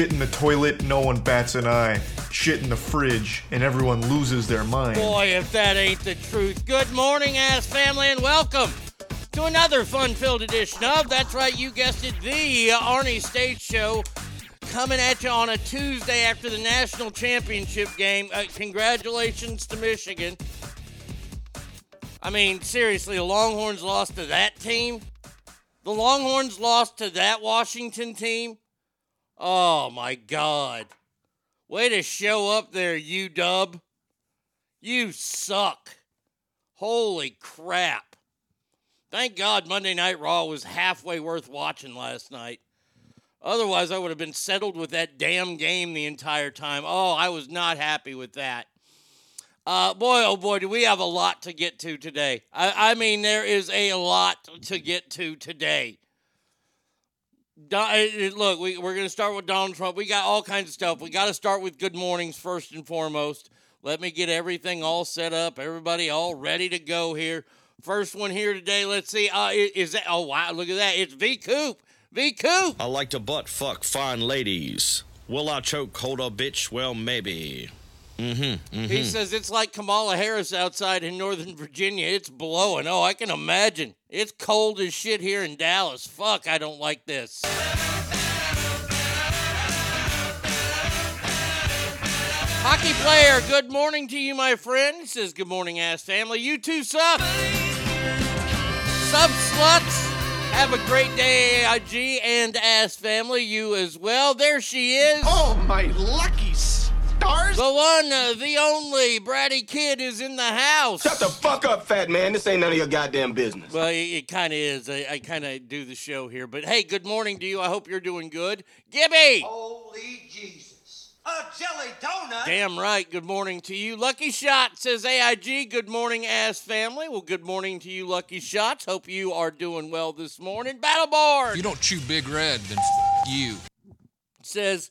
Shit in the toilet, no one bats an eye. Shit in the fridge, and everyone loses their mind. Boy, if that ain't the truth. Good morning, ass family, and welcome to another fun-filled edition of That's Right, you guessed it, the Arnie State Show, coming at you on a Tuesday after the national championship game. Uh, congratulations to Michigan. I mean, seriously, the Longhorns lost to that team. The Longhorns lost to that Washington team. Oh my God. Way to show up there, you dub. You suck. Holy crap. Thank God Monday Night Raw was halfway worth watching last night. Otherwise, I would have been settled with that damn game the entire time. Oh, I was not happy with that. Uh, boy, oh boy, do we have a lot to get to today. I, I mean, there is a lot to get to today. Don, look, we, we're going to start with Donald Trump. We got all kinds of stuff. We got to start with good mornings first and foremost. Let me get everything all set up, everybody all ready to go here. First one here today. Let's see. Uh, is that? Oh wow! Look at that. It's V Coop. V Coop. I like to butt fuck fine ladies. Will I choke hold a bitch? Well, maybe. Mm-hmm, mm-hmm. He says it's like Kamala Harris outside in Northern Virginia. It's blowing. Oh, I can imagine. It's cold as shit here in Dallas. Fuck, I don't like this. Hockey player, good morning to you, my friend. Says, Good morning, ass family. You too suck. Sub sluts. Have a great day, AIG and ass family. You as well. There she is. Oh, my lucky stars. The one, uh, the only Bratty Kid is in the house. Shut the fuck up, fat man. This ain't none of your goddamn business. Well, it, it kind of is. I, I kind of do the show here. But hey, good morning to you. I hope you're doing good. Gibby. Holy Jesus. A jelly donut? Damn right. Good morning to you. Lucky Shot says AIG. Good morning, ass family. Well, good morning to you, Lucky Shots. Hope you are doing well this morning. Battleboard. If you don't chew Big Red, then f- you. Says,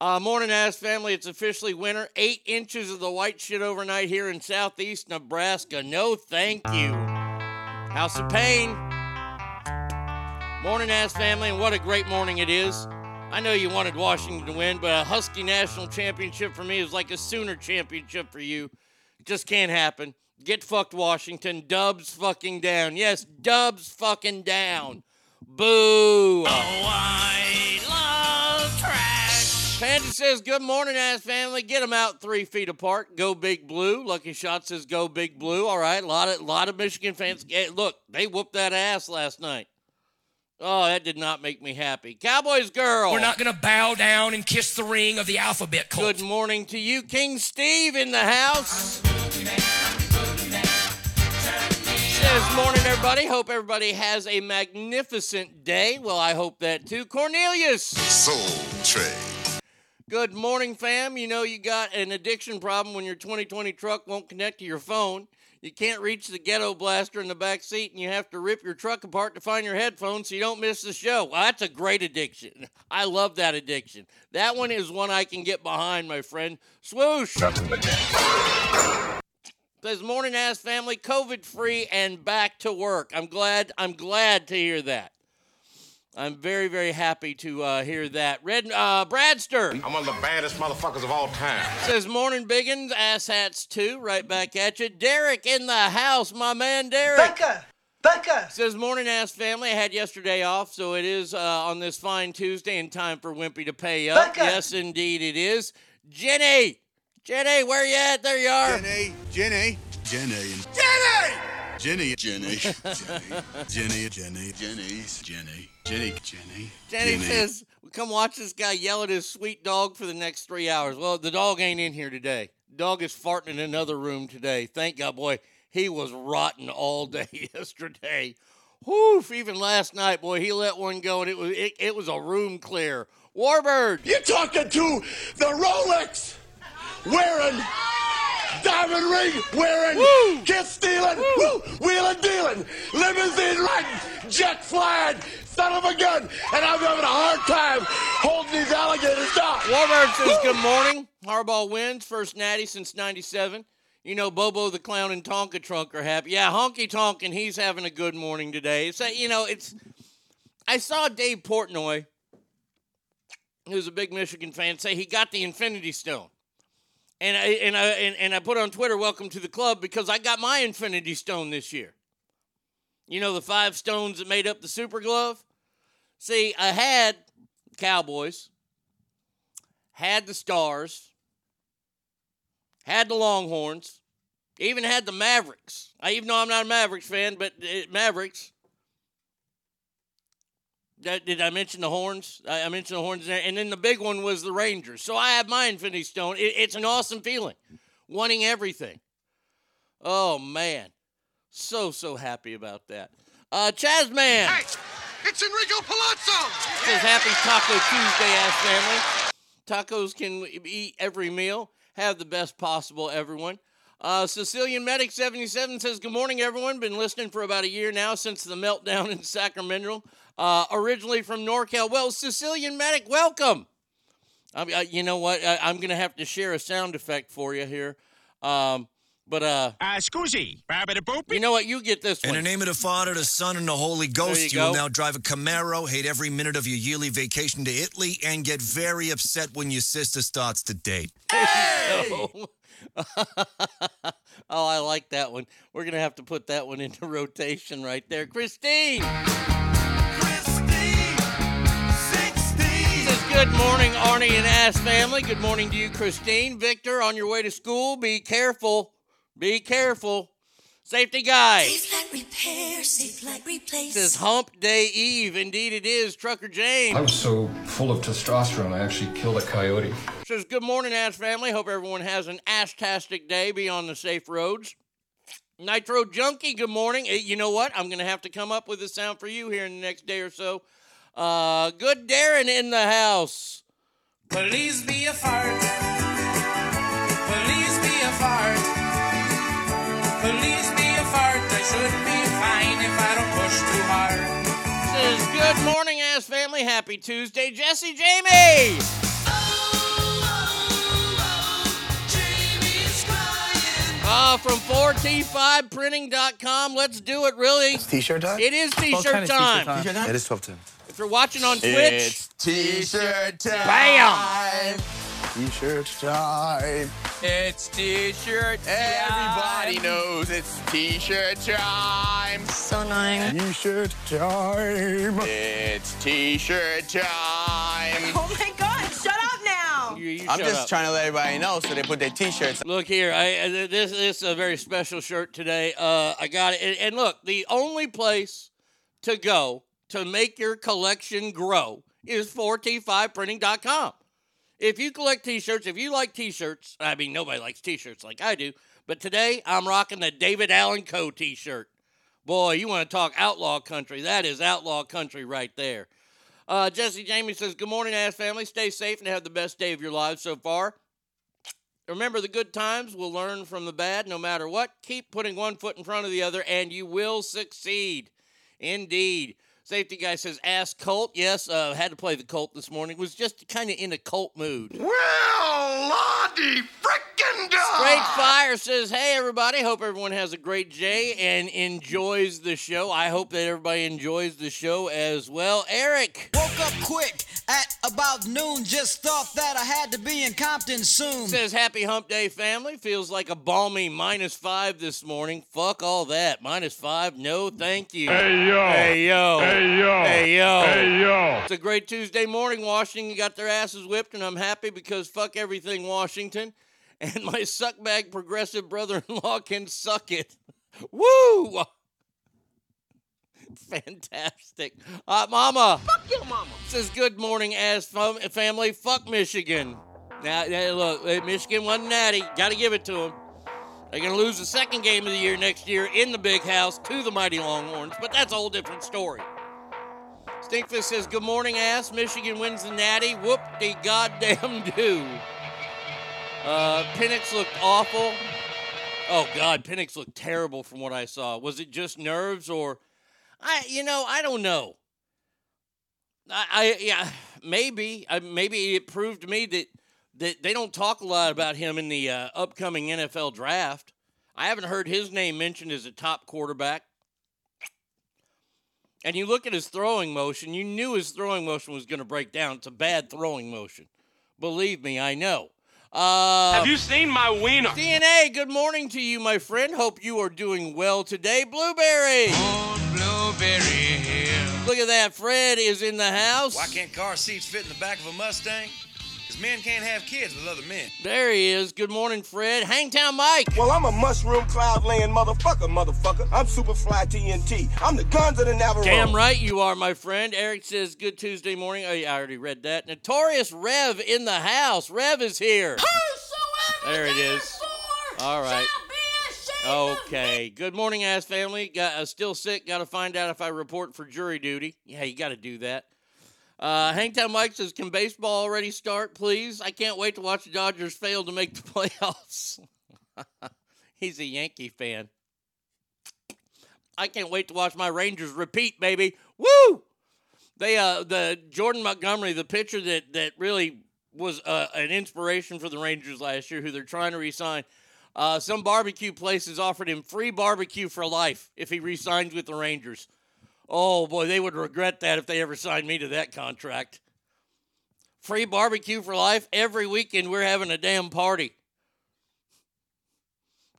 uh, morning, ass family. It's officially winter. Eight inches of the white shit overnight here in southeast Nebraska. No, thank you. House of Pain. Morning, ass family, and what a great morning it is. I know you wanted Washington to win, but a Husky national championship for me is like a Sooner championship for you. It just can't happen. Get fucked, Washington. Dubs fucking down. Yes, dubs fucking down. Boo. Oh, says, Good morning, ass family. Get them out three feet apart. Go Big Blue. Lucky Shot says, Go Big Blue. All right. A lot of, lot of Michigan fans. Hey, look, they whooped that ass last night. Oh, that did not make me happy. Cowboys girl. We're not going to bow down and kiss the ring of the alphabet cult. Good morning to you, King Steve in the house. Says morning, everybody. Hope everybody has a magnificent day. Well, I hope that too. Cornelius. Soul Train. Good morning, fam. You know you got an addiction problem when your 2020 truck won't connect to your phone. You can't reach the ghetto blaster in the back seat, and you have to rip your truck apart to find your headphones so you don't miss the show. Well, that's a great addiction. I love that addiction. That one is one I can get behind, my friend. Swoosh. Says morning ass family, COVID free and back to work. I'm glad. I'm glad to hear that. I'm very, very happy to uh, hear that. Red uh, Bradster I'm one of the baddest motherfuckers of all time. says morning biggins, ass hats too. Right back at you. Derek in the house, my man Derek. Becca! Becca! Says morning ass family. I had yesterday off, so it is uh, on this fine Tuesday in time for Wimpy to pay up. Becca! Yes, indeed it is. Jenny, Jenny, where you at? There you are. Jenny, Jenny, Jenny, Jenny! Jenny, Jenny, Jenny, Jenny, Jenny, Jenny's, Jenny, Jenny, Jenny. Jenny Jenny says, "Come watch this guy yell at his sweet dog for the next three hours." Well, the dog ain't in here today. Dog is farting in another room today. Thank God, boy. He was rotten all day yesterday. Whew, even last night, boy, he let one go and it was it, it was a room clear. Warbird. You're talking to the Rolex wearing diamond ring wearing, kiss stealing, woo, wheeling dealing, limousine riding, jet flying, son of a gun, and I'm having a hard time holding these alligators down. Warbird says good morning. Harbaugh wins first natty since '97. You know, Bobo the Clown and Tonka Trunk are happy. Yeah, Honky Tonk, and he's having a good morning today. So you know, it's. I saw Dave Portnoy, who's a big Michigan fan, say he got the Infinity Stone. And I and I and, and I put on Twitter, "Welcome to the club," because I got my Infinity Stone this year. You know the five stones that made up the Super Glove. See, I had Cowboys, had the Stars, had the Longhorns, even had the Mavericks. I even though I'm not a Mavericks fan, but uh, Mavericks. Did did I mention the horns? I I mentioned the horns there, and then the big one was the Rangers. So I have my Infinity Stone. It, it's an awesome feeling, wanting everything. Oh man, so so happy about that. Uh, Chaz man. Hey, it's Enrico Palazzo. Says happy Taco Tuesday, ass family. Tacos can eat every meal. Have the best possible, everyone. Uh, Sicilian Medic 77 says, Good morning, everyone. Been listening for about a year now since the meltdown in Sacramento. Uh, originally from NorCal. Well, Sicilian Medic, welcome. I mean, uh, you know what? I, I'm going to have to share a sound effect for you here. Um, but, uh. Uh, scusi. You know what? You get this one. In one. the name of the Father, the Son, and the Holy Ghost, you you, will now drive a Camaro, hate every minute of your yearly vacation to Italy, and get very upset when your sister starts to date. Hey! oh, I like that one. We're going to have to put that one into rotation right there. Christine! Says, Good morning, Arnie and Ass family. Good morning to you, Christine. Victor, on your way to school, be careful. Be careful. Safety guy. Safe like repair, safe like replace. Says Hump Day Eve. Indeed it is. Trucker James. I was so full of testosterone, I actually killed a coyote. Says, Good morning, Ass family. Hope everyone has an ass-tastic day. Be on the safe roads. Nitro Junkie, good morning. Eh, You know what? I'm going to have to come up with a sound for you here in the next day or so. Uh, good Darren in the house. Please be a fart. Please be a fart. I should be fine if I don't push too hard. Says, Good morning, Ass family. Happy Tuesday. Jesse Jamie. Uh, from 4t5printing.com. Let's do it, really. It's T-shirt time? It is t-shirt time. It is 12 10. If you're watching on Twitch, It's T-shirt time. Bam! T-shirt time. It's t-shirt Everybody knows it's T-shirt time. So annoying. T-shirt time. It's T-shirt time. Oh my god, shut up now! You- you I'm just up. trying to let everybody know so they put their T-shirts. Look here, I, I- this, this is a very special shirt today. Uh, I got it, and, and look, the only place to go to make your collection grow is 4t5printing.com. If you collect T-shirts, if you like T-shirts, I mean nobody likes T-shirts like I do, but today I'm rocking the David Allan Coe T-shirt. Boy, you want to talk outlaw country? That is outlaw country right there. Uh, Jesse Jamie says, "Good morning, ass family. Stay safe and have the best day of your lives so far." Remember the good times. We'll learn from the bad no matter what. Keep putting one foot in front of the other, and you will succeed. Indeed. Safety guy says, ask Colt. Yes, uh, had to play the Colt this morning. Was just kind of in a Colt mood. Well, Lottie frickin' dog. Straight Fire says, Hey, everybody. Hope everyone has a great day and enjoys the show. I hope that everybody enjoys the show as well. Eric Woke up quick at about noon. Just thought that I had to be in Compton soon. says, Happy Hump Day, family. Feels like a balmy minus five this morning. Fuck all that. Minus five. No, thank you. Hey, yo. Hey, yo. Hey, yo. Hey, yo. Hey, yo. It's a great Tuesday morning. Washington got their asses whipped, and I'm happy because fuck everything, Washington. And my suckbag progressive brother in law can suck it. Woo! Fantastic. Uh, mama. Fuck your mama. Says, good morning, ass fam- family. Fuck Michigan. Now, now, look, Michigan wasn't natty. Got to give it to them. They're going to lose the second game of the year next year in the big house to the mighty Longhorns, but that's a whole different story. Stinkfist says, Good morning, ass. Michigan wins the natty. Whoop de goddamn do. Uh, Penix looked awful. Oh God, Penix looked terrible from what I saw. Was it just nerves or I you know, I don't know. I, I yeah, maybe I, maybe it proved to me that that they don't talk a lot about him in the uh, upcoming NFL draft. I haven't heard his name mentioned as a top quarterback. And you look at his throwing motion, you knew his throwing motion was going to break down. It's a bad throwing motion. Believe me, I know. Uh, Have you seen my wiener? DNA, good morning to you, my friend. Hope you are doing well today. Blueberry. Blueberry Hill. Look at that. Fred is in the house. Why can't car seats fit in the back of a Mustang? Because men can't have kids with other men. There he is. Good morning, Fred. Hangtown Mike. Well, I'm a mushroom cloud laying motherfucker, motherfucker. I'm Superfly TNT. I'm the guns of the Navarone. Damn right you are, my friend. Eric says, Good Tuesday morning. Oh, yeah, I already read that. Notorious Rev in the house. Rev is here. There it is. All right. Okay. Good morning, ass family. Got uh, still sick. Got to find out if I report for jury duty. Yeah, you got to do that. Uh, Hangtown Mike says, "Can baseball already start, please? I can't wait to watch the Dodgers fail to make the playoffs." He's a Yankee fan. I can't wait to watch my Rangers repeat, baby. Woo! They uh the Jordan Montgomery, the pitcher that that really was uh, an inspiration for the Rangers last year, who they're trying to resign. Uh, some barbecue places offered him free barbecue for life if he resigns with the Rangers. Oh boy, they would regret that if they ever signed me to that contract. Free barbecue for life every weekend. We're having a damn party.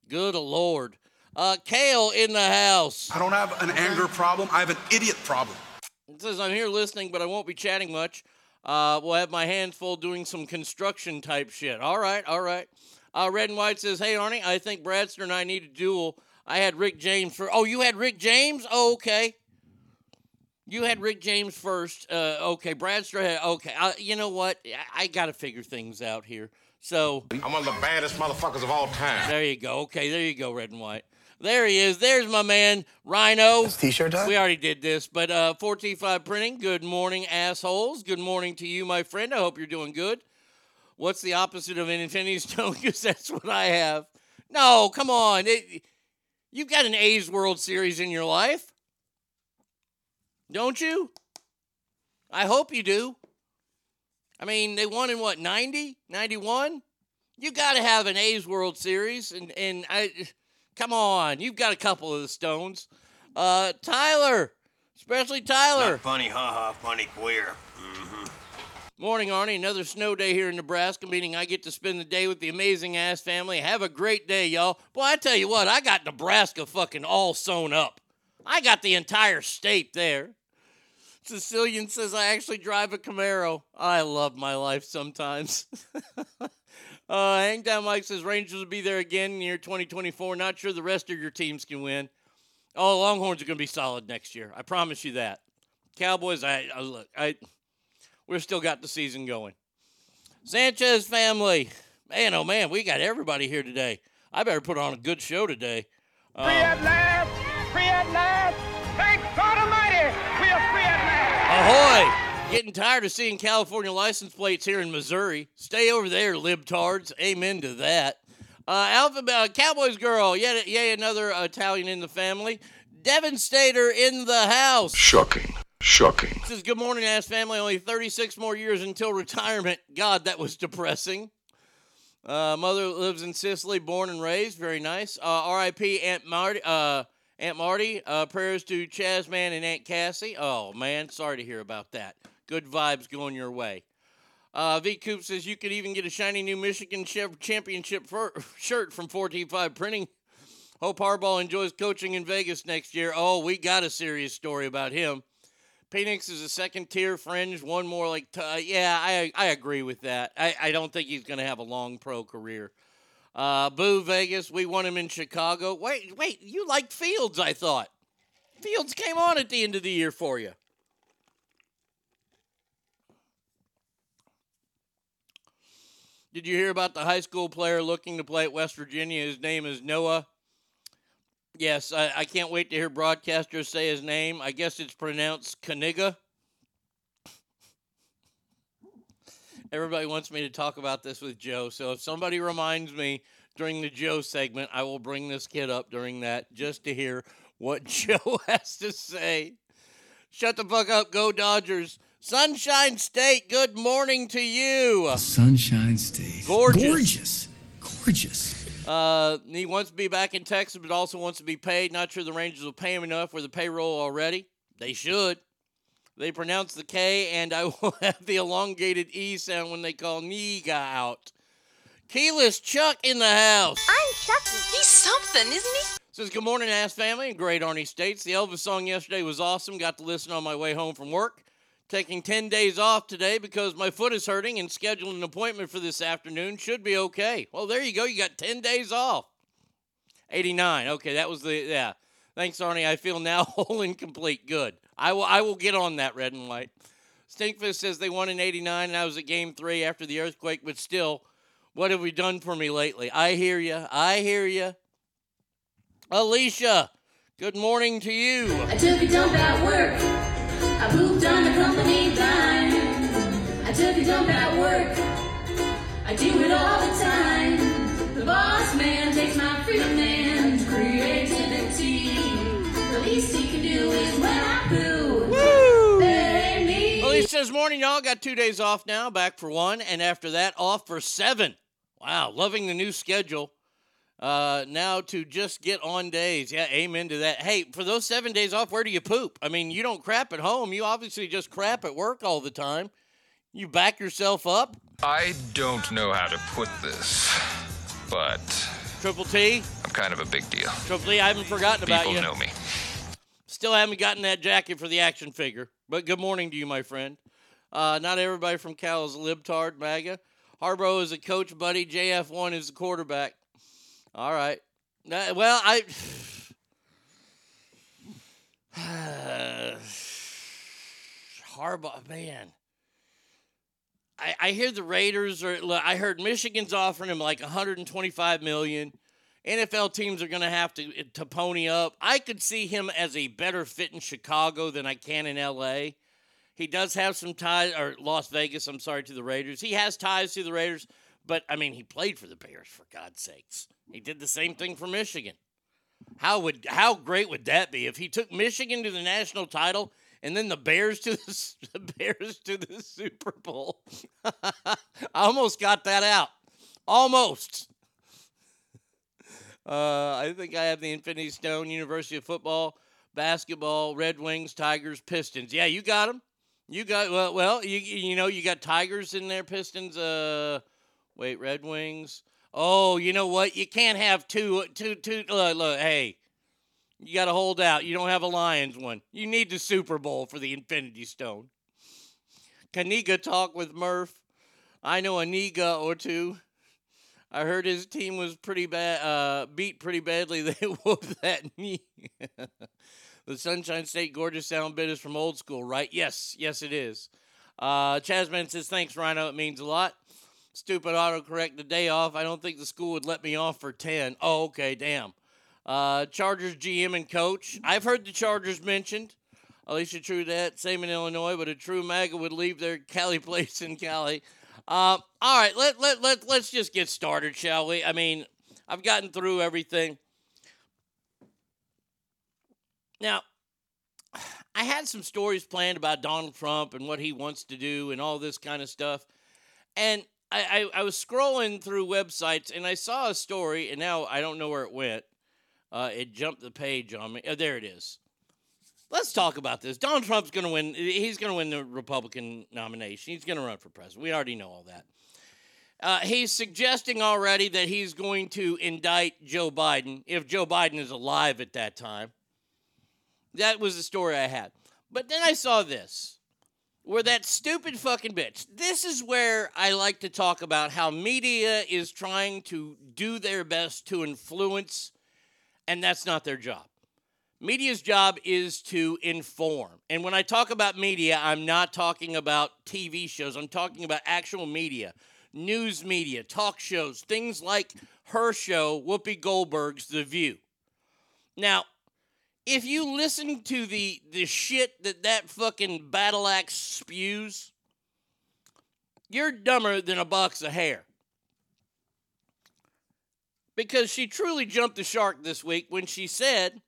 Good lord. Uh, Kale in the house. I don't have an anger problem. I have an idiot problem. It says I'm here listening, but I won't be chatting much. Uh, we'll have my hands full doing some construction type shit. All right, all right. Uh, Red and White says, "Hey Arnie, I think Bradster and I need a duel. I had Rick James for. Oh, you had Rick James? Oh, okay. You had Rick James first. Uh, okay, Bradster had. Okay, uh, you know what? I, I got to figure things out here. So I'm one of the baddest motherfuckers of all time. there you go. Okay, there you go, Red and White. There he is. There's my man, Rhino. T-shirt time? We already did this, but uh, 4T5 Printing, good morning, assholes. Good morning to you, my friend. I hope you're doing good. What's the opposite of an Infinity Stone? Because that's what I have. No, come on. It, you've got an A's World Series in your life. Don't you? I hope you do. I mean, they won in what, 90, 91? You got to have an A's World Series. And, and I, come on, you've got a couple of the Stones. Uh, Tyler, especially Tyler. Funny, haha, funny queer. Mm-hmm. Morning, Arnie. Another snow day here in Nebraska, meaning I get to spend the day with the amazing ass family. Have a great day, y'all. Boy, I tell you what, I got Nebraska fucking all sewn up. I got the entire state there. Sicilian says I actually drive a Camaro. I love my life sometimes. uh, Hangtown Mike says Rangers will be there again year 2024. Not sure the rest of your teams can win. Oh, Longhorns are going to be solid next year. I promise you that. Cowboys, I, I look, I we've still got the season going. Sanchez family, man, oh man, we got everybody here today. I better put on a good show today. Um, Free at last! Free at last! Thank God Ahoy! Getting tired of seeing California license plates here in Missouri. Stay over there, libtards. Amen to that. Uh, Alphabet uh, Cowboys girl, yet yay another Italian in the family. Devastator in the house. Shocking. Shocking. Says good morning, ass family. Only 36 more years until retirement. God, that was depressing. Uh, mother lives in Sicily, born and raised. Very nice. Uh, R.I.P. Aunt Marty. Uh, Aunt Marty. Uh, prayers to Chazman and Aunt Cassie. Oh man, sorry to hear about that. Good vibes going your way. Uh, v Coop says you could even get a shiny new Michigan Championship shirt from 4T5 Printing. Hope Harbaugh enjoys coaching in Vegas next year. Oh, we got a serious story about him. Penix is a second tier fringe, one more like, t- uh, yeah, I, I agree with that. I, I don't think he's going to have a long pro career. Uh, boo, Vegas. We want him in Chicago. Wait, wait, you liked Fields, I thought. Fields came on at the end of the year for you. Did you hear about the high school player looking to play at West Virginia? His name is Noah. Yes, I, I can't wait to hear broadcasters say his name. I guess it's pronounced Kaniga. Everybody wants me to talk about this with Joe, so if somebody reminds me during the Joe segment, I will bring this kid up during that just to hear what Joe has to say. Shut the fuck up, go Dodgers. Sunshine State, good morning to you. Sunshine State. Gorgeous. Gorgeous. Gorgeous. Uh, he wants to be back in Texas, but also wants to be paid. Not sure the Rangers will pay him enough for the payroll already. They should. They pronounce the K, and I will have the elongated E sound when they call Niga out. Keyless Chuck in the house. I'm Chucky. He's something, isn't he? Says, Good morning, ass family, and great Arnie States. The Elvis song yesterday was awesome. Got to listen on my way home from work. Taking 10 days off today because my foot is hurting and scheduling an appointment for this afternoon. Should be okay. Well, there you go. You got 10 days off. 89. Okay, that was the, yeah. Thanks, Arnie. I feel now whole and complete. Good. I will, I will get on that red and white. Stinkfist says they won in 89 and I was at game three after the earthquake, but still, what have we done for me lately? I hear you. I hear you. Alicia, good morning to you. I took a dump at work. I pooped on the company dime. I took a dump at work. Alicia says, Morning, y'all. Got two days off now, back for one, and after that, off for seven. Wow, loving the new schedule. Uh, now to just get on days. Yeah, amen to that. Hey, for those seven days off, where do you poop? I mean, you don't crap at home. You obviously just crap at work all the time. You back yourself up. I don't know how to put this, but Triple T, I'm kind of a big deal. Triple T, I haven't forgotten about you. People know me. Still haven't gotten that jacket for the action figure. But good morning to you, my friend. Uh, not everybody from Cal is libtard, MAGA. Harbaugh is a coach, buddy. JF1 is the quarterback. All right. Uh, well, I. Harbaugh, man. I, I hear the Raiders are. I heard Michigan's offering him like 125 million. NFL teams are going to have to eh, to pony up. I could see him as a better fit in Chicago than I can in LA. He does have some ties, or Las Vegas. I'm sorry to the Raiders. He has ties to the Raiders, but I mean, he played for the Bears for God's sakes. He did the same thing for Michigan. How would how great would that be if he took Michigan to the national title and then the Bears to the, the Bears to the Super Bowl? I almost got that out. Almost. Uh, I think I have the Infinity Stone, University of Football, basketball, Red Wings, Tigers, Pistons. Yeah, you got them. You got well. Well, you you know you got Tigers in there, Pistons. Uh, wait, Red Wings. Oh, you know what? You can't have two, two, two. Look, look hey, you got to hold out. You don't have a Lions one. You need the Super Bowl for the Infinity Stone. Kaniga talk with Murph. I know a Niga or two. I heard his team was pretty bad, uh, beat pretty badly. They whooped that knee. the Sunshine State gorgeous sound bit is from old school, right? Yes, yes, it is. Uh, Chasman says, thanks, Rhino. It means a lot. Stupid autocorrect the day off. I don't think the school would let me off for 10. Oh, okay, damn. Uh, Chargers GM and coach. I've heard the Chargers mentioned. Alicia True that. Same in Illinois, but a true MAGA would leave their Cali place in Cali. Uh, all right, let, let, let, let's just get started, shall we? I mean, I've gotten through everything. Now, I had some stories planned about Donald Trump and what he wants to do and all this kind of stuff. And I, I, I was scrolling through websites and I saw a story, and now I don't know where it went. Uh, it jumped the page on me. Oh, there it is. Let's talk about this. Donald Trump's going to win. He's going to win the Republican nomination. He's going to run for president. We already know all that. Uh, he's suggesting already that he's going to indict Joe Biden if Joe Biden is alive at that time. That was the story I had. But then I saw this, where that stupid fucking bitch. This is where I like to talk about how media is trying to do their best to influence, and that's not their job. Media's job is to inform. And when I talk about media, I'm not talking about TV shows, I'm talking about actual media, news media, talk shows, things like her show, Whoopi Goldberg's The View. Now, if you listen to the the shit that that fucking battle axe spews, you're dumber than a box of hair. because she truly jumped the shark this week when she said,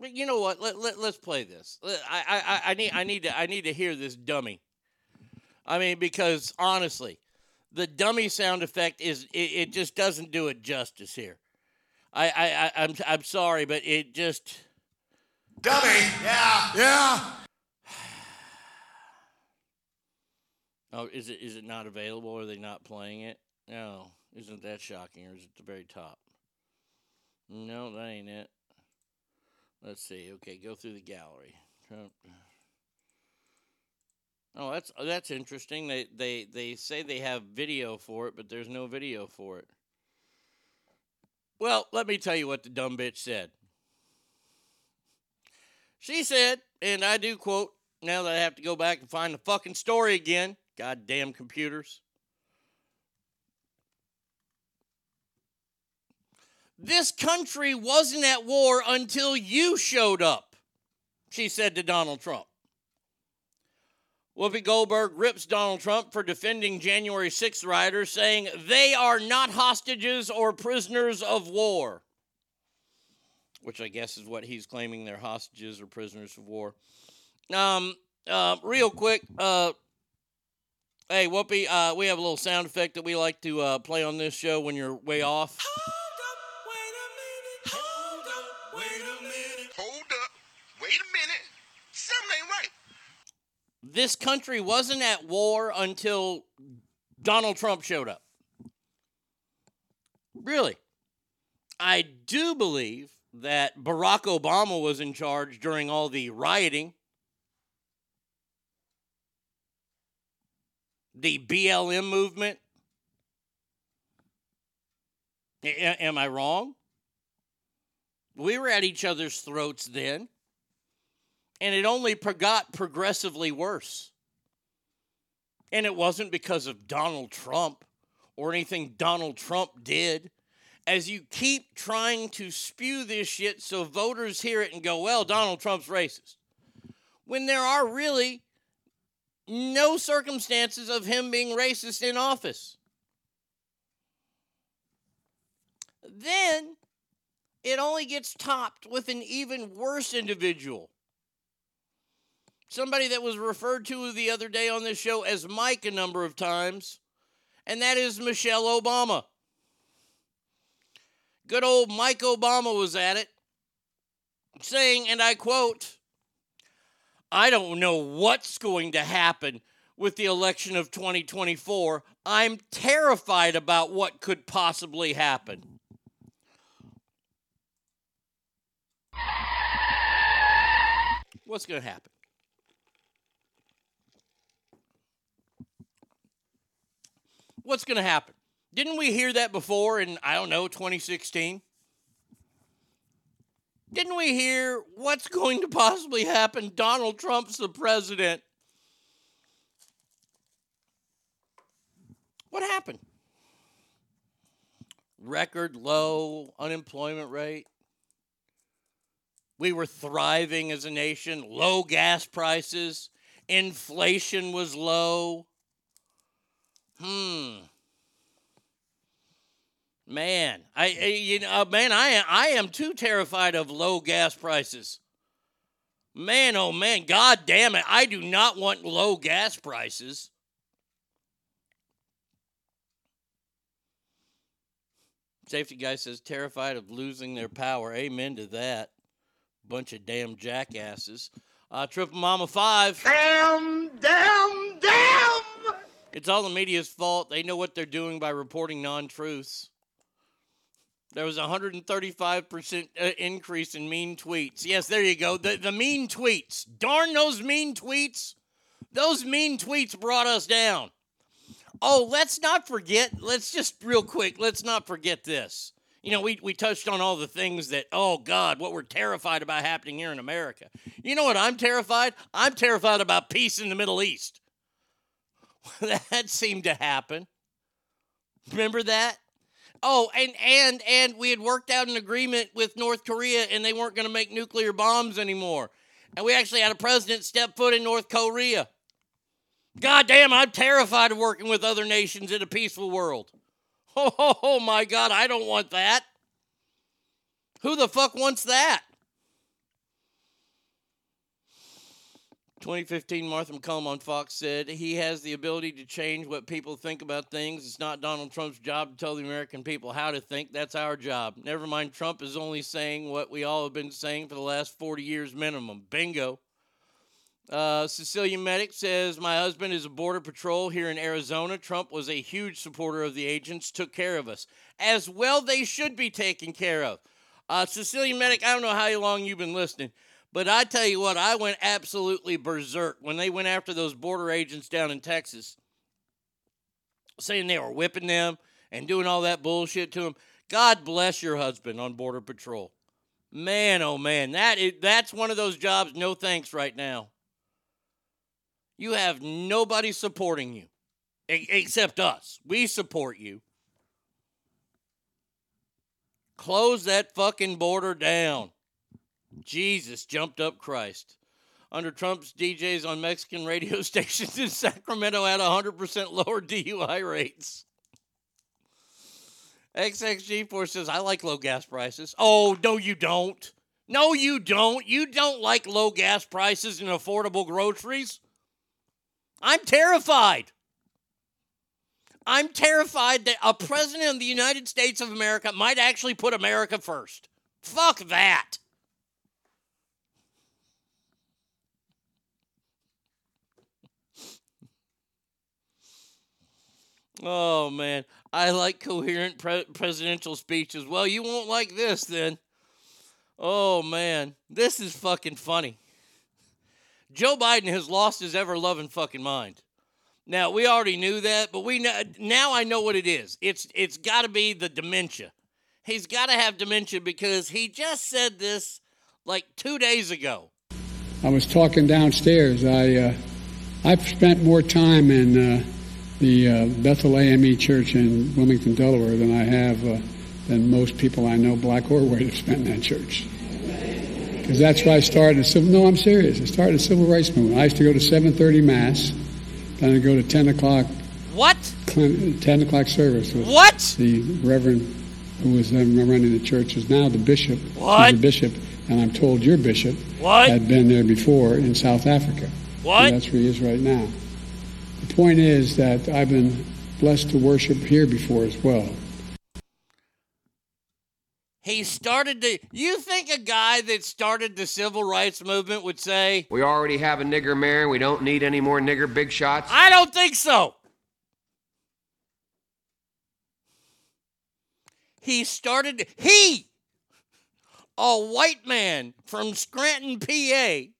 but you know what? Let, let, let's play this. Uh, I, I, I- I, need, I, need to, I need to hear this dummy. I mean, because honestly, the dummy sound effect is it, it just doesn't do it justice here. I, I, I I'm I'm sorry, but it just Dummy. Yeah. Yeah. Oh, is it is it not available? Are they not playing it? No. Isn't that shocking? Or is it the very top? No, that ain't it. Let's see. Okay, go through the gallery. Oh, that's that's interesting. They they they say they have video for it, but there's no video for it. Well, let me tell you what the dumb bitch said. She said, and I do quote, now that I have to go back and find the fucking story again. Goddamn computers. This country wasn't at war until you showed up, she said to Donald Trump. Whoopi Goldberg rips Donald Trump for defending January 6th rioters, saying they are not hostages or prisoners of war. Which I guess is what he's claiming they're hostages or prisoners of war. Um, uh, real quick, uh, hey Whoopi, uh, we have a little sound effect that we like to uh, play on this show when you're way off. this country wasn't at war until Donald Trump showed up. Really. I do believe that Barack Obama was in charge during all the rioting, the BLM movement. A- am I wrong? We were at each other's throats then and it only got progressively worse. And it wasn't because of Donald Trump or anything Donald Trump did. As you keep trying to spew this shit so voters hear it and go, well, Donald Trump's racist. When there are really no circumstances of him being racist in office. Then it only gets topped with an even worse individual somebody that was referred to the other day on this show as Mike a number of times, and that is Michelle Obama. Good old Mike Obama was at it, saying, and I quote, I don't know what's going to happen with the election of 2024. I'm terrified about what could possibly happen. What's going to happen? What's going to happen? Didn't we hear that before in, I don't know, 2016? Didn't we hear what's going to possibly happen? Donald Trump's the president. What happened? Record low unemployment rate. We were thriving as a nation, low gas prices, inflation was low. Hmm. Man, I, I you know, man, I I am too terrified of low gas prices. Man, oh man, god damn it. I do not want low gas prices. Safety guy says terrified of losing their power. Amen to that. Bunch of damn jackasses. Uh, Triple Mama 5. Damn, damn, damn! It's all the media's fault. They know what they're doing by reporting non truths. There was a 135% uh, increase in mean tweets. Yes, there you go. The, the mean tweets. Darn those mean tweets. Those mean tweets brought us down. Oh, let's not forget, let's just real quick, let's not forget this. You know, we, we touched on all the things that, oh God, what we're terrified about happening here in America. You know what I'm terrified? I'm terrified about peace in the Middle East. that seemed to happen. Remember that? Oh, and and and we had worked out an agreement with North Korea and they weren't going to make nuclear bombs anymore. And we actually had a president step foot in North Korea. God damn, I'm terrified of working with other nations in a peaceful world. Oh my God, I don't want that. Who the fuck wants that? 2015, Martha MacCallum on Fox said he has the ability to change what people think about things. It's not Donald Trump's job to tell the American people how to think. That's our job. Never mind, Trump is only saying what we all have been saying for the last 40 years minimum. Bingo. Uh, Cecilia Medic says, My husband is a border patrol here in Arizona. Trump was a huge supporter of the agents, took care of us. As well, they should be taken care of. Uh, Cecilia Medic, I don't know how long you've been listening, but I tell you what, I went absolutely berserk when they went after those border agents down in Texas, saying they were whipping them and doing all that bullshit to them. God bless your husband on Border Patrol. Man, oh man, that is, that's one of those jobs, no thanks right now. You have nobody supporting you except us. We support you. Close that fucking border down. Jesus jumped up Christ. Under Trump's DJs on Mexican radio stations in Sacramento had 100% lower DUI rates. XXG4 says, I like low gas prices. Oh, no, you don't. No, you don't. You don't like low gas prices and affordable groceries. I'm terrified. I'm terrified that a president of the United States of America might actually put America first. Fuck that. Oh man, I like coherent pre- presidential speeches. Well, you won't like this then. Oh man, this is fucking funny. Joe Biden has lost his ever loving fucking mind. Now we already knew that, but we know, now I know what it is. It's it's got to be the dementia. He's got to have dementia because he just said this like two days ago. I was talking downstairs. I uh, I've spent more time in uh, the uh, Bethel AME Church in Wilmington, Delaware, than I have uh, than most people I know, black or white, have spent in that church. Because that's why I started a civil. No, I'm serious. I started a civil rights movement. I used to go to 7:30 mass, then I'd go to 10 o'clock. What? 10 o'clock service. With What? The reverend who was then running the church is now the bishop. What? The bishop, and I'm told your bishop What? had been there before in South Africa. What? And that's where he is right now. The point is that I've been blessed to worship here before as well. He started to. You think a guy that started the civil rights movement would say, We already have a nigger mayor and we don't need any more nigger big shots? I don't think so. He started, he, a white man from Scranton, PA.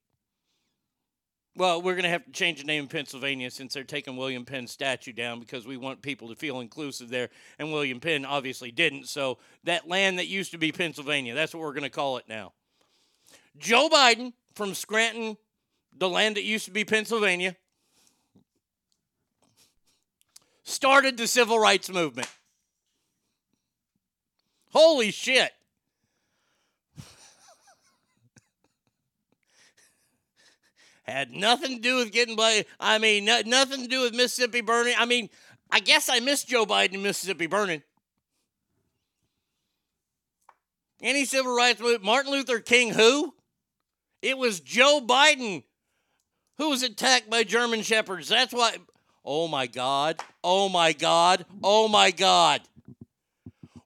Well, we're going to have to change the name in Pennsylvania since they're taking William Penn's statue down because we want people to feel inclusive there. And William Penn obviously didn't. So that land that used to be Pennsylvania, that's what we're going to call it now. Joe Biden from Scranton, the land that used to be Pennsylvania, started the civil rights movement. Holy shit. Had nothing to do with getting by. I mean, no, nothing to do with Mississippi burning. I mean, I guess I missed Joe Biden Mississippi burning. Any civil rights movement? Martin Luther King, who? It was Joe Biden who was attacked by German shepherds. That's why. Oh my God. Oh my God. Oh my God.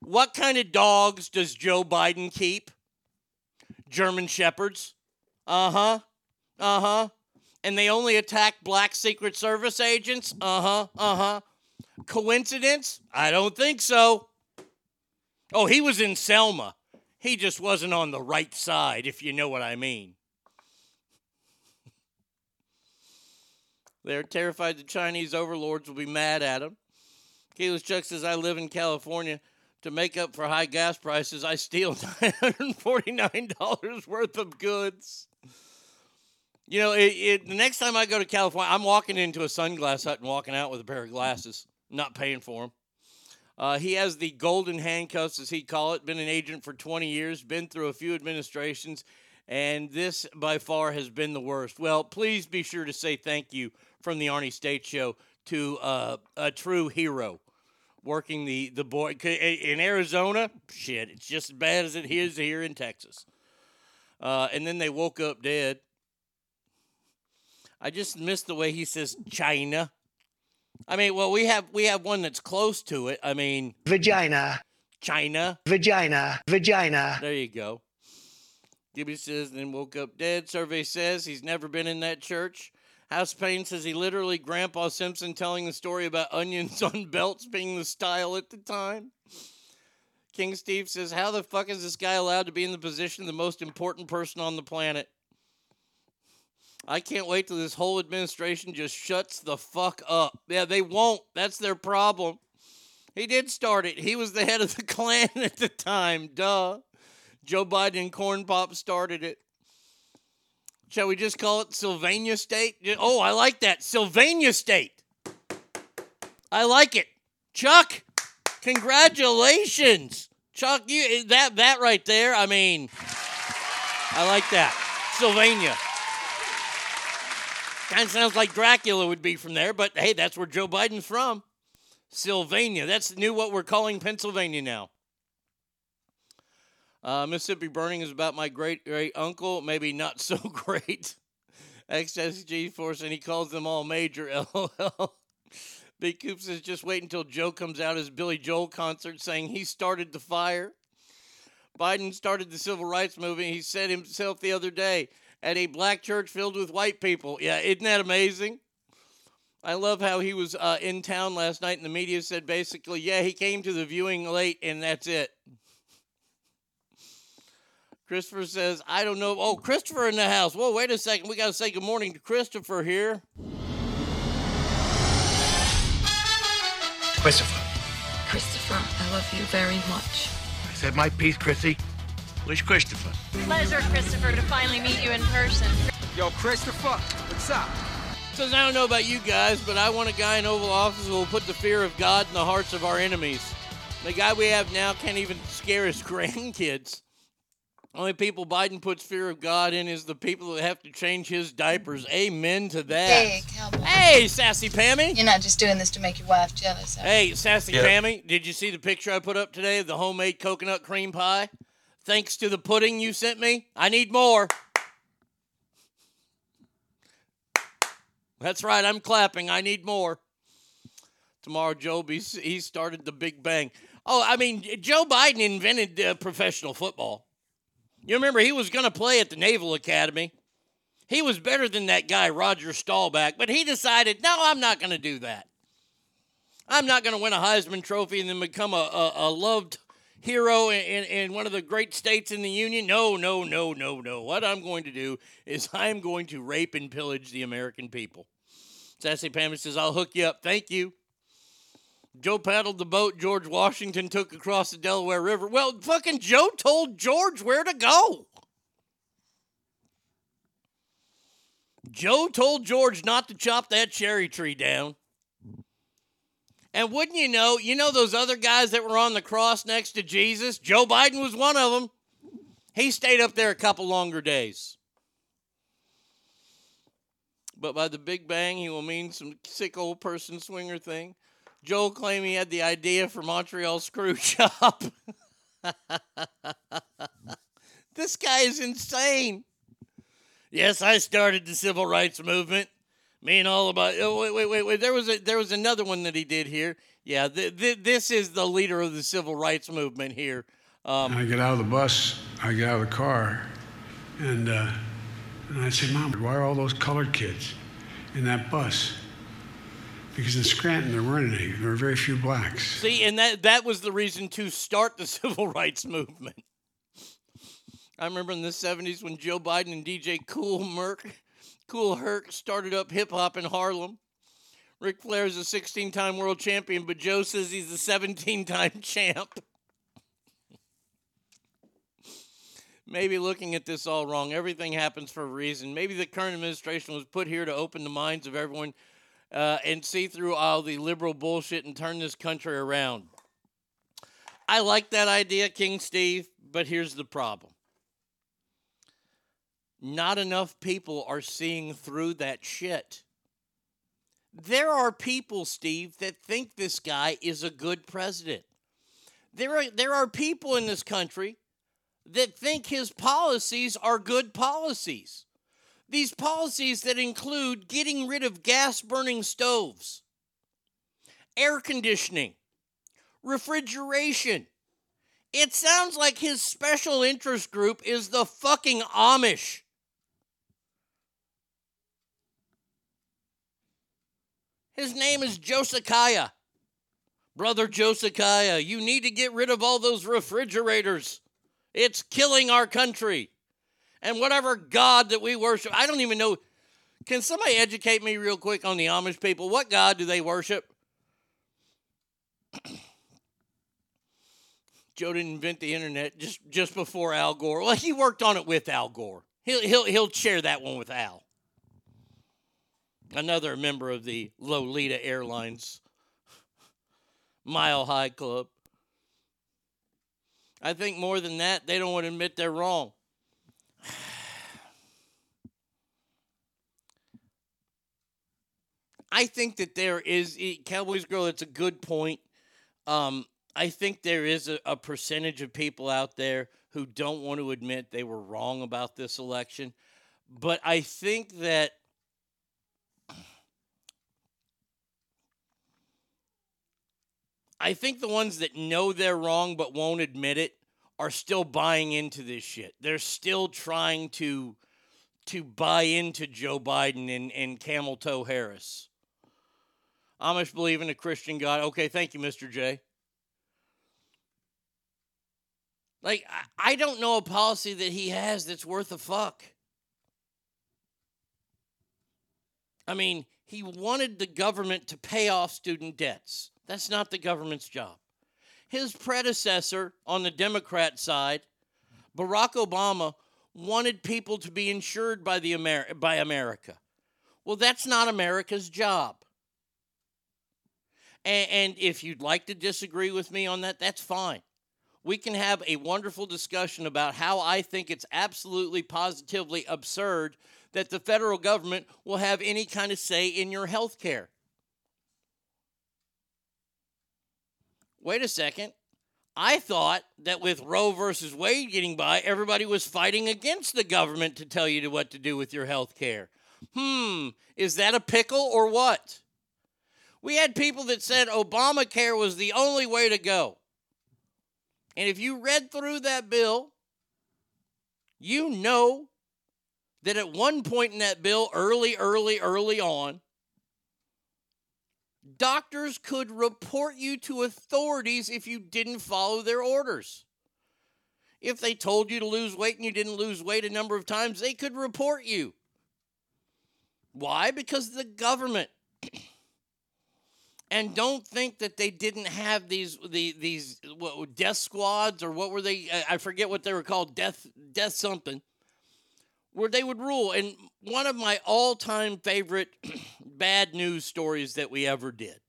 What kind of dogs does Joe Biden keep? German shepherds. Uh huh. Uh huh. And they only attack black Secret Service agents? Uh huh. Uh huh. Coincidence? I don't think so. Oh, he was in Selma. He just wasn't on the right side, if you know what I mean. They're terrified the Chinese overlords will be mad at them. Keyless Chuck says, I live in California. To make up for high gas prices, I steal $949 worth of goods. You know, it, it, the next time I go to California, I'm walking into a sunglass hut and walking out with a pair of glasses, not paying for them. Uh, he has the golden handcuffs, as he call it. Been an agent for 20 years, been through a few administrations, and this by far has been the worst. Well, please be sure to say thank you from the Arnie State Show to uh, a true hero. working the the boy in Arizona. Shit, it's just as bad as it is here in Texas. Uh, and then they woke up dead. I just miss the way he says China. I mean, well, we have we have one that's close to it. I mean, vagina, China, vagina, vagina. There you go. Gibby says, then woke up dead. Survey says he's never been in that church. House Payne says he literally Grandpa Simpson telling the story about onions on belts being the style at the time. King Steve says, How the fuck is this guy allowed to be in the position of the most important person on the planet? I can't wait till this whole administration just shuts the fuck up. Yeah, they won't. That's their problem. He did start it. He was the head of the Klan at the time. Duh. Joe Biden Corn Pop started it. Shall we just call it Sylvania State? Oh, I like that. Sylvania State. I like it. Chuck, congratulations. Chuck, you that that right there, I mean, I like that. Sylvania. Kind of sounds like Dracula would be from there, but hey, that's where Joe Biden's from. Sylvania. That's new what we're calling Pennsylvania now. Uh, Mississippi Burning is about my great great uncle, maybe not so great. XSG Force, and he calls them all major. LOL. Big Coop says just wait until Joe comes out as Billy Joel concert saying he started the fire. Biden started the civil rights movement. He said himself the other day, at a black church filled with white people. Yeah, isn't that amazing? I love how he was uh, in town last night, and the media said basically, yeah, he came to the viewing late, and that's it. Christopher says, I don't know. Oh, Christopher in the house. Whoa, wait a second. We got to say good morning to Christopher here. Christopher. Christopher, I love you very much. I said my piece, Chrissy. Where's Christopher? Pleasure, Christopher, to finally meet you in person. Yo, Christopher, what's up? Says, I don't know about you guys, but I want a guy in Oval Office who will put the fear of God in the hearts of our enemies. The guy we have now can't even scare his grandkids. Only people Biden puts fear of God in is the people that have to change his diapers. Amen to that. Hey, cowboy. Hey, sassy Pammy. You're not just doing this to make your wife jealous. Hey, sassy Yeah. Pammy. Did you see the picture I put up today of the homemade coconut cream pie? Thanks to the pudding you sent me. I need more. That's right. I'm clapping. I need more. Tomorrow, Joe, he started the Big Bang. Oh, I mean, Joe Biden invented uh, professional football. You remember he was going to play at the Naval Academy. He was better than that guy, Roger Staubach, but he decided, no, I'm not going to do that. I'm not going to win a Heisman Trophy and then become a, a, a loved hero in, in, one of the great states in the Union. No, no, no, no, no. What I'm going to do is I'm going to rape and pillage the American people. Sassy Pam says, I'll hook you up. Thank you. Joe paddled the boat George Washington took across the Delaware River. Well, fucking Joe told George where to go. Joe told George not to chop that cherry tree down. And wouldn't you know, you know those other guys that were on the cross next to Jesus? Joe Biden was one of them. He stayed up there a couple longer days. But by the Big Bang, he will mean some sick old person swinger thing. Joe claimed he had the idea for Montreal Screw Job. this guy is insane. Yes, I started the civil rights movement. Me and all about. Oh, wait, wait, wait, wait. There was a, there was another one that he did here. Yeah, th- th- this is the leader of the civil rights movement here. Um, I get out of the bus, I get out of the car, and, uh, and I say, Mom, why are all those colored kids in that bus? Because in Scranton, there weren't any. There were very few blacks. See, and that that was the reason to start the civil rights movement. I remember in the '70s when Joe Biden and DJ Cool Merc, Cool Herc started up hip hop in Harlem. Ric Flair is a 16-time world champion, but Joe says he's a 17-time champ. Maybe looking at this all wrong. Everything happens for a reason. Maybe the current administration was put here to open the minds of everyone uh, and see through all the liberal bullshit and turn this country around. I like that idea, King Steve, but here's the problem. Not enough people are seeing through that shit. There are people, Steve, that think this guy is a good president. There are there are people in this country that think his policies are good policies. These policies that include getting rid of gas burning stoves, air conditioning, refrigeration. It sounds like his special interest group is the fucking Amish. His name is Josiah. Brother Josiah, you need to get rid of all those refrigerators. It's killing our country. And whatever God that we worship, I don't even know. Can somebody educate me real quick on the Amish people? What God do they worship? Joe didn't invent the internet just, just before Al Gore. Well, he worked on it with Al Gore. He'll, he'll, he'll share that one with Al. Another member of the Lolita Airlines Mile High Club. I think more than that, they don't want to admit they're wrong. I think that there is Cowboys girl. It's a good point. Um, I think there is a, a percentage of people out there who don't want to admit they were wrong about this election, but I think that I think the ones that know they're wrong but won't admit it are still buying into this shit. They're still trying to to buy into Joe Biden and, and Camel Toe Harris. Amish believe in a Christian God. Okay, thank you, Mr. J. Like, I don't know a policy that he has that's worth a fuck. I mean, he wanted the government to pay off student debts. That's not the government's job. His predecessor on the Democrat side, Barack Obama, wanted people to be insured by, the Amer- by America. Well, that's not America's job. And, and if you'd like to disagree with me on that, that's fine. We can have a wonderful discussion about how I think it's absolutely positively absurd that the federal government will have any kind of say in your health care. Wait a second. I thought that with Roe versus Wade getting by, everybody was fighting against the government to tell you what to do with your health care. Hmm, is that a pickle or what? We had people that said Obamacare was the only way to go. And if you read through that bill, you know that at one point in that bill, early, early, early on, doctors could report you to authorities if you didn't follow their orders. If they told you to lose weight and you didn't lose weight a number of times, they could report you. Why? Because the government. and don't think that they didn't have these the, these what, death squads or what were they? I forget what they were called. Death death something where they would rule. And one of my all time favorite bad news stories that we ever did.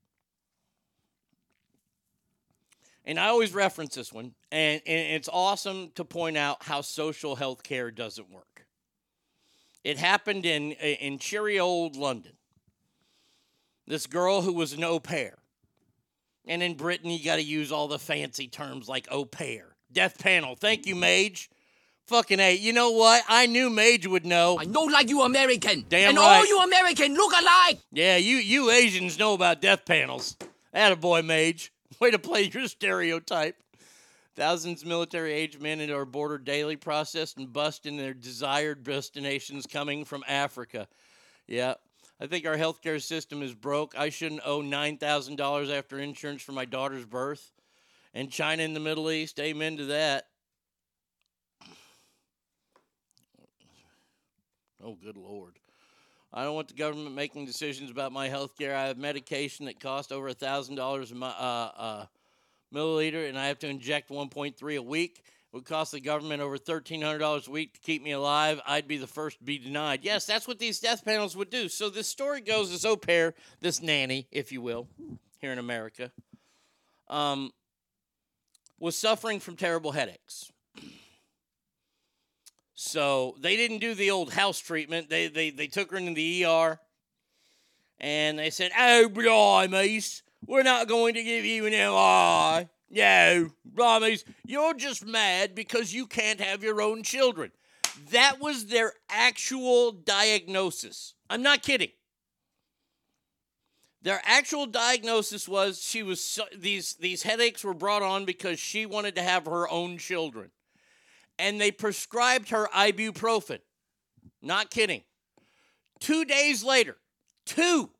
And I always reference this one, and, and it's awesome to point out how social health care doesn't work. It happened in, in cheery old London. This girl who was an au pair. And in Britain, you got to use all the fancy terms like au pair. Death panel. Thank you, Mage. Fucking A. You know what? I knew Mage would know. I know like you American. Damn and right. all you American look alike. Yeah, you you Asians know about death panels. Attaboy, Mage. Way to play your stereotype. Thousands of military age men at our border daily processed and bussed in their desired destinations coming from Africa. Yeah. I think our healthcare system is broke. I shouldn't owe $9,000 after insurance for my daughter's birth. And China in the Middle East, amen to that. Oh, good Lord. I don't want the government making decisions about my health care. I have medication that costs over $1,000 a uh, uh, milliliter, and I have to inject 1.3 a week. It would cost the government over $1,300 a week to keep me alive. I'd be the first to be denied. Yes, that's what these death panels would do. So this story goes this au pair, this nanny, if you will, here in America, um, was suffering from terrible headaches. So they didn't do the old house treatment. They they they took her into the ER, And they said, oh, blimey, we're not going to give you an MRI. No, blimey, you're just mad because you can't have your own children. That was their actual diagnosis. I'm not kidding. Their actual diagnosis was she was these these headaches were brought on because she wanted to have her own children. And they prescribed her ibuprofen. Not kidding. 2 days later, 2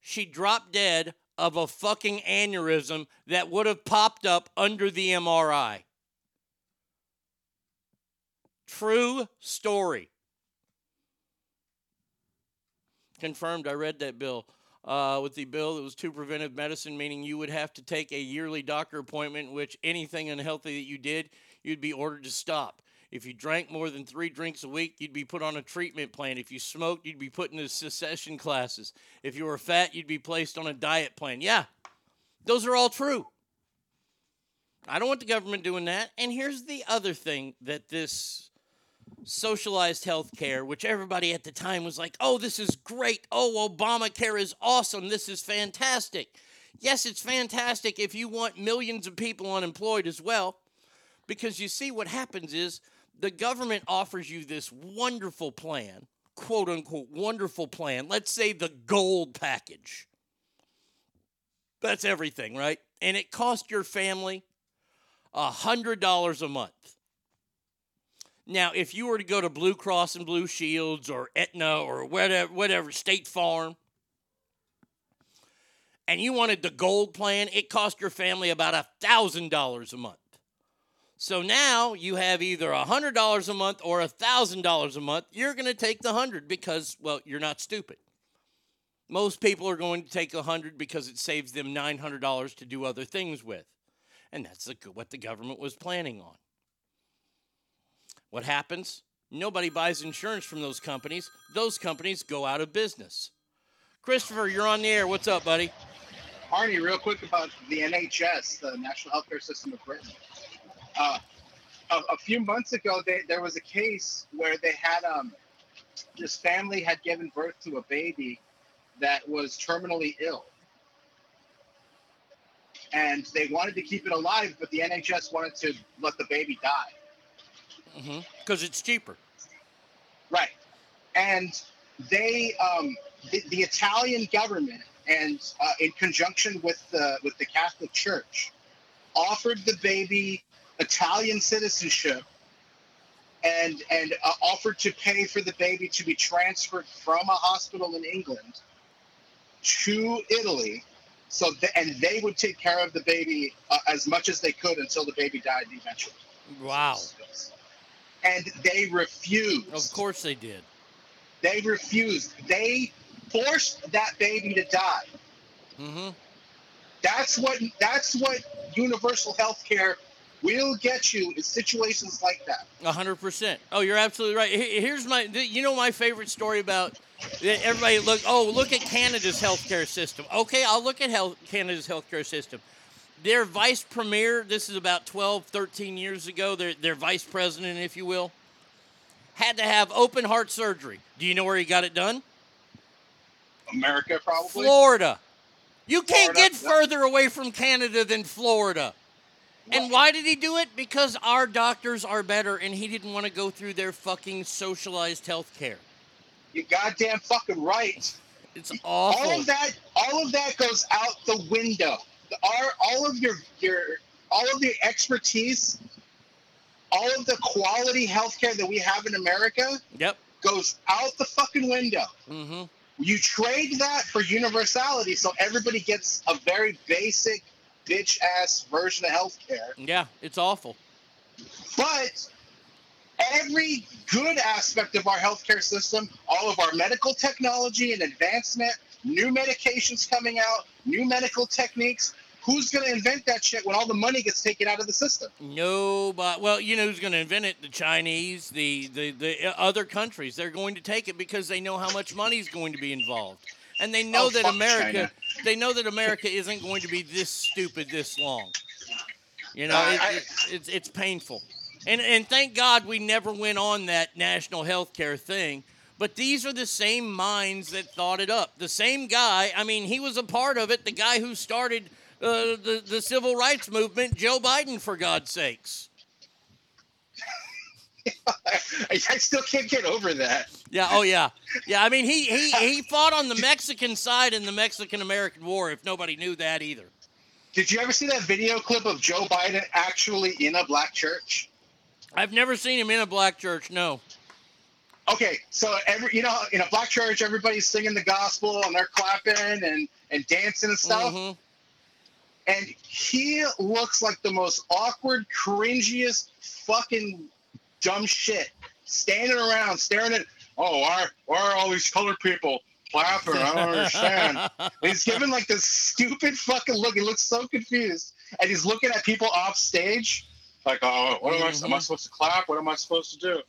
she dropped dead of a fucking aneurysm that would have popped up under the MRI. True story. Confirmed, I read that bill. Uh, with the bill, it was to preventive medicine, meaning you would have to take a yearly doctor appointment, which anything unhealthy that you did, you'd be ordered to stop. If you drank more than three drinks a week, you'd be put on a treatment plan. If you smoked, you'd be put into secession classes. If you were fat, you'd be placed on a diet plan. Yeah, those are all true. I don't want the government doing that. And here's the other thing that this socialized health care, which everybody at the time was like, oh, this is great. Oh, Obamacare is awesome. This is fantastic. Yes, it's fantastic if you want millions of people unemployed as well. Because you see, what happens is the government offers you this wonderful plan, quote unquote, wonderful plan. Let's say the gold package. That's everything, right? And it costs your family $100 a month. Now, if you were to go to Blue Cross and Blue Shields or Aetna or whatever, whatever State Farm, and you wanted the gold plan, it cost your family about a $1,000 a month. So now you have either a $100 a month or a $1,000 a month. You're going to take the 100 because, well, you're not stupid. Most people are going to take a 100 because it saves them $900 to do other things with. And that's what the government was planning on. What happens? Nobody buys insurance from those companies. Those companies go out of business. Christopher, you're on the air. What's up, buddy? Arnie, real quick about the NHS, the National Healthcare System of Britain. Uh, a, a, few months ago, they, there was a case where they had um, this family had given birth to a baby that was terminally ill, and they wanted to keep it alive, but the NHS wanted to let the baby die because it's cheaper. Right, and they, um, the, the Italian government, and uh, in conjunction with the with the Catholic Church, offered the baby Italian citizenship and and uh, offered to pay for the baby to be transferred from a hospital in England to Italy. So th- and they would take care of the baby uh, as much as they could until the baby died eventually. Wow. And they refused. Of course they did. They refused. They forced that baby to die. Mm-hmm. That's what that's what universal health care will get you in situations like that. A hundred percent. Oh, you're absolutely right. Here's my, you know, my favorite story about everybody. Look, oh, look at Canada's healthcare system. Okay, I'll look at health, Canada's healthcare system. Their vice premier, this is about 12, 13 years ago. Their their vice president, if you will, had to have open heart surgery. Do you know where he got it done? America, probably. Florida. You can't Florida, get further away from Canada than Florida. And why did he do it? Because our doctors are better and he didn't want to go through their fucking socialized health care. You goddamn fucking right. It's awful. All of that, all of that goes out the window. Our, all of your, your, all of the expertise, all of the quality healthcare that we have in America, Yep. goes out the fucking window. Mm-hmm. You trade that for universality, so everybody gets a very basic, bitch ass version of healthcare. Yeah, it's awful. But every good aspect of our healthcare system, all of our medical technology and advancement, new medications coming out, new medical techniques. Who's going to invent that shit when all the money gets taken out of the system? Nobody. Well, you know who's going to invent it? The Chinese, the, the the other countries. They're going to take it because they know how much money is going to be involved, and they know Oh, that America. China. They know that America isn't going to be this stupid this long. You know, Uh, it- I- it's, it's it's painful, and and thank God we never went on that national health care thing But these are the same minds that thought it up. The same guy, I mean, he was a part of it, the guy who started uh, the, the civil rights movement, Joe Biden, for God's sakes. I, still can't get over that. Yeah, oh yeah. Yeah, I mean he he he fought on the Mexican side in the Mexican American War if nobody knew that either. Did you ever see that video clip of Joe Biden actually in a black church? I've never seen him in a black church, no. Okay, so every you know, in a black church everybody's singing the gospel and they're clapping and and dancing and stuff. Mhm. And he looks like the most awkward, cringiest fucking dumb shit. Standing around staring at oh, why why are all these colored people clapping? I don't understand. He's giving like this stupid fucking look. He looks so confused. And he's looking at people off stage, like, oh, what am I am I mm-hmm. supposed to clap? What am I supposed to do?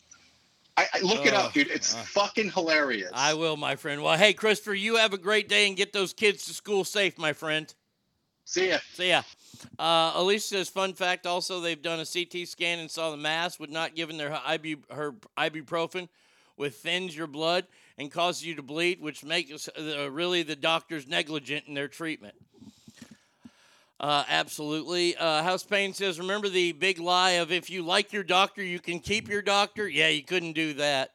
I, I look it Oh, up, dude. It's uh. fucking hilarious. I will, my friend. Well, hey, Christopher, you have a great day and get those kids to school safe, my friend. See ya. See ya. Uh, Alicia says, fun fact also, they've done a CT scan and saw the mass would not given their ibu, her ibuprofen, which thins your blood and causes you to bleed, which makes uh, really the doctors negligent in their treatment. Uh, absolutely. Uh, House Payne says, remember the big lie of if you like your doctor, you can keep your doctor? Yeah, you couldn't do that.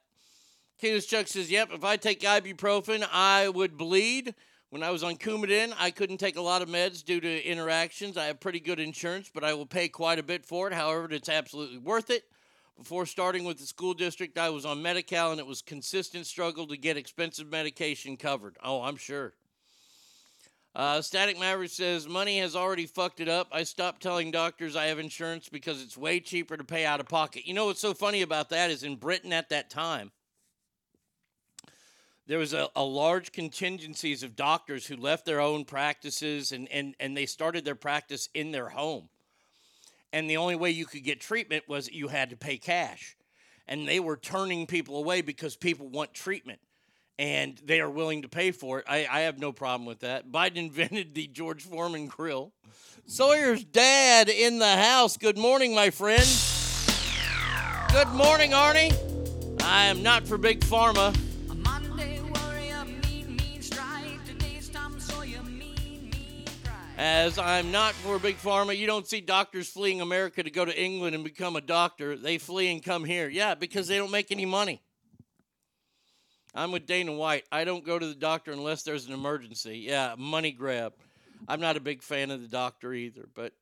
Kayla's Chuck says, yep, if I take ibuprofen, I would bleed. When I was on Coumadin, I couldn't take a lot of meds due to interactions. I have pretty good insurance, but I will pay quite a bit for it. However, it's absolutely worth it. Before starting with the school district, I was on Medi-Cal, and it was consistent struggle to get expensive medication covered. Oh, I'm sure. Uh, Static Maverick says money has already fucked it up. I stopped telling doctors I have insurance because it's way cheaper to pay out of pocket. You know what's so funny about that is in Britain at that time, there was a, a large contingencies of doctors who left their own practices and, and, and they started their practice in their home. And the only way you could get treatment was you had to pay cash. And they were turning people away because people want treatment and they are willing to pay for it. I, I have no problem with that. Biden invented the George Foreman grill. Sawyer's dad in the house. Good morning, my friend. Good morning, Arnie. I am not for big pharma. As I'm not for big pharma, you don't see doctors fleeing America to go to England and become a doctor. They flee and come here. Yeah, because they don't make any money. I'm with Dana White. I don't go to the doctor unless there's an emergency. Yeah, money grab. I'm not a big fan of the doctor either, but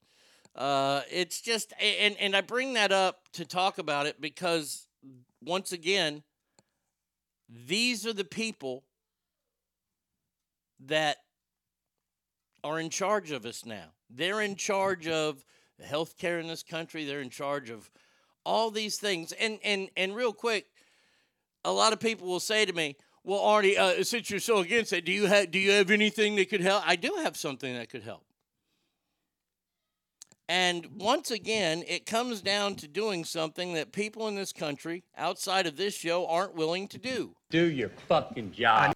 uh, it's just and and I bring that up to talk about it because once again, these are the people that are in charge of us now. They're in charge of the health care in this country. They're in charge of all these things. And and and real quick, a lot of people will say to me, "Well, Arnie, uh, since you're so against it, do you have do you have anything that could help?" I do have something that could help. And once again, it comes down to doing something that people in this country, outside of this show, aren't willing to do. Do your fucking job.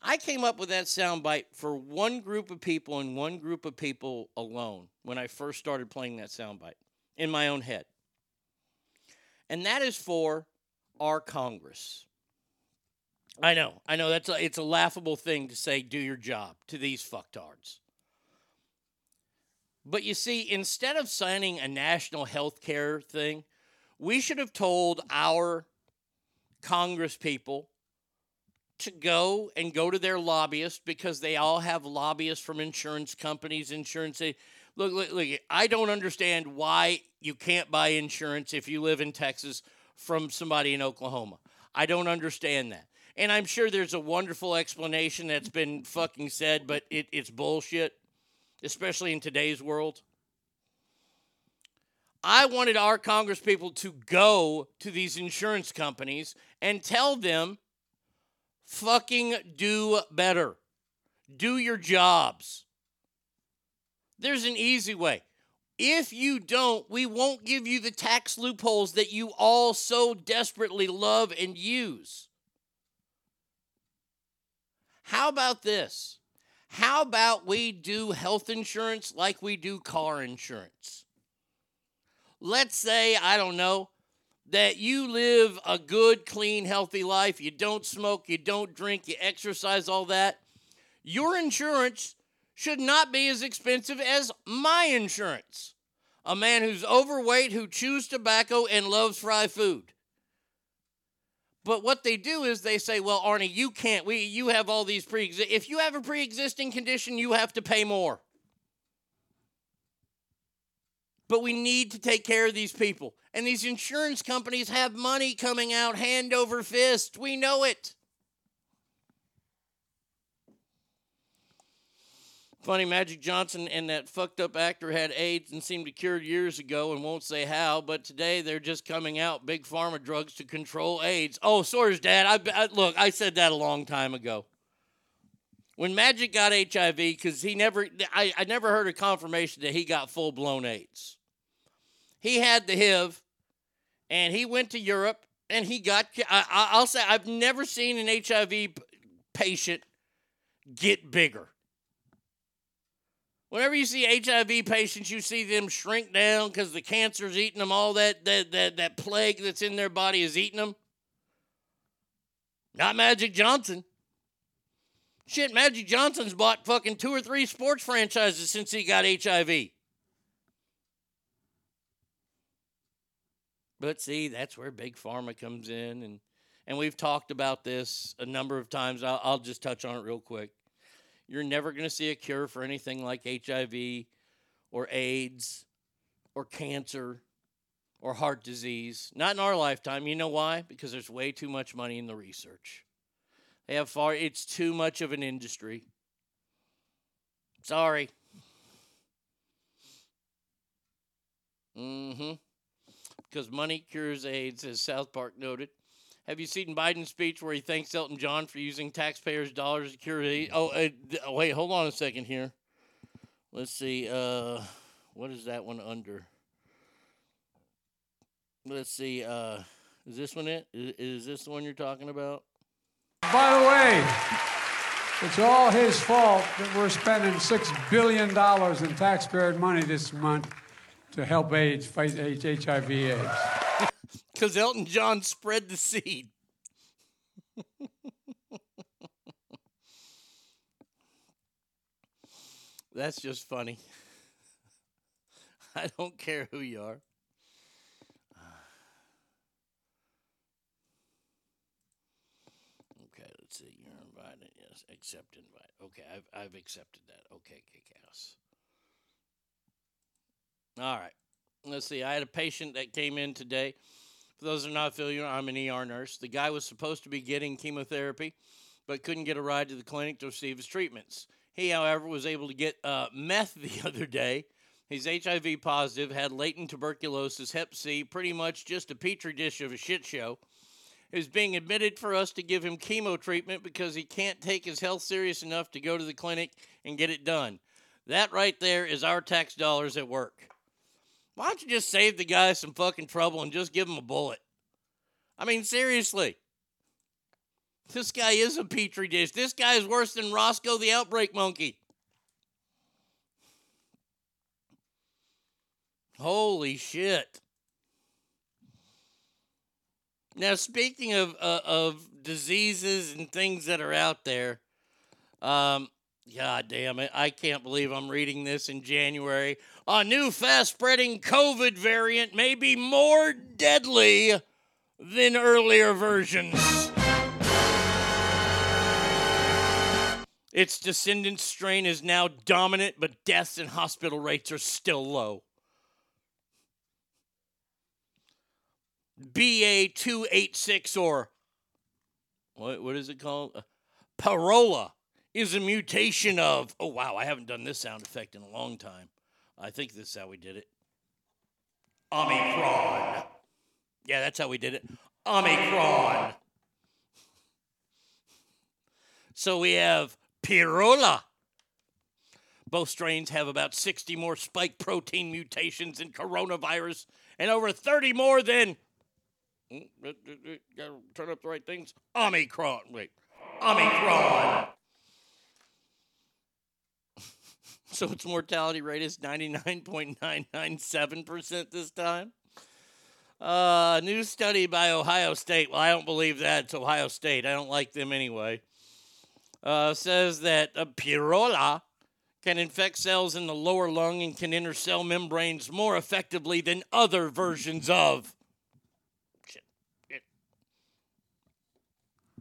I came up with that soundbite for one group of people and one group of people alone when I first started playing that soundbite in my own head. And that is for our Congress. I know, I know that's a, it's a laughable thing to say do your job to these fucktards. But you see, instead of signing a national health care thing, we should have told our Congress people to go and go to their lobbyists because they all have lobbyists from insurance companies, insurance. Look, look, look, I don't understand why you can't buy insurance if you live in Texas from somebody in Oklahoma. I don't understand that. And I'm sure there's a wonderful explanation that's been fucking said, but it, it's bullshit, especially in today's world. I wanted our Congress people to go to these insurance companies and tell them fucking do better. Do your jobs. There's an easy way. If you don't, we won't give you the tax loopholes that you all so desperately love and use. How about this? How about we do health insurance like we do car insurance? Let's say, I don't know, that you live a good, clean, healthy life, you don't smoke, you don't drink, you exercise, all that, your insurance should not be as expensive as my insurance. A man who's overweight, who chews tobacco, and loves fried food. But what they do is they say, "Well, Arnie, you can't. We you have all these pre if you have a pre-existing condition, you have to pay more." But we need to take care of these people. And these insurance companies have money coming out hand over fist. We know it. Funny, Magic Johnson and that fucked up actor had AIDS and seemed to cure years ago and won't say how, but today they're just coming out big pharma drugs to control AIDS. Oh, Sawyer's dad. I, I look, I said that a long time ago. When Magic got HIV, because he never, I, I never heard a confirmation that he got full blown AIDS. He had the HIV, and he went to Europe, and he got. I, I'll say I've never seen an HIV patient get bigger. Whenever you see HIV patients, you see them shrink down because the cancer's eating them. All that, that that that plague that's in their body is eating them. Not Magic Johnson. Shit, Magic Johnson's bought fucking two or three sports franchises since he got HIV. But see, that's where big pharma comes in, and and we've talked about this a number of times. I'll, I'll just touch on it real quick. You're never going to see a cure for anything like HIV, or AIDS, or cancer, or heart disease. Not in our lifetime. You know why? Because there's way too much money in the research. They have far. It's too much of an industry. Sorry. Mm-hmm because money cures AIDS, as South Park noted. Have you seen Biden's speech where he thanks Elton John for using taxpayers' dollars to cure AIDS? Oh, uh, oh, wait, hold on a second here. Let's see. Uh, what is that one under? Let's see. Uh, is this one it? Is, is this the one you're talking about? By the way, it's all his fault that we're spending six billion dollars in taxpayer money this month to help AIDS fight HIV AIDS. Because Elton John spread the seed. That's just funny. I don't care who you are. Okay, let's see. You're invited. Yes, accept invite. Okay, I've I've accepted that. Okay, Kick-Ass. All right. Let's see. I had a patient that came in today. For those who are not familiar, I'm an ER nurse. The guy was supposed to be getting chemotherapy, but couldn't get a ride to the clinic to receive his treatments. He, however, was able to get uh, meth the other day. He's HIV positive, had latent tuberculosis, Hep C, pretty much just a petri dish of a shit show. Is being admitted for us to give him chemo treatment because he can't take his health serious enough to go to the clinic and get it done. That right there is our tax dollars at work. Why don't you just save the guy some fucking trouble and just give him a bullet? I mean, seriously. This guy is a petri dish. This guy is worse than Roscoe the Outbreak Monkey. Holy shit. Now, speaking of uh, of diseases and things that are out there, um, God damn it. I can't believe I'm reading this in January. A new fast spreading COVID variant may be more deadly than earlier versions. Its descendant strain is now dominant, but deaths and hospital rates are still low. BA286 or what, what is it called? Uh, Pirola is a mutation of. Oh, wow, I haven't done this sound effect in a long time. I think this is how we did it. Omicron. Yeah, that's how we did it. Omicron. So we have Pirola. Both strains have about 60 more spike protein mutations than coronavirus and over 30 more than. Hmm, gotta turn up the right things. Omicron. Wait. Omicron. So its mortality rate is 99.997% this time. Uh, new study by Ohio State. Well, I don't believe that. It's Ohio State. I don't like them anyway. Uh, says that a Pirola can infect cells in the lower lung and can enter cell membranes more effectively than other versions of. Shit. It-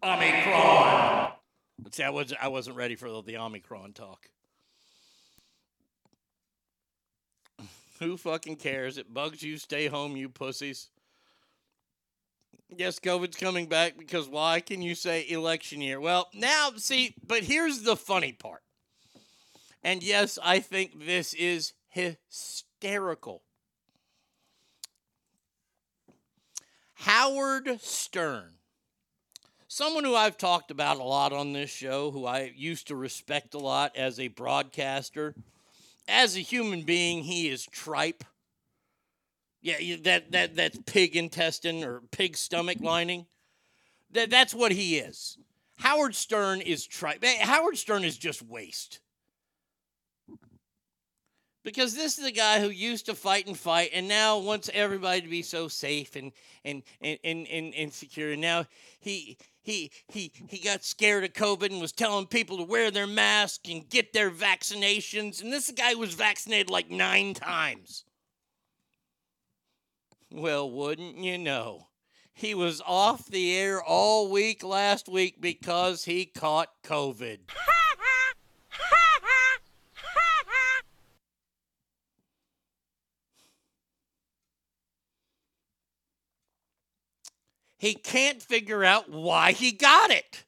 Omicron. See, I was I wasn't ready for the, the Omicron talk. Who fucking cares? It bugs you. Stay home, you pussies. Yes, COVID's coming back because why can you say election year? Well, now, see, but here's the funny part. And yes, I think this is hysterical. Howard Stern, someone who I've talked about a lot on this show, who I used to respect a lot as a broadcaster. As a human being, he is tripe. Yeah, that that that's pig intestine or pig stomach lining. That that's what he is. Howard Stern is tripe. Howard Stern is just waste. Because this is a guy who used to fight and fight and now wants everybody to be so safe and and and and, and, and secure. And now he he he he got scared of COVID and was telling people to wear their mask and get their vaccinations. And this guy was vaccinated like nine times. Well, wouldn't you know? He was off the air all week last week because he caught COVID. He can't figure out why he got it.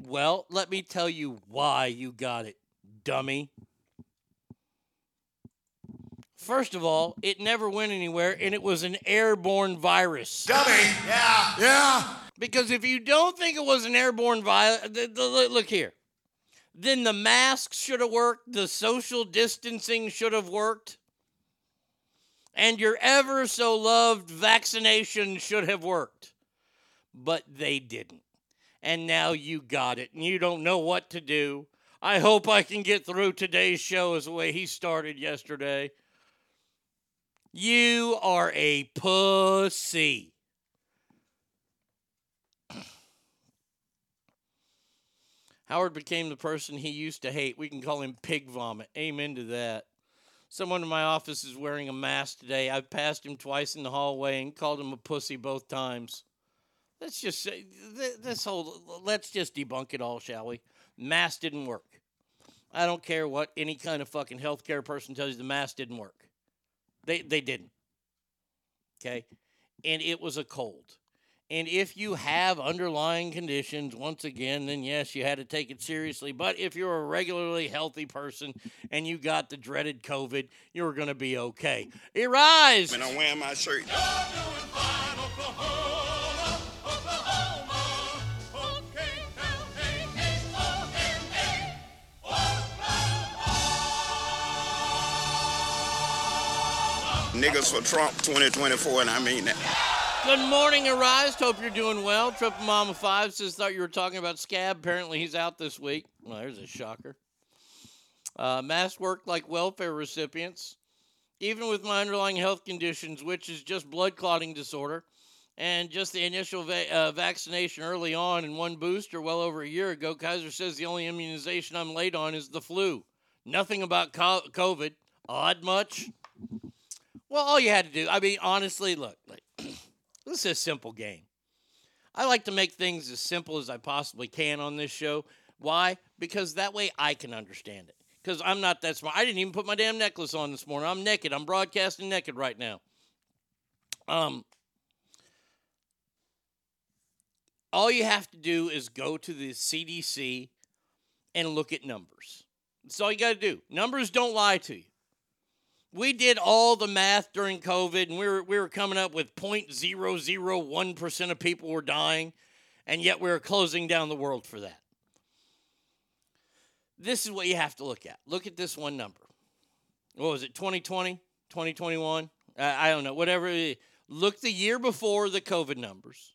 Well, let me tell you why you got it, dummy. First of all, it never went anywhere and it was an airborne virus. Dummy. Yeah. Yeah. Because if you don't think it was an airborne virus, look here. Then the masks should have worked, the social distancing should have worked, and your ever so loved vaccination should have worked. But they didn't. And now you got it, and you don't know what to do. I hope I can get through today's show as the way he started yesterday. You are a pussy. Howard became the person he used to hate. We can call him pig vomit. Amen to that. Someone in my office is wearing a mask today. I've passed him twice in the hallway and called him a pussy both times. Let's just say this whole let's just debunk it all, shall we? Mask didn't work. I don't care what any kind of fucking healthcare person tells you the mask didn't work. They they didn't. Okay? And it was a cold. And if you have underlying conditions, once again, then yes, you had to take it seriously. But if you're a regularly healthy person and you got the dreaded COVID, you're going to be okay. Arise! Man, I'm wearing my shirt. Niggas for Trump 2024, and I mean that. Good morning, Arise. Hope you're doing well. Triple Mama 5 says, thought you were talking about Scab. Apparently, he's out this week. Well, there's a shocker. Uh, masks work like welfare recipients, even with my underlying health conditions, which is just blood clotting disorder, and just the initial va- uh, vaccination early on and one booster well over a year ago. Kaiser says the only immunization I'm late on is the flu. Nothing about co- COVID. Odd much? Well, all you had to do, I mean, honestly, look, like, this is a simple game. I like to make things as simple as I possibly can on this show. Why? Because that way I can understand it. Because I'm not that smart. I didn't even put my damn necklace on this morning. I'm naked. I'm broadcasting naked right now. Um, all you have to do is go to the CDC and look at numbers. That's all you got to do. Numbers don't lie to you. We did all the math during COVID, and we were we were coming up with 0.001 percent of people were dying, and yet we were closing down the world for that. This is what you have to look at. Look at this one number. What was it? 2020, 2021? I, don't know. Whatever. Look the year before the COVID numbers,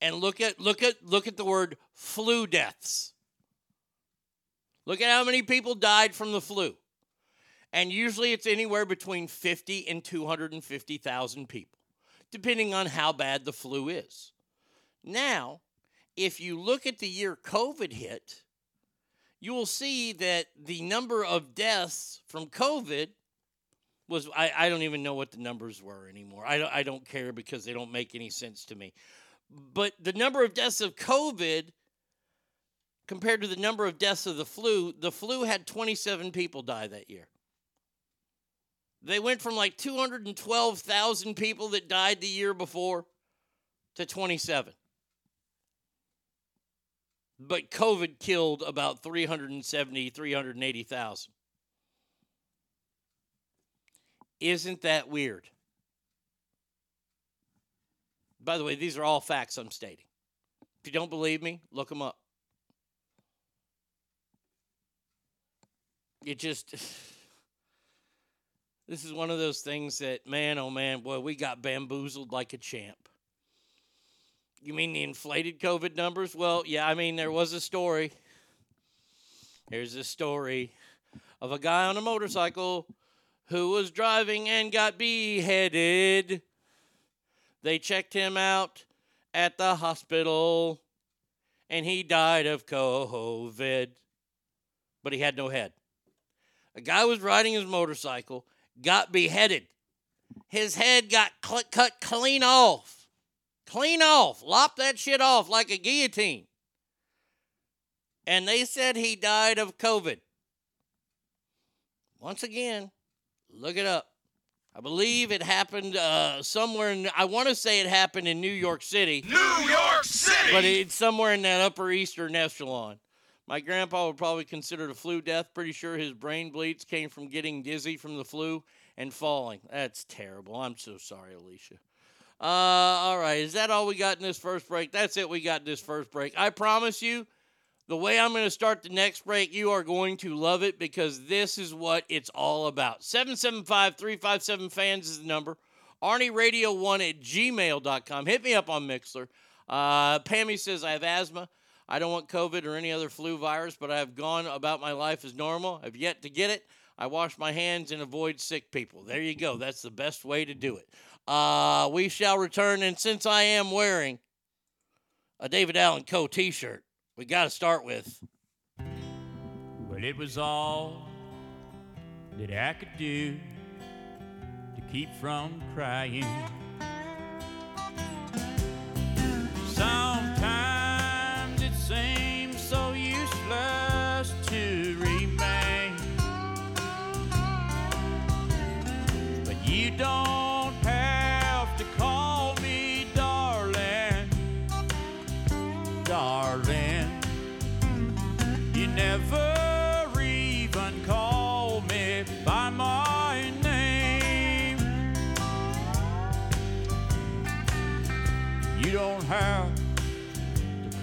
and look at look at look at the word flu deaths. Look at how many people died from the flu. And usually it's anywhere between 50 and 250,000 people, depending on how bad the flu is. Now, if you look at the year COVID hit, you will see that the number of deaths from COVID was, I, I don't even know what the numbers were anymore. I don't, I don't care because they don't make any sense to me. But the number of deaths of COVID compared to the number of deaths of the flu, the flu had 27 people die that year. They went from like 212,000 people that died the year before to 27. But COVID killed about 370, 380,000. Isn't that weird? By the way, these are all facts I'm stating. If you don't believe me, look them up. It just. This is one of those things that, man, oh man, boy, we got bamboozled like a champ. You mean the inflated COVID numbers? Well, yeah, I mean, there was a story. Here's a story of a guy on a motorcycle who was driving and got beheaded. They checked him out at the hospital and he died of COVID, but he had no head. A guy was riding his motorcycle got beheaded. His head got cl- cut clean off. Clean off. Lopped that shit off like a guillotine. And they said he died of COVID. Once again, look it up. I believe it happened uh, somewhere in, I want to say it happened in New York City. New York City! But it's somewhere in that upper eastern echelon. My grandpa would probably consider a flu death. Pretty sure his brain bleeds came from getting dizzy from the flu and falling. That's terrible. I'm so sorry, Alicia. Uh, all right, is that all we got in this first break? That's it. We got this first break. I promise you, the way I'm going to start the next break, you are going to love it because this is what it's all about. 775 357 fans is the number. ArnieRadio1 at gmail.com. Hit me up on Mixlr. Uh, Pammy says, I have asthma. I don't want COVID or any other flu virus, but I have gone about my life as normal. I've yet to get it. I wash my hands and avoid sick people. There you go. That's the best way to do it. Uh, we shall return, and since I am wearing a David Allan Coe. T-shirt, we got to start with. Well, it was all that I could do to keep from crying.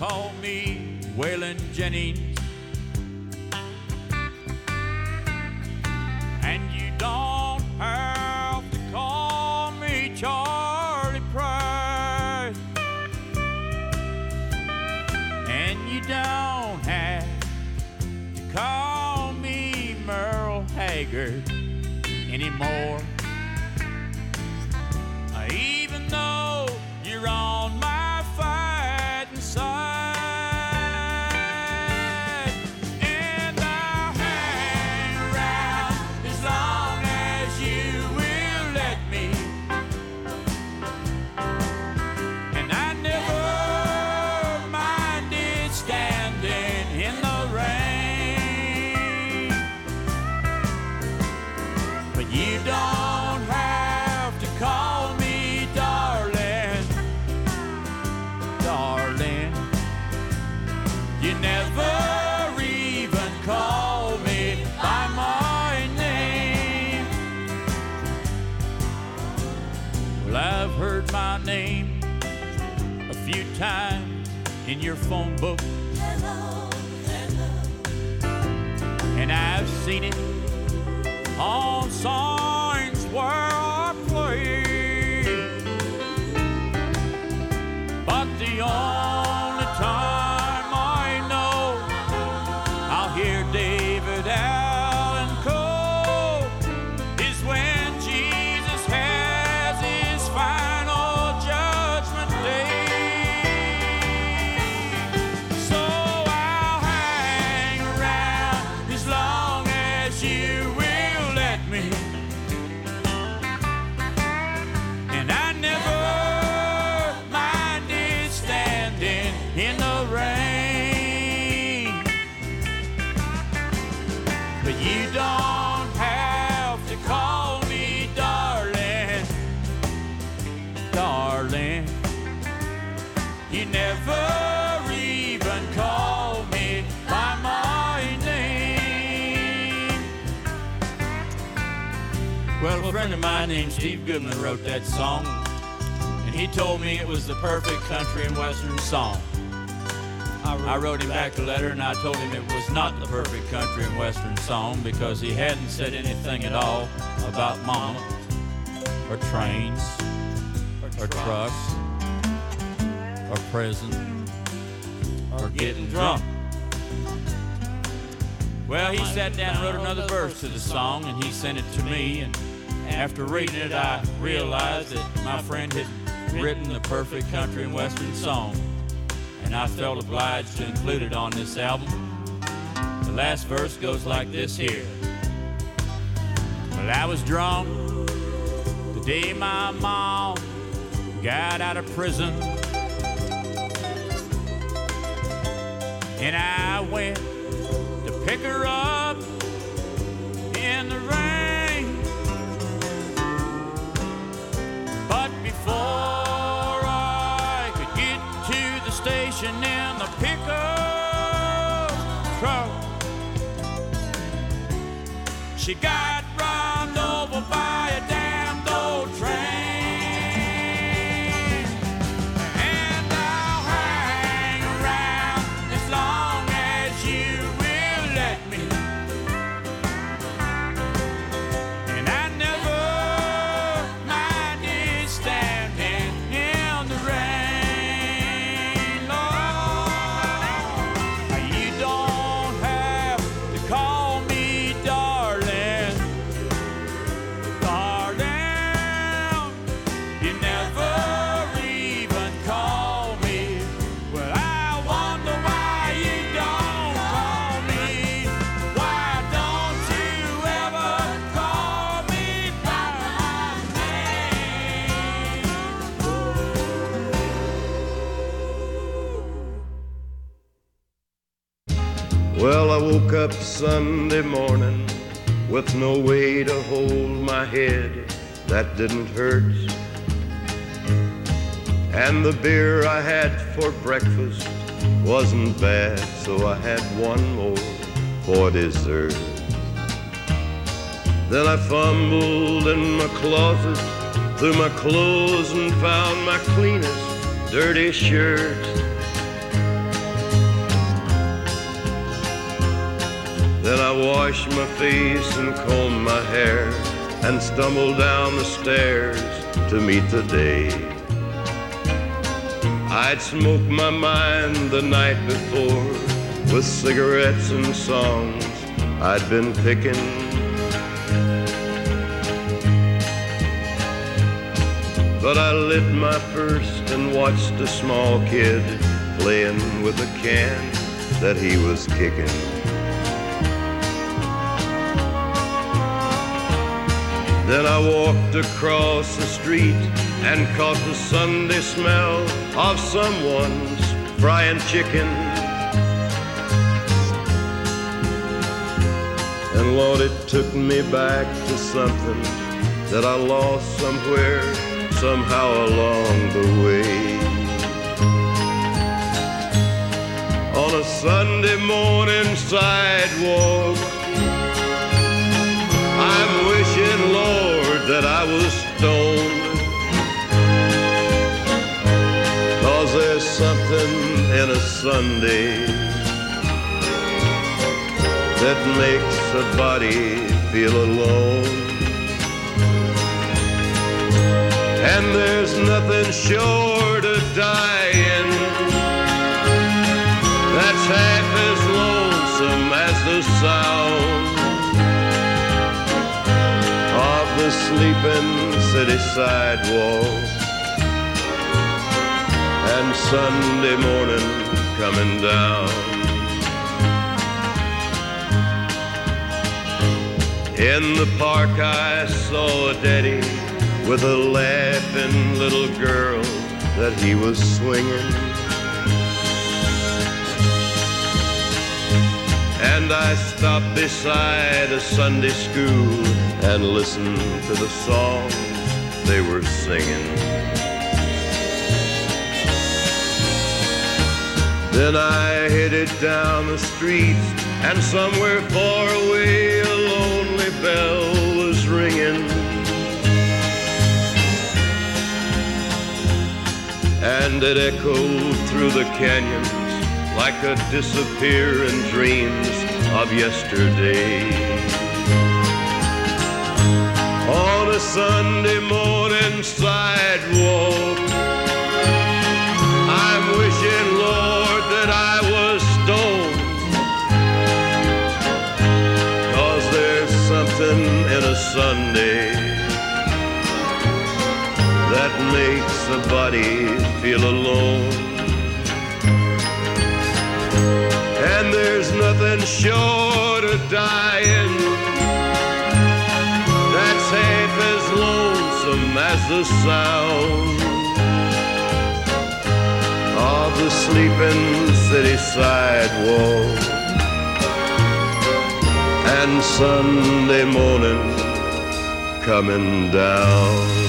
Call me Waylon Jennings. And you don't have to call me Charley Pride. And you don't have to call me Merle Haggard anymore. Phone book. Named Steve Goodman wrote that song, and he told me it was the perfect country and western song. I wrote him back a letter and I told him it was not the perfect country and western song because he hadn't said anything at all about mama or trains or trucks or prison or getting drunk. Well, he sat down and wrote another verse to the song and he sent it to me and after reading it I realized that my friend had written the perfect country and western song and I felt obliged to include it on this album. The last verse goes like this here. Well, I was drunk the day my mom got out of prison. And I went to pick her up she got Sunday morning with no way to hold my head that didn't hurt. And the beer I had for breakfast wasn't bad, so I had one more for dessert. Then I fumbled in my closet through my clothes and found my cleanest dirty shirt. Then I washed my face and combed my hair and stumbled down the stairs to meet the day. I'd smoked my mind the night before with cigarettes and songs I'd been picking. But I lit my first and watched a small kid playing with a can that he was kicking. Then I walked across the street and caught the Sunday smell of someone's frying chicken. And Lord, it took me back to something that I lost somewhere, somehow along the way. On a Sunday morning sidewalk, that I was stoned. Cause there's something in a Sunday that makes a body feel alone. And there's nothing short of dying that's half as lonesome as the sound the sleeping city sidewalk and Sunday morning coming down. In the park I saw a daddy with a laughing little girl that he was swinging. And I stopped beside a Sunday school and listen to the songs they were singing. Then I headed down the streets, and somewhere far away a lonely bell was ringing. And it echoed through the canyons like a disappearing dreams of yesterday. A Sunday morning sidewalk, I'm wishing, Lord, that I was stoned. Cause there's something in a Sunday that makes a body feel alone. And there's nothing short of dying as the sound of the sleeping city sidewalk. And Sunday morning coming down.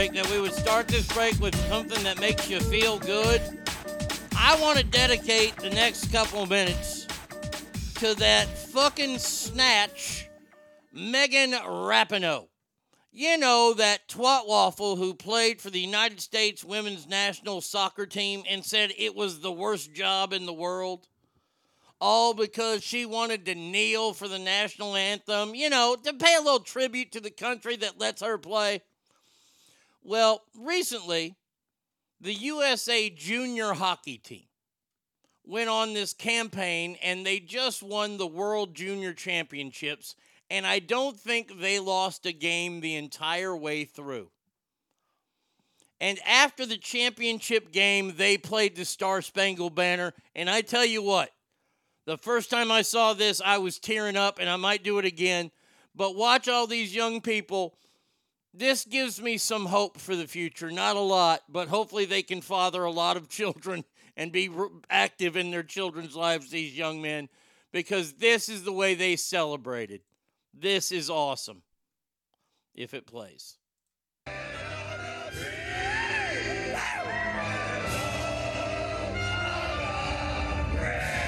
Break that we would start this break with something that makes you feel good. I want to dedicate the next couple of minutes to that fucking snatch, Megan Rapinoe. You know, that twat waffle who played for the United States women's national soccer team and said it was the worst job in the world? All because she wanted to kneel for the national anthem, you know, to pay a little tribute to the country that lets her play. Well, recently, the USA junior hockey team went on this campaign and they just won the World Junior Championships. And I don't think they lost a game the entire way through. And after the championship game, they played the Star Spangled Banner. And I tell you what, the first time I saw this, I was tearing up, and I might do it again. But watch all these young people this gives me some hope for the future. Not a lot, but hopefully they can father a lot of children and be active in their children's lives, these young men, because this is the way they celebrated. This is awesome if it plays.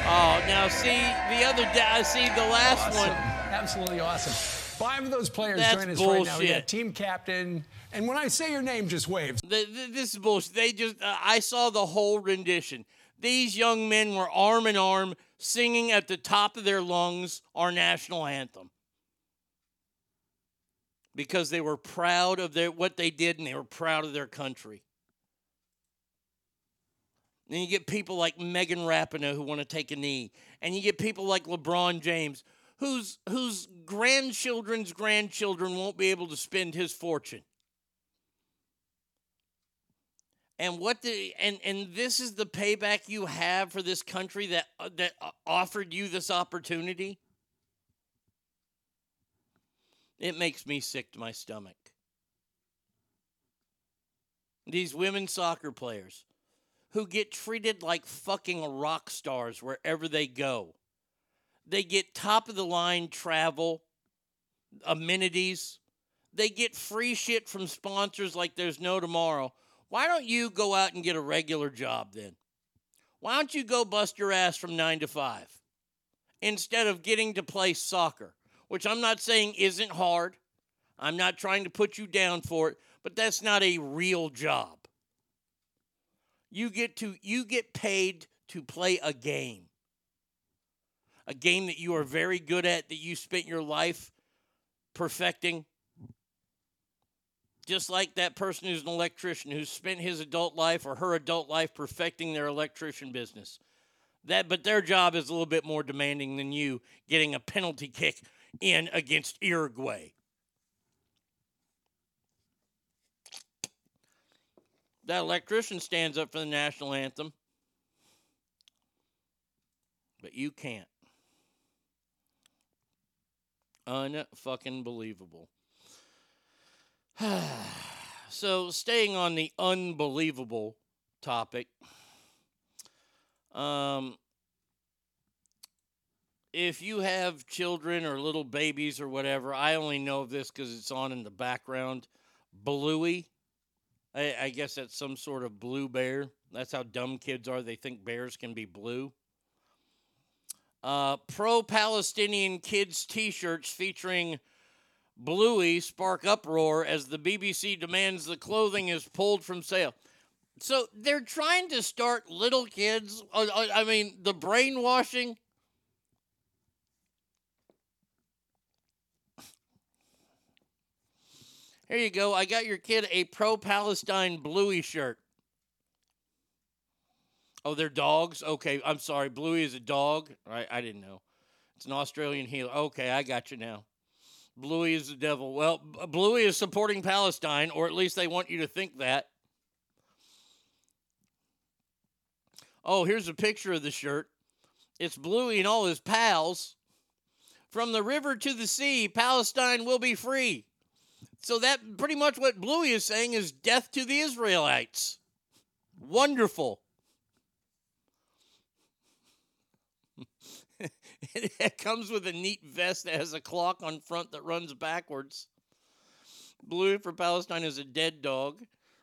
Oh, now see the other day. See the last Awesome. one. Absolutely awesome. Five of those players That's join us right now. We got team captain, and when I say your name, just wave. The, the, this is bullshit. They just, uh, I saw the whole rendition. These young men were arm in arm singing at the top of their lungs our national anthem because they were proud of their what they did and they were proud of their country. Then you get people like Megan Rapinoe who want to take a knee, and you get people like LeBron James whose whose grandchildren's grandchildren won't be able to spend his fortune. And what the and and this is the payback you have for this country that uh, that uh, offered you this opportunity. It makes me sick to my stomach. These women soccer players who get treated like fucking rock stars wherever they go. They get top of the line travel, amenities. They get free shit from sponsors like there's no tomorrow. Why don't you go out and get a regular job then? Why don't you go bust your ass from 9 to 5 instead of getting to play soccer, which I'm not saying isn't hard. I'm not trying to put you down for it, but that's not a real job. You get to you get paid to play a game. A game that you are very good at that you spent your life perfecting. Just like that person who's an electrician who spent his adult life or her adult life perfecting their electrician business. That but their job is a little bit more demanding than you getting a penalty kick in against Uruguay. That electrician stands up for the national anthem, but you can't. Unfucking believable. so, staying on the unbelievable topic, um, if you have children or little babies or whatever, I only know of this because it's on in the background. Bluey. I, I guess that's some sort of blue bear. That's how dumb kids are. They think bears can be blue. Uh, Pro Palestinian kids t shirts featuring Bluey spark uproar as the BBC demands the clothing is pulled from sale. So they're trying to start little kids. uh, uh, I mean, the brainwashing. Here you go. I got your kid a pro Palestine Bluey shirt. Oh, they're dogs? Okay, I'm sorry. Bluey is a dog? I, I didn't know. It's an Australian heeler. Okay, I got you now. Bluey is the devil. Well, Bluey is supporting Palestine, or at least they want you to think that. Oh, here's a picture of the shirt. It's Bluey and all his pals. From the river to the sea, Palestine will be free. So that pretty much what Bluey is saying is death to the Israelites. Wonderful. it comes with a neat vest that has a clock on front that runs backwards. Blue for Palestine is a dead dog.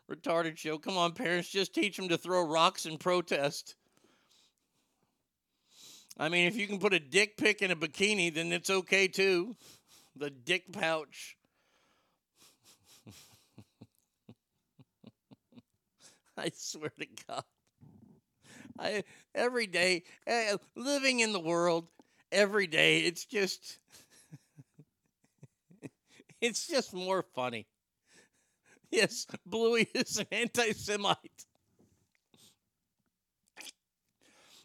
Retarded show. Come on, parents, just teach them to throw rocks in protest. I mean, if you can put a dick pic in a bikini, then it's okay too. The dick pouch. I swear to God. I every day eh, living in the world every day it's just it's just more funny. Yes, Bluey is an anti-Semite.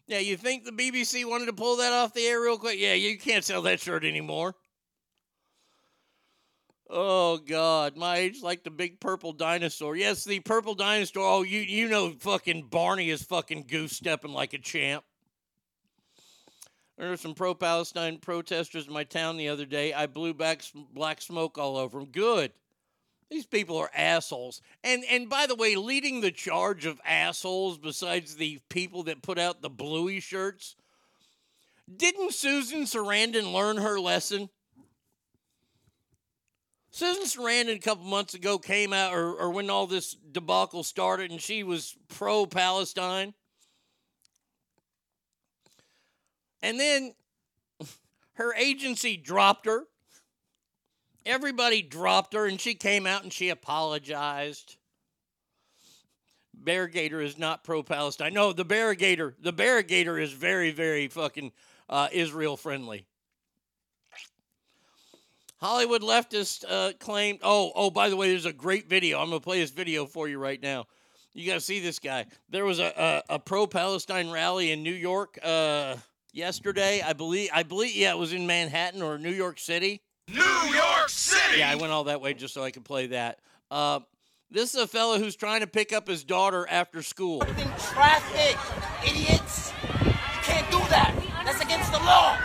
Yeah, you think the BBC wanted to pull that off the air real quick? Yeah, you can't sell that shirt anymore. Oh God, my age like the big purple dinosaur. Yes, the purple dinosaur. Oh, you you know fucking Barney is fucking goose stepping like a champ. There were some pro-Palestine protesters in my town the other day. I blew back black smoke all over them. Good. These people are assholes. And and by the way, leading the charge of assholes besides the people that put out the bluey shirts, didn't Susan Sarandon learn her lesson? Susan Sarandon a couple months ago came out, or, or when all this debacle started, and she was pro Palestine. And then her agency dropped her. Everybody dropped her, and she came out and she apologized. Barrigator is not pro Palestine. No, the Barrigator, the Barrigator is very, very fucking uh, Israel friendly. Hollywood leftist uh, claimed. Oh, oh, by the way, there's a great video. I'm gonna play this video for you right now. You gotta see this guy. There was a a, a pro-Palestine rally in New York uh, yesterday. I believe. I believe. Yeah, it was in Manhattan or New York City. New York City! Yeah, I went all that way just so I could play that. Uh, this is a fellow who's trying to pick up his daughter after school. Traffic, idiots! You can't do that. That's against the law.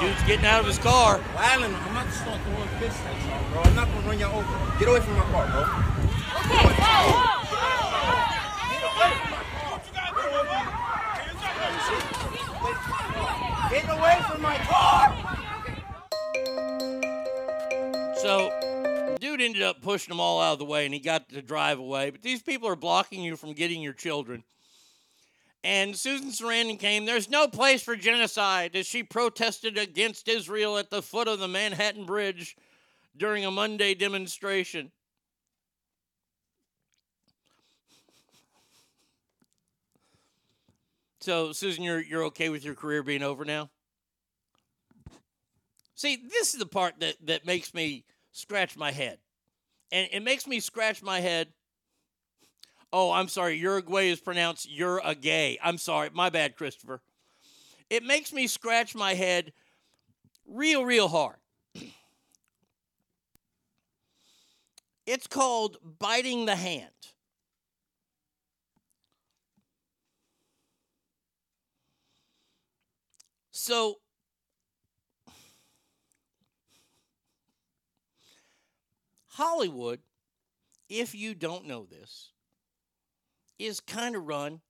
Dude's getting out of his car. Alan, I'm not start throwing fists at y'all, bro. I'm not gonna run y'all over. Get away from my car, bro. Okay, whoa, whoa, Get away from my car! So, dude ended up pushing them all out of the way and he got to drive away. But these people are blocking you from getting your children. And Susan Sarandon came. There's no place for genocide as she protested against Israel at the foot of the Manhattan Bridge during a Monday demonstration. So, Susan, you're, you're okay with your career being over now? See, this is the part that, that makes me scratch my head. And it makes me scratch my head. Oh, I'm sorry. Uruguay is pronounced you're a gay. I'm sorry. My bad, Christopher. It makes me scratch my head real, real hard. It's called biting the hand. So, Hollywood, if you don't know this, is kind of run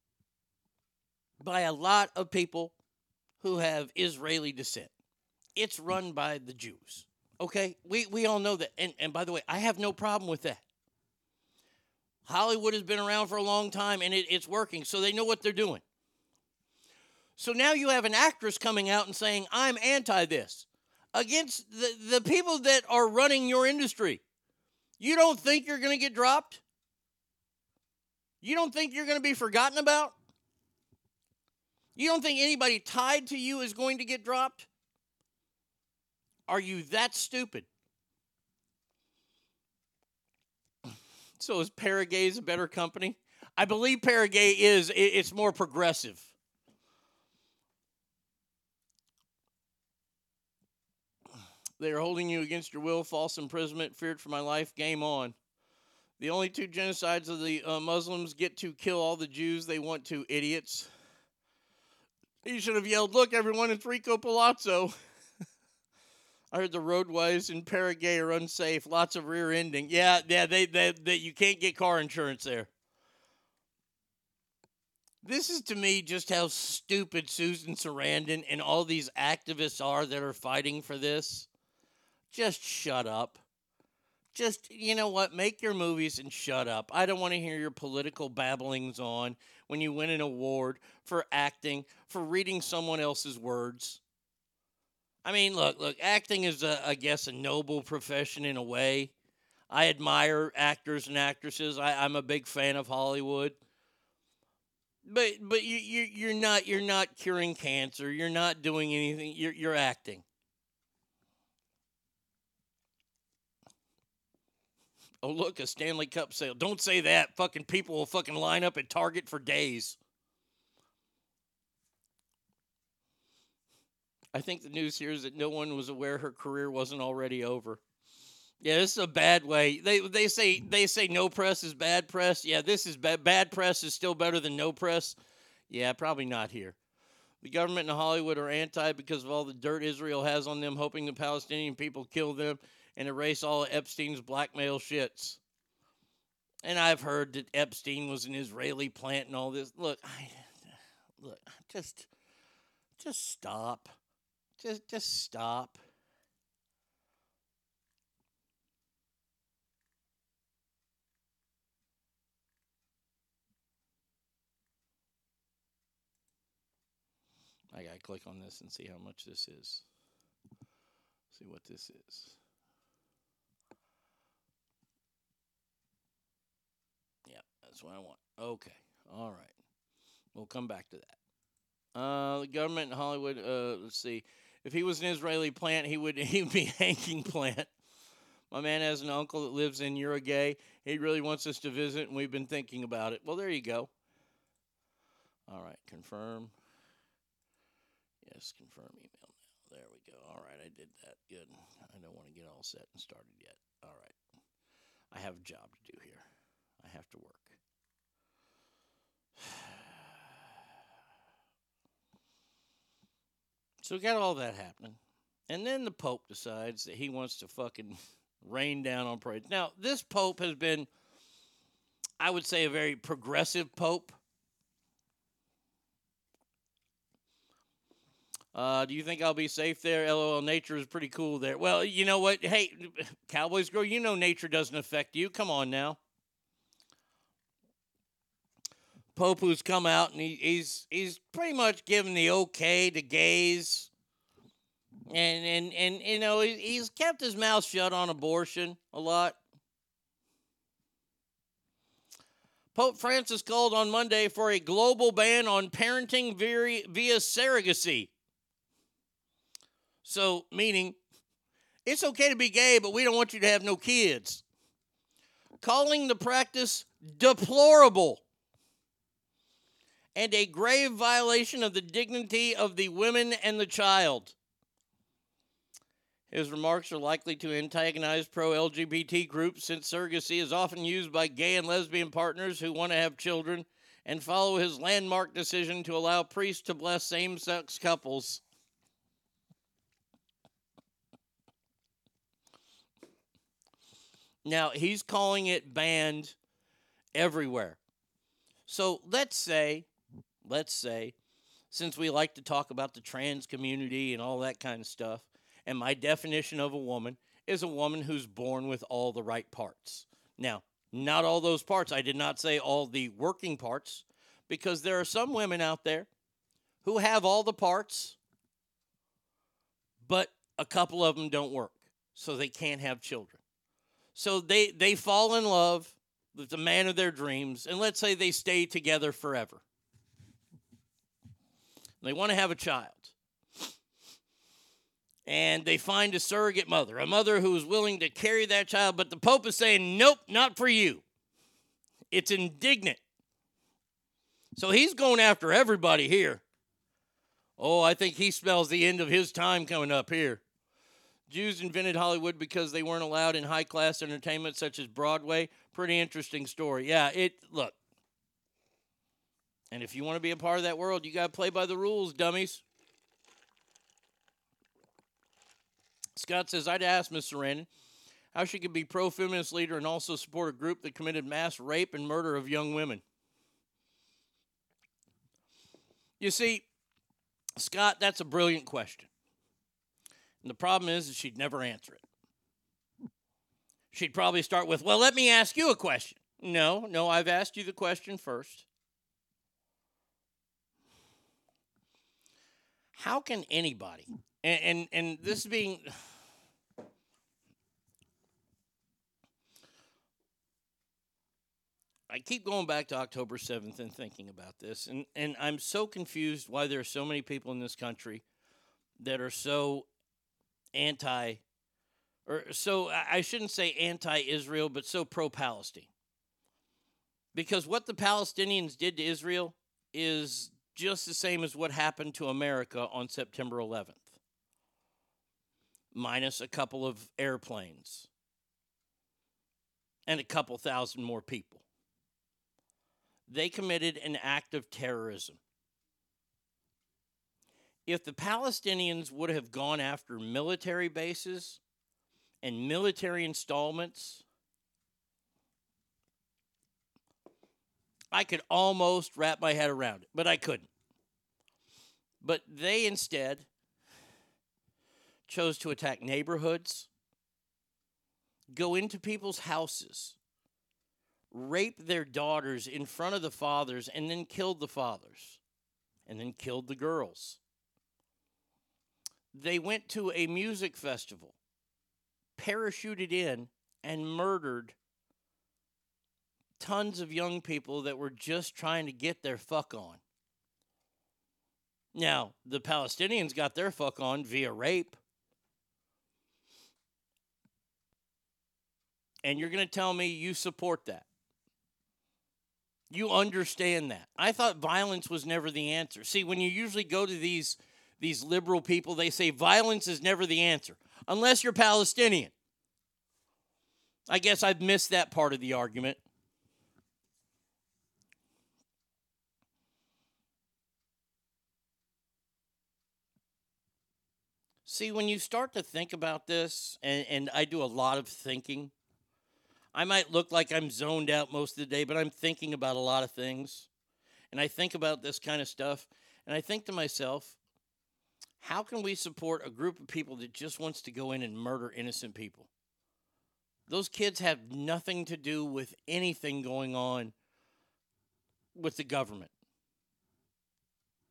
by a lot of people who have Israeli descent. It's run by the Jews. Okay? We, we all know that. And, and by the way, I have no problem with that. Hollywood has been around for a long time and it, it's working, so they know what they're doing. So now you have an actress coming out and saying, I'm anti this against the, the people that are running your industry. You don't think you're going to get dropped? You don't think you're going to be forgotten about? You don't think anybody tied to you is going to get dropped? Are you that stupid? So is Paragays a better company? I believe Paragay is. It's more progressive. They are holding you against your will, false imprisonment, feared for my life. Game on. The only two genocides of the uh, Muslims get to kill all the Jews they want to, idiots. You should have yelled, Look, everyone, it's Rico Palazzo. I heard the roadways in Paraguay are unsafe. Lots of rear ending. Yeah, yeah, they, they, they, you can't get car insurance there. This is to me just how stupid Susan Sarandon and all these activists are that are fighting for this. Just shut up. Just, you know what? Make your movies and shut up. I don't want to hear your political babblings on when you win an award for acting, for reading someone else's words. I mean, look, look, acting is, a, I guess, a noble profession in a way. I admire actors and actresses. I, I'm a big fan of Hollywood. But but you, you you're not you're not curing cancer. You're not doing anything. You're you're acting. Oh, look, a Stanley Cup sale. Don't say that. Fucking people will fucking line up at Target for days. I think the news here is that no one was aware her career wasn't already over. Yeah, this is a bad way. They they say they say no press is bad press. Yeah, this is bad. Bad press is still better than no press. Yeah, probably not here. The government in Hollywood are anti because of all the dirt Israel has on them, hoping the Palestinian people kill them and erase all Epstein's blackmail shits. And I've heard that Epstein was an Israeli plant and all this. Look, I, look, just, just stop, just, just stop. I gotta click on this and see how much this is. See what this is. That's what I want. Okay, all right. We'll come back to that. Uh, the government in Hollywood. Uh, let's see. If he was an Israeli plant, he would he would be hanging plant. My man has an uncle that lives in Uruguay. He really wants us to visit, and we've been thinking about it. Well, there you go. All right, confirm. Yes, confirm email. There we go. All right, I did that. Good. I don't want to get all set and started yet. All right. I have a job to do here. I have to work. So we got all that happening. And then the Pope decides that he wants to fucking rain down on parades. Now, this Pope has been, I would say, a very progressive Pope. Uh, do you think I'll be safe there? LOL, nature is pretty cool there. Well, you know what? Hey, Cowboys girl, you know nature doesn't affect you. Come on now. Pope who's come out and he, he's he's pretty much given the okay to gays. And and and you know, he, he's kept his mouth shut on abortion a lot. Pope Francis called on Monday for a global ban on parenting via, via surrogacy. So, meaning, it's okay to be gay, but we don't want you to have no kids. Calling the practice deplorable and a grave violation of the dignity of the women and the child. His remarks are likely to antagonize pro LGBT groups since surrogacy is often used by gay and lesbian partners who want to have children and follow his landmark decision to allow priests to bless same sex couples. Now, he's calling it banned everywhere. So let's say, let's say, since we like to talk about the trans community and all that kind of stuff, and my definition of a woman is a woman who's born with all the right parts. Now, not all those parts. I did not say all the working parts because there are some women out there who have all the parts, but a couple of them don't work. So they can't have children. So they, they fall in love with the man of their dreams, and let's say they stay together forever. They want to have a child. And they find a surrogate mother, a mother who is willing to carry that child, but the Pope is saying, nope, not for you. It's indignant. So he's going after everybody here. Oh, I think he smells the end of his time coming up here. Jews invented Hollywood because they weren't allowed in high class entertainment such as Broadway. Pretty interesting story. Yeah, it look. And if you want to be a part of that world, you got to play by the rules, dummies. Scott says, I'd ask Miss Sarandon how she could be pro feminist leader and also support a group that committed mass rape and murder of young women. You see, Scott, that's a brilliant question. And the problem is that she'd never answer it. She'd probably start with, Well, let me ask you a question. No, no, I've asked you the question first. How can anybody, and, and, and this being. I keep going back to October 7th and thinking about this, and, and I'm so confused why there are so many people in this country that are so anti, or so I shouldn't say anti Israel, but so pro Palestine. Because what the Palestinians did to Israel is just the same as what happened to America on September 11th, minus a couple of airplanes and a couple thousand more people. They committed an act of terrorism. if the Palestinians would have gone after military bases and military installments, I could almost wrap my head around it, but I couldn't. But they instead chose to attack neighborhoods, go into people's houses, rape their daughters in front of the fathers, and then killed the fathers, and then killed the girls. They went to a music festival, parachuted in, and murdered tons of young people that were just trying to get their fuck on. Now, the Palestinians got their fuck on via rape. And you're going to tell me you support that. You understand that. I thought violence was never the answer. See, when you usually go to these these liberal people, they say violence is never the answer unless you're Palestinian. I guess I've missed that part of the argument. See, when you start to think about this, and, and I do a lot of thinking, I might look like I'm zoned out most of the day, but I'm thinking about a lot of things. And I think about this kind of stuff. And I think to myself, how can we support a group of people that just wants to go in and murder innocent people? Those kids have nothing to do with anything going on with the government.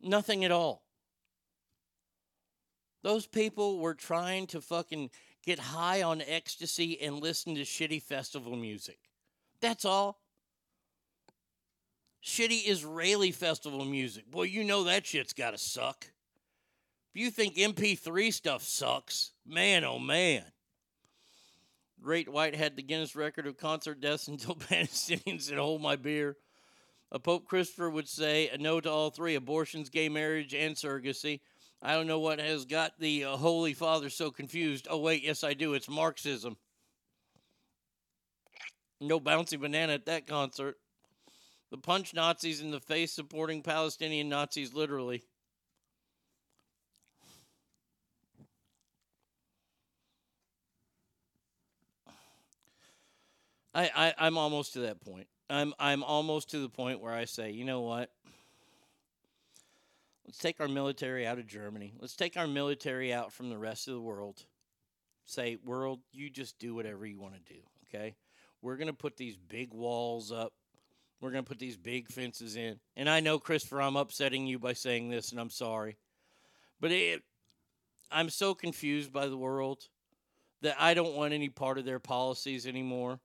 Nothing at all. Those people were trying to fucking get high on ecstasy and listen to shitty festival music. That's all. Shitty Israeli festival music. Well, you know that shit's got to suck. If you think MP3 stuff sucks, man, oh man. Great White had the Guinness record of concert deaths until Palestinians said, Hold my beer. A Pope Christopher would say a no to all three abortions, gay marriage, and surrogacy. I don't know what has got the uh, Holy Father so confused. Oh, wait, yes, I do. It's Marxism. No bouncy banana at that concert. The punch Nazis in the face supporting Palestinian Nazis, literally. I, I, I'm almost to that point. I'm I'm almost to the point where I say, you know what? Let's take our military out of Germany. Let's take our military out from the rest of the world. Say, world, you just do whatever you want to do, okay? We're going to put these big walls up. We're going to put these big fences in. And I know, Christopher, I'm upsetting you by saying this, and I'm sorry. But it, I'm so confused by the world that I don't want any part of their policies anymore.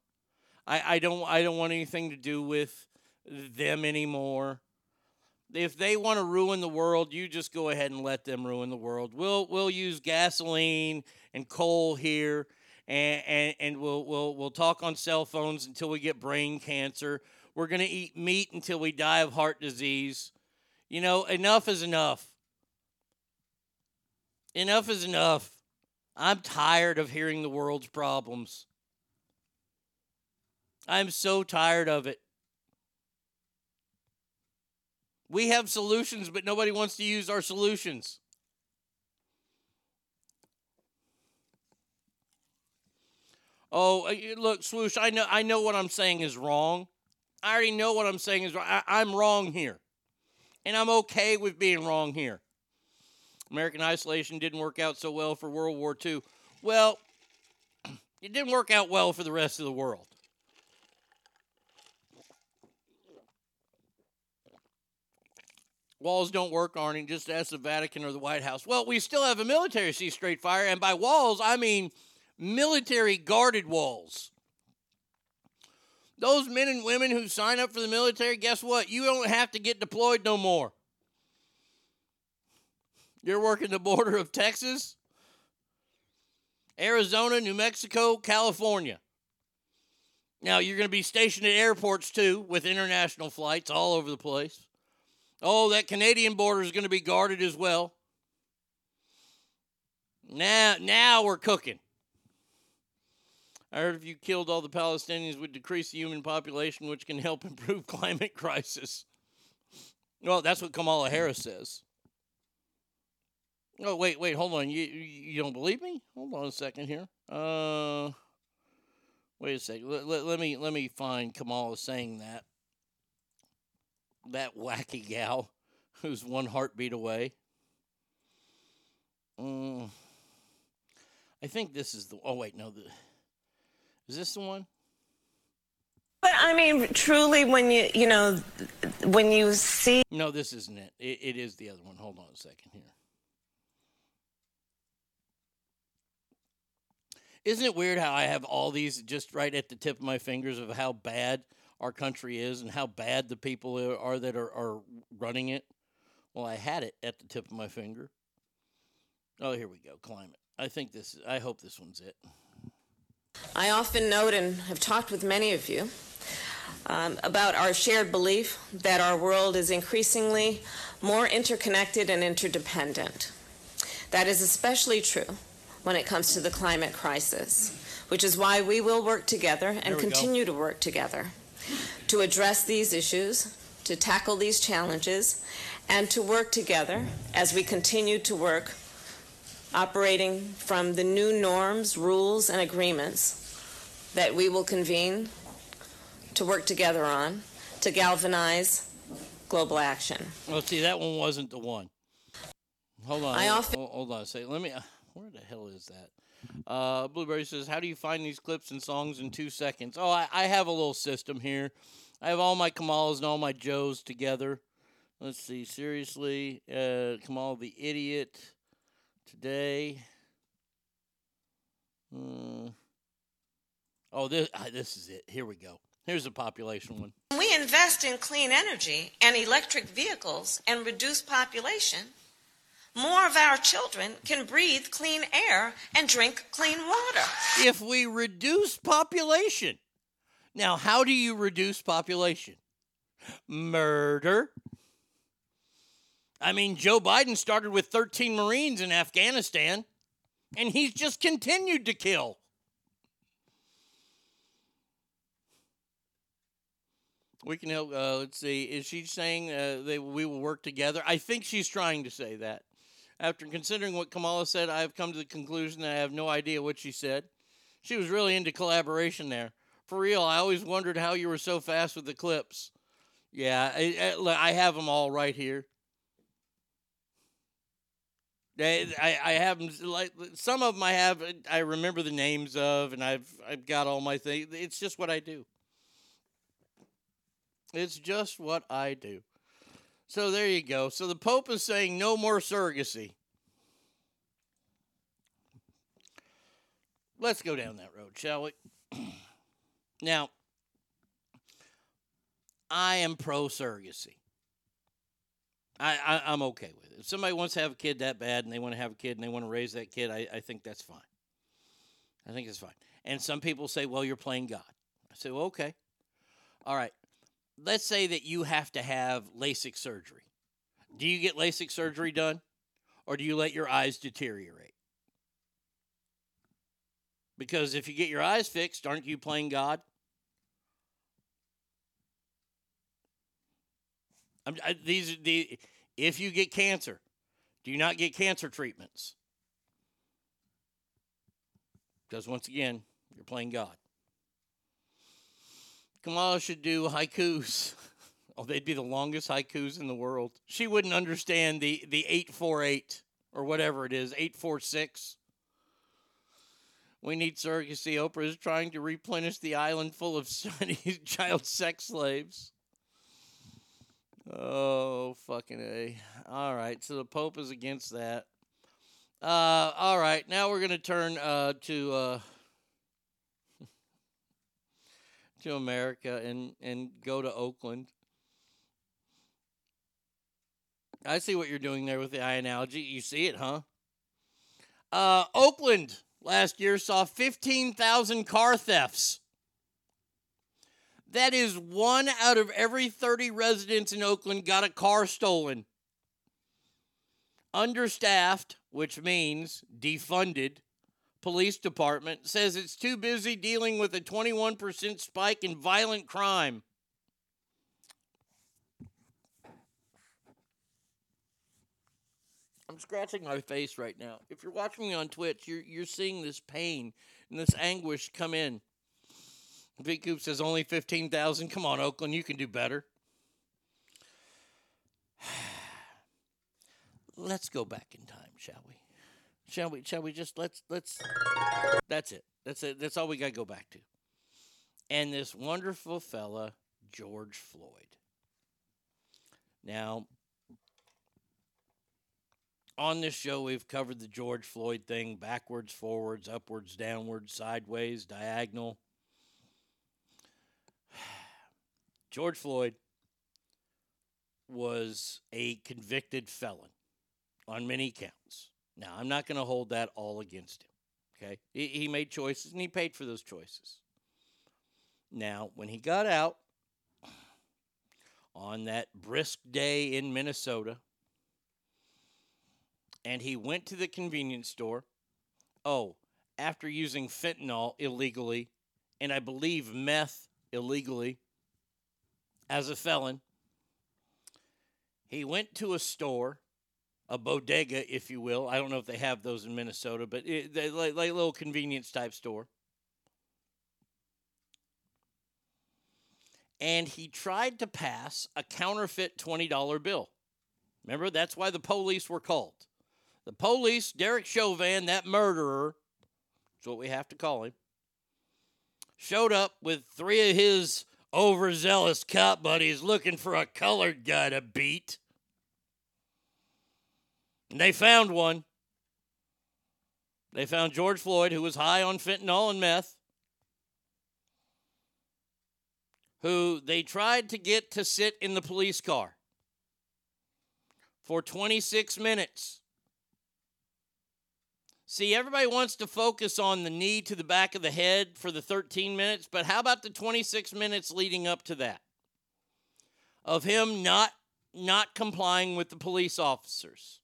I, I don't I don't want anything to do with them anymore. If they want to ruin the world, you just go ahead and let them ruin the world. We'll we'll use gasoline and coal here and, and, and we'll we'll we'll talk on cell phones until we get brain cancer. We're gonna eat meat until we die of heart disease. You know, enough is enough. Enough is enough. I'm tired of hearing the world's problems. I'm so tired of it. We have solutions, but nobody wants to use our solutions. Oh, uh, look, swoosh. I know. I know what I'm saying is wrong. I already know what I'm saying is wrong. I, I'm wrong here, and I'm okay with being wrong here. American isolation didn't work out so well for World War II. Well, it didn't work out well for the rest of the world. Walls don't work, Arnie. Just ask the Vatican or the White House. Well, we still have a military sea straight fire, and by walls, I mean military guarded walls. Those men and women who sign up for the military, guess what? You don't have to get deployed no more. You're working the border of Texas, Arizona, New Mexico, California. Now, you're going to be stationed at airports too with international flights all over the place. Oh, that Canadian border is going to be guarded as well. Now, now we're cooking. I heard if you killed all the Palestinians would decrease the human population, which can help improve climate crisis. Well, that's what Kamala Harris says. Oh wait, wait, hold on. You you don't believe me? Hold on a second here. Uh, wait a second. Let, let, let me let me find Kamala saying that. That wacky gal, who's one heartbeat away. Mm, I think this is the. Oh wait, no. The, is this the one? But I mean, truly, when you you know, when you see. No, this isn't it. It, it is the other one. Hold on a second here. Isn't it weird how I have all these just right at the tip of my fingers of how bad our country is and how bad the people are that are, are running it? Well, I had it at the tip of my finger. Oh, here we go. Climate. I think this. I hope this one's it. I often note and have talked with many of you um, about our shared belief that our world is increasingly more interconnected and interdependent. That is especially true when it comes to the climate crisis, which is why we will work together and continue go. to work together to address these issues, to tackle these challenges, and to work together as we continue to work operating from the new norms, rules, and agreements that we will convene to work together on to galvanize global action. Well, see, that one wasn't the one. Hold on. I often hold, on a second. Let me. Where the hell is that? Uh, Blueberry says, "How do you find these clips and songs in two seconds?" Oh, I, I have a little system here. I have all my Kamalas and all my Joes together. Let's see. Seriously, uh, Kamal the idiot today. Hmm. Oh, this uh, this is it. Here we go. Here's a population one. When we invest in clean energy and electric vehicles and reduce population, more of our children can breathe clean air and drink clean water. If we reduce population. Now, how do you reduce population? Murder. I mean, Joe Biden started with 13 Marines in Afghanistan, and he's just continued to kill. We can help. Uh, let's see. Is she saying uh, we will work together? I think she's trying to say that. After considering what Kamala said, I have come to the conclusion that I have no idea what she said. She was really into collaboration there. For real, I always wondered how you were so fast with the clips. Yeah, I, I have them all right here. I, I have them like some of them I have I remember the names of and I've I've got all my things. It's just what I do. It's just what I do. So there you go. So the Pope is saying no more surrogacy. Let's go down that road, shall we? now, I am pro surrogacy. I, I am okay with it. If somebody wants to have a kid that bad and they want to have a kid and they want to raise that kid, I, I think that's fine. I think it's fine. And some people say, well, you're playing God. I say, well, okay. All right let's say that you have to have LASIK surgery. Do you get LASIK surgery done or do you let your eyes deteriorate? Because if you get your eyes fixed, aren't you playing God? I, these the if you get cancer, do you not get cancer treatments? Because once again, you're playing God. Kamala should do haikus. Oh, they'd be the longest haikus in the world. She wouldn't understand the, the 848 or whatever it is, 846. We need surrogacy. Oprah is trying to replenish the island full of child sex slaves. Oh, fucking A. All right, so the Pope is against that. Uh, all right, now we're going to turn uh, to. Uh, to America and, and go to Oakland. I see what you're doing there with the eye analogy. You see it, huh? Uh, Oakland last year saw 15,000 car thefts. That is one out of every 30 residents in Oakland got a car stolen. Understaffed, which means defunded, Police Department says it's too busy dealing with a 21% spike in violent crime. I'm scratching my face right now. If you're watching me on Twitch, you're you're seeing this pain and this anguish come in. Big Coop says only fifteen thousand. Come on, Oakland, you can do better. Let's go back in time, shall we? Shall we? Shall we just let's let's. That's it. That's it. That's all we got to go back to. And this wonderful fella, George Floyd. Now, on this show, we've covered the George Floyd thing backwards, forwards, upwards, downwards, sideways, diagonal. George Floyd was a convicted felon on many counts. Now, I'm not going to hold that all against him. Okay? He, he made choices and he paid for those choices. Now, when he got out on that brisk day in Minnesota, and he went to the convenience store. Oh, after using fentanyl illegally, and I believe meth illegally as a felon, he went to a store, a bodega, if you will. I don't know if they have those in Minnesota, but it, they like, like a little convenience type store. And he tried to pass a counterfeit $20 bill. Remember, that's why the police were called. The police, Derek Chauvin, that murderer, that's what we have to call him, showed up with three of his overzealous cop buddies looking for a colored guy to beat. And they found one. They found George Floyd, who was high on fentanyl and meth, who they tried to get to sit in the police car for 26 minutes. See, everybody wants to focus on the knee to the back of the head for the 13 minutes, but how about the 26 minutes leading up to that? Of him not not complying with the police officers.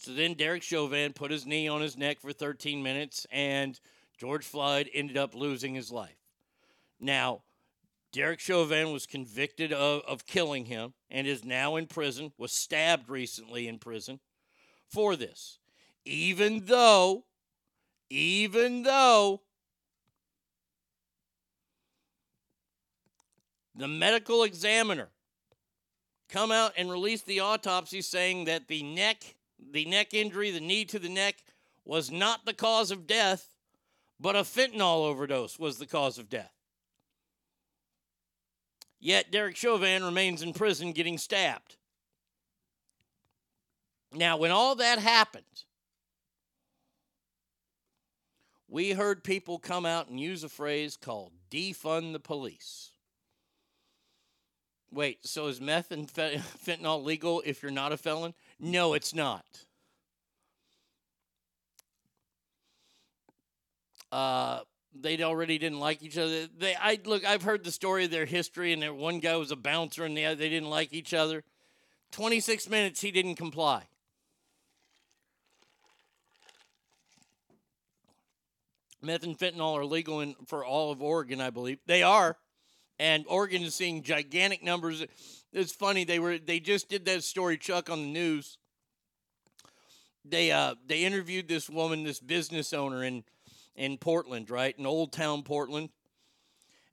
So then Derek Chauvin put his knee on his neck for 13 minutes, and George Floyd ended up losing his life. Now, Derek Chauvin was convicted of, of killing him and is now in prison, was stabbed recently in prison for this. Even though, even though the medical examiner come out and released the autopsy saying that the neck, the neck injury, the knee to the neck was not the cause of death, but a fentanyl overdose was the cause of death. Yet Derek Chauvin remains in prison getting stabbed. Now, when all that happened, we heard people come out and use a phrase called defund the police. Wait, so is meth and fentanyl legal if you're not a felon? No, it's not. Uh, they already didn't like each other. They, I look, I've heard the story of their history, and one guy was a bouncer, and the other, they didn't like each other. Twenty six minutes, he didn't comply. Meth and fentanyl are legal in, for all of Oregon, I believe. They are, and Oregon is seeing gigantic numbers. It's funny they were they just did that story, Chuck, on the news. They uh they interviewed this woman, this business owner in in Portland, right? In Old Town Portland.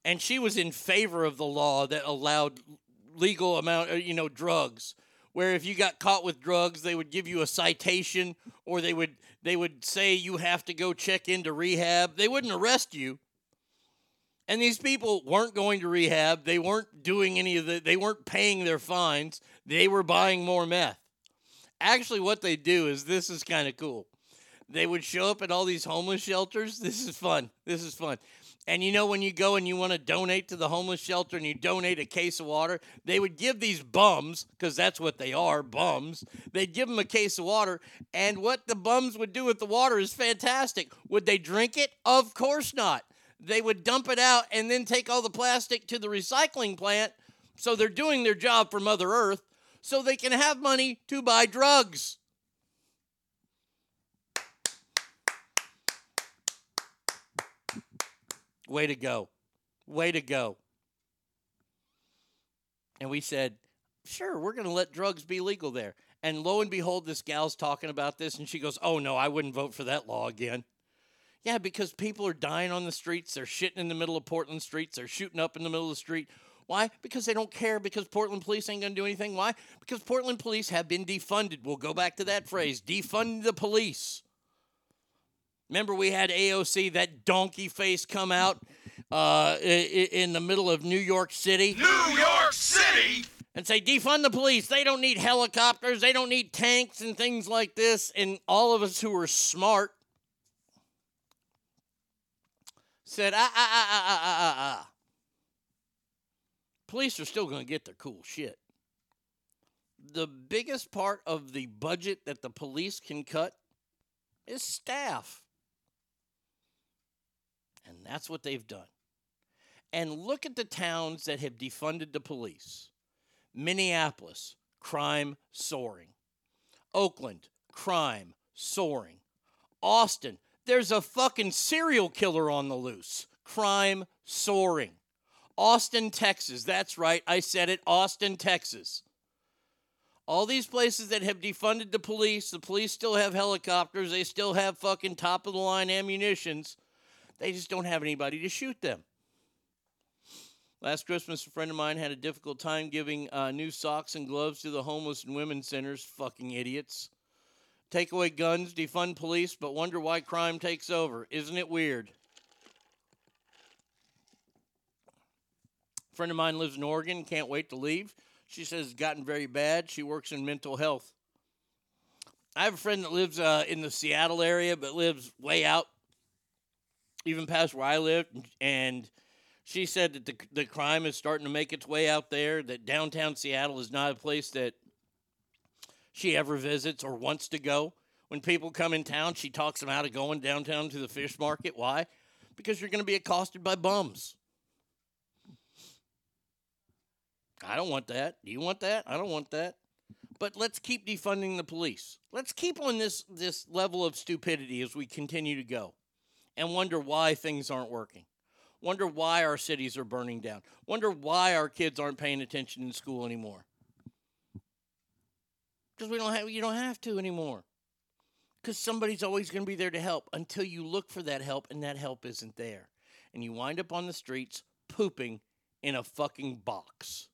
And she was in favor of the law that allowed legal amount, uh, you know, drugs. Where if you got caught with drugs, they would give you a citation or they would they would say you have to go check into rehab. They wouldn't arrest you. And these people weren't going to rehab. They weren't doing any of the they weren't paying their fines. They were buying more meth. Actually what they do is this is kind of cool they would show up at all these homeless shelters. This is fun. This is fun. And you know, when you go and you want to donate to the homeless shelter and you donate a case of water, they would give these bums, because that's what they are bums, they'd give them a case of water. And what the bums would do with the water is fantastic. Would they drink it? Of course not. They would dump it out and then take all the plastic to the recycling plant. So they're doing their job for Mother Earth so they can have money to buy drugs. Way to go. Way to go. And we said, sure, we're going to let drugs be legal there. And lo and behold, this gal's talking about this, and she goes, oh no, I wouldn't vote for that law again. Yeah, because people are dying on the streets. They're shitting in the middle of Portland streets. They're shooting up in the middle of the street. Why? Because they don't care. Because Portland police ain't going to do anything. Why? Because Portland police have been defunded. We'll go back to that phrase defund the police. Remember, we had AOC, that donkey face, come out uh, in the middle of New York City. New York City! And say, defund the police. They don't need helicopters. They don't need tanks and things like this. And all of us who are smart said, ah, ah, ah, ah, ah, ah, ah. Police are still going to get their cool shit. The biggest part of the budget that the police can cut is staff. And that's what they've done. And look at the towns that have defunded the police Minneapolis, crime soaring. Oakland, crime soaring. Austin, there's a fucking serial killer on the loose. Crime soaring. Austin, Texas. That's right. I said it. Austin, Texas. All these places that have defunded the police, the police still have helicopters, they still have fucking top of the line ammunitions. They just don't have anybody to shoot them. Last Christmas, a friend of mine had a difficult time giving uh, new socks and gloves to the homeless and women's centers. Fucking idiots. Take away guns, defund police, but wonder why crime takes over. Isn't it weird? A friend of mine lives in Oregon, can't wait to leave. She says it's gotten very bad. She works in mental health. I have a friend that lives uh, in the Seattle area, but lives way out, even past where I live. And she said that the, the crime is starting to make its way out there, that downtown Seattle is not a place that she ever visits or wants to go. When people come in town, she talks them out of going downtown to the fish market. Why? Because you're going to be accosted by bums. I don't want that. Do you want that? I don't want that. But let's keep defunding the police. Let's keep on this this level of stupidity as we continue to go and wonder why things aren't working. Wonder why our cities are burning down. Wonder why our kids aren't paying attention in school anymore. Because we don't have you don't have to anymore. Because somebody's always going to be there to help until you look for that help and that help isn't there. And you wind up on the streets pooping in a fucking box.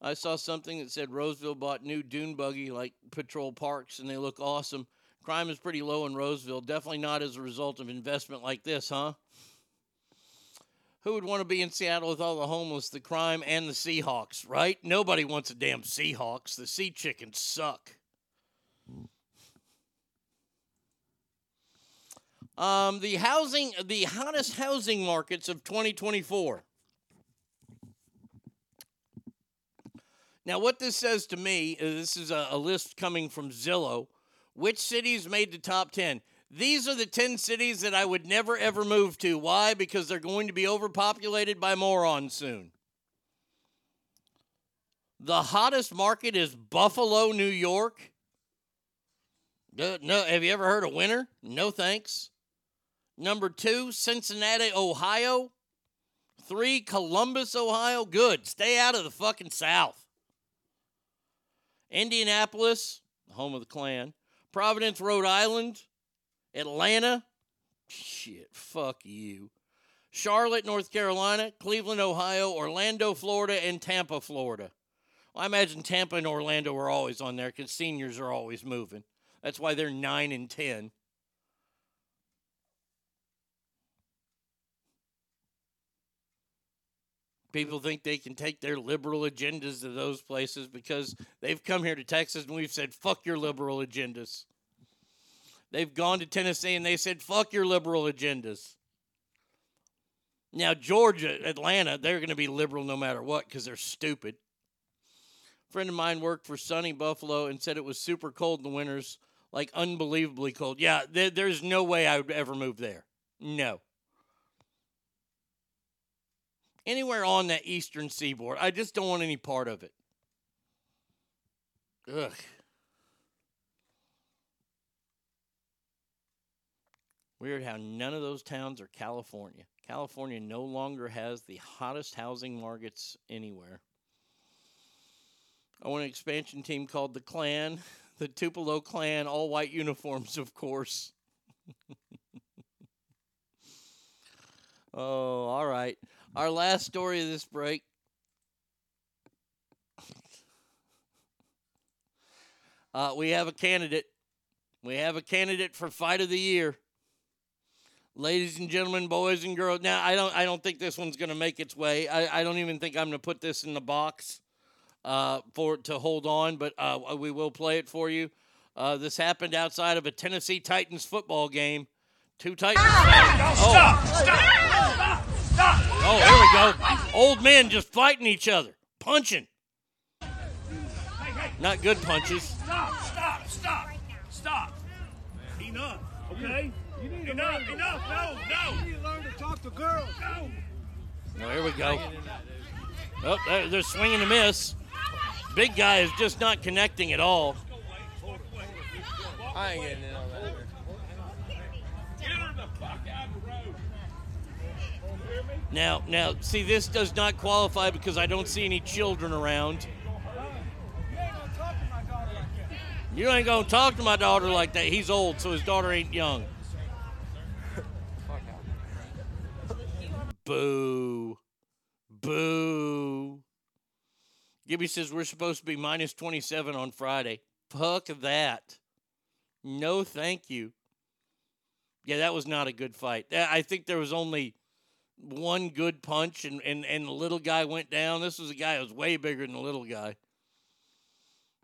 I saw something that said Roseville bought new dune buggy like patrol parks and they look awesome. Crime is pretty low in Roseville. Definitely not as a result of investment like this, huh? Who would want to be in Seattle with all the homeless, the crime, and the Seahawks, right? Nobody wants a damn Seahawks. The Sea Chickens suck. Um, the housing, the hottest housing markets of 2024. Now, what this says to me this is a, a, list coming from Zillow. Which cities made the top 10? These are the 10 cities that I would never ever move to. Why? Because they're going to be overpopulated by morons soon. The hottest market is Buffalo, New York. Uh, no, have you ever heard of winter? No thanks. Number two, Cincinnati, Ohio. Three, Columbus, Ohio. Good. Stay out of the fucking South. Indianapolis, home of the Klan. Providence, Rhode Island. Atlanta. Shit, fuck you. Charlotte, North Carolina. Cleveland, Ohio. Orlando, Florida. And Tampa, Florida. Well, I imagine Tampa and Orlando are always on there because seniors are always moving. That's why they're 9 and 10. People think they can take their liberal agendas to those places because they've come here to Texas and we've said, fuck your liberal agendas. They've gone to Tennessee and they said, fuck your liberal agendas. Now, Georgia, Atlanta, they're going to be liberal no matter what because they're stupid. A friend of mine worked for sunny Buffalo and said it was super cold in the winters, like unbelievably cold. Yeah, there, there's no way I would ever move there. No anywhere on that eastern seaboard. I just don't want any part of it. Ugh. Weird how none of those towns are California. California no longer has the hottest housing markets anywhere. I want an expansion team called the Clan, the Tupelo Clan, all white uniforms, of course. oh, all right. Our last story of this break. Uh, we have a candidate. We have a candidate for fight of the year. Ladies and gentlemen, boys and girls. Now, I don't. I don't think this one's going to make its way. I, I don't even think I'm going to put this in the box uh, for to hold on, but uh, we will play it for you. Uh, this happened outside of a Tennessee Titans football game. Two Titans. fans- oh. Stop! Stop! Stop! Oh, here we go. Old men just fighting each other, punching. Not good punches. Stop! Stop! Stop! Stop! Enough. Okay. You need enough. Enough. No. No. You need to learn to talk to girls. No. Oh, here we go. Oh, they're, they're swinging a miss. Big guy is just not connecting at all. I ain't getting in on that. Now, now, see, this does not qualify because I don't see any children around. You ain't gonna talk to my daughter like that. He's old, so his daughter ain't young. Boo. Boo. Gibby says we're supposed to be minus 27 on Friday. Fuck that. No, thank you. Yeah, that was not a good fight. I think there was only one good punch, and, and, and the little guy went down. This was a guy who was way bigger than the little guy.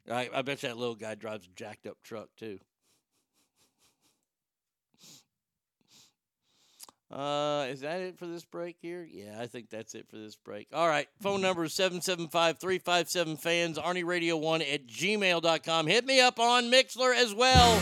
I, I bet that little guy drives a jacked up truck, too. Uh, is that it for this break here? Yeah, I think that's it for this break. All right. Phone number is 775 357 fans, Arnie Radio 1 at gmail.com. Hit me up on Mixlr as well.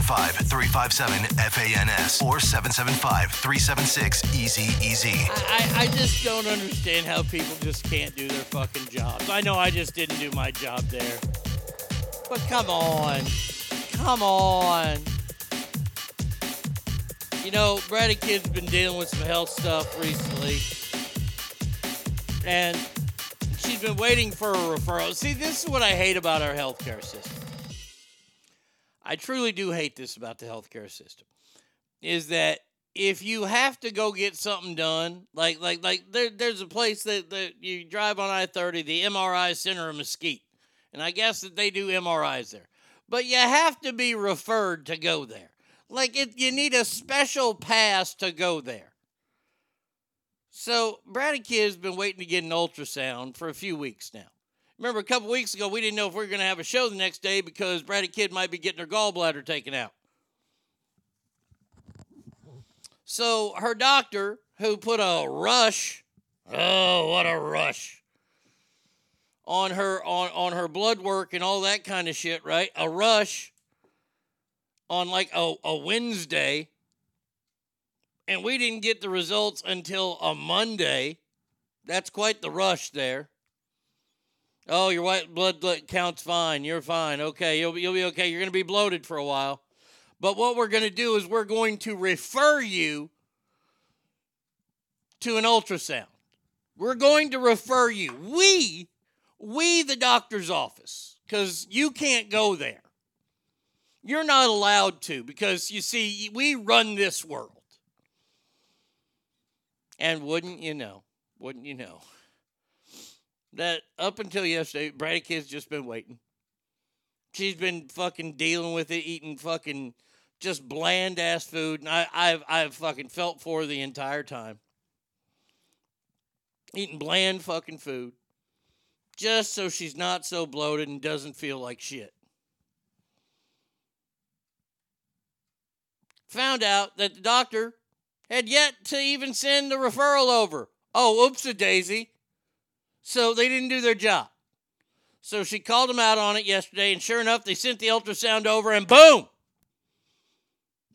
775 357 FANS or 775 376 Easy Easy. I just don't understand how people just can't do their fucking jobs. I know I just didn't do my job there. But come on. Come on. You know, Brady Kid's been dealing with some health stuff recently. And she's been waiting for a referral. See, this is what I hate about our healthcare system. I truly do hate this about the healthcare system is that if you have to go get something done, like like like there, there's a place that, that you drive on I thirty, the MRI Center of Mesquite, and I guess that they do MRIs there, but you have to be referred to go there. Like it, you need a special pass to go there. So Brady Kid's been waiting to get an ultrasound for a few weeks now. Remember, a couple weeks ago, we didn't know if we were going to have a show the next day because Brady Kid might be getting her gallbladder taken out. So her doctor, who put a rush, oh, what a rush, on her on on her blood work and all that kind of shit, right? A rush on like a, a Wednesday, and we didn't get the results until a Monday. That's quite the rush there. Oh, your white blood count's fine. You're fine. Okay, you'll be, you'll be okay. You're going to be bloated for a while. But what we're going to do is we're going to refer you to an ultrasound. We're going to refer you. We, we, the doctor's office, because you can't go there. You're not allowed to because you see, we run this world. And wouldn't you know, wouldn't you know, that up until yesterday, Brady Kid's just been waiting. She's been fucking dealing with it, eating fucking just bland ass food, and I, I've I've fucking felt for her the entire time. Eating bland fucking food, just so she's not so bloated and doesn't feel like shit. Found out that the doctor had yet to even send the referral over. Oh, oops a daisy. So they didn't do their job. So she called them out on it yesterday, and sure enough, they sent the ultrasound over, and boom!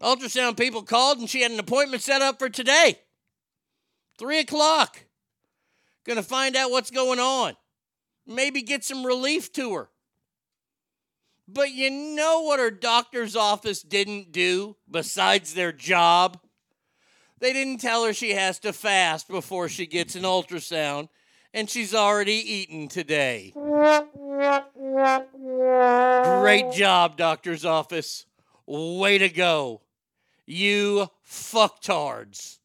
Ultrasound people called, and she had an appointment set up for today. Three o'clock. Gonna find out what's going on. Maybe get some relief to her. But you know what her doctor's office didn't do besides their job? They didn't tell her she has to fast before she gets an ultrasound, and she's already eaten today. Great job, doctor's office. Way to go. You fucktards.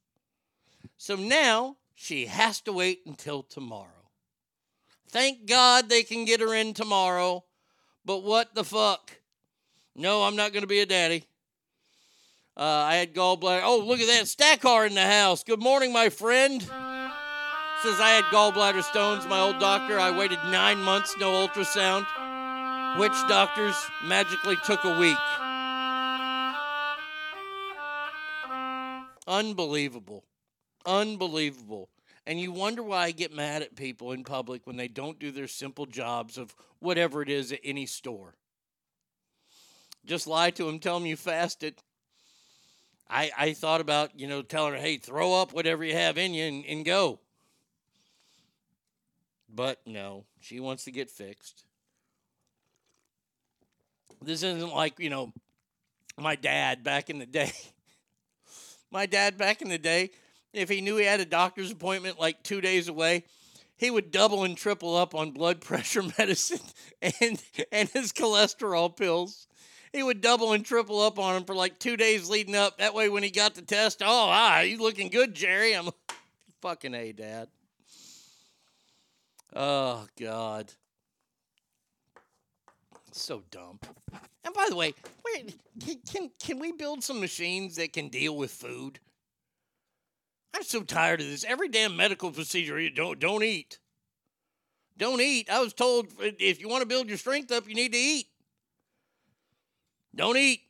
So now she has to wait until tomorrow. Thank God they can get her in tomorrow, but what the fuck? No, I'm not going to be a daddy. Uh, I had gallbladder. Oh, look at that. Stackar in the house. Good morning, my friend. Says I had gallbladder stones. My old doctor. I waited nine months, no ultrasound. Witch doctors magically took a week. Unbelievable. Unbelievable. And you wonder why I get mad at people in public when they don't do their simple jobs of whatever it is at any store. Just lie to them, tell them you fasted. I, I thought about, you know, telling her, hey, throw up whatever you have in you and, and go. But no, she wants to get fixed. This isn't like, you know, my dad back in the day. my dad back in the day, if he knew he had a doctor's appointment like two days away, he would double and triple up on blood pressure medicine and and his cholesterol pills. He would double and triple up on them for like two days leading up. That way, when he got the test, oh, ah, you looking good, Jerry. I'm fucking a dad. Oh God, so dumb. And by the way, can, can can we build some machines that can deal with food? I'm so tired of this. Every damn medical procedure, you don't don't eat. Don't eat. I was told if you want to build your strength up, you need to eat. Don't eat.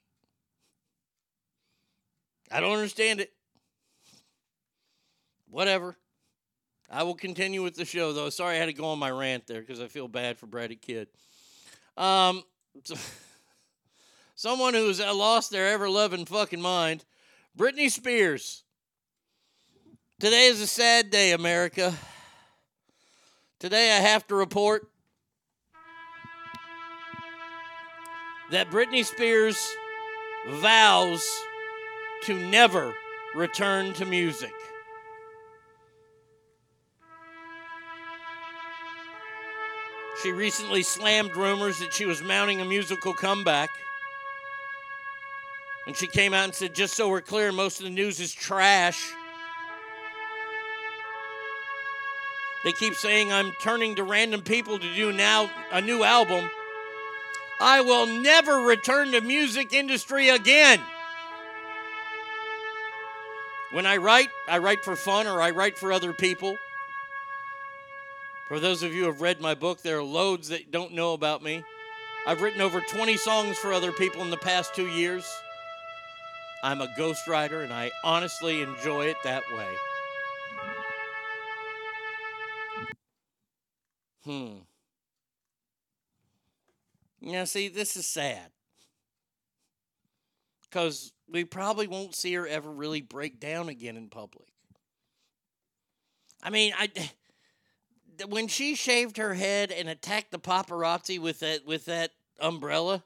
I don't understand it. Whatever. I will continue with the show, though. Sorry I had to go on my rant there because I feel bad for Brady Kid. Um, so- someone who's lost their ever loving fucking mind, Britney Spears. Today is a sad day, America. Today I have to report that Britney Spears vows to never return to music. She recently slammed rumors that she was mounting a musical comeback. And she came out and said, just so we're clear, most of the news is trash. They keep saying I'm turning to random people to do now a new album. I will never return to music industry again. When I write, I write for fun or I write for other people. For those of you who have read my book, there are loads that don't know about me. I've written over 20 songs for other people in the past two years. I'm a ghostwriter, and I honestly enjoy it that way. Hmm. Now, see, this is sad. Because we probably won't see her ever really break down again in public. I mean, I when she shaved her head and attacked the paparazzi with that with that umbrella,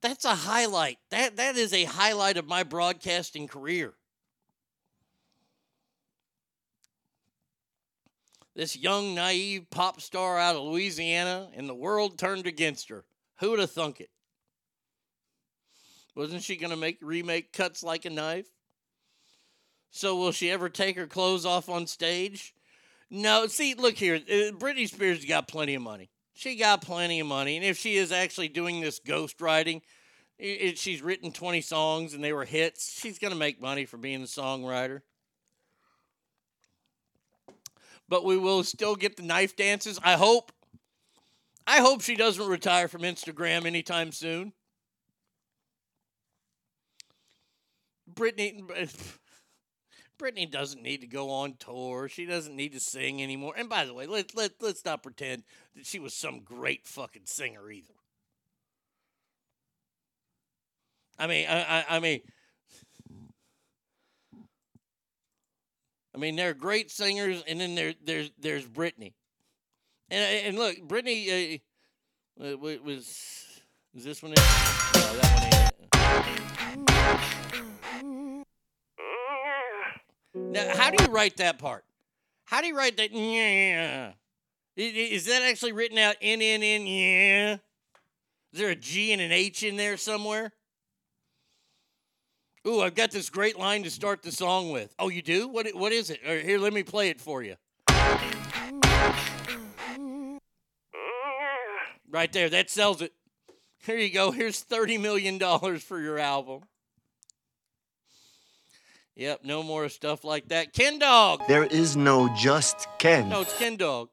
that's a highlight. That that is a highlight of my broadcasting career. This young, naive pop star out of Louisiana, and the world turned against her. Who would have thunk it? Wasn't she going to make remake cuts like a knife? So will she ever take her clothes off on stage? No. See, look here. uh, Britney Spears got plenty of money. She got plenty of money, and if she is actually doing this ghost writing, she's written 20 songs and they were hits. She's going to make money for being a songwriter. But we will still get the knife dances. I hope. I hope she doesn't retire from Instagram anytime soon. Brittany Brittany doesn't need to go on tour. She doesn't need to sing anymore. And by the way, let, let, let's not pretend that she was some great fucking singer either. I mean, I, I, I mean, I mean, there are great singers, and then there, there's there's Brittany, and and look, Brittany uh, uh, was is this one? No, that one ain't. Now, how do you write that part? How do you write that? Yeah. Is that actually written out N N N? Yeah. Is there a G and an H in there somewhere? Ooh, I've got this great line to start the song with. Oh, you do? What? What is it? Or here, let me play it for you. Right there, that sells it. Here you go. Here's thirty million dollars for your album. Yep, no more stuff like that. Ken Dog. There is no just Ken. No, it's Ken Dog.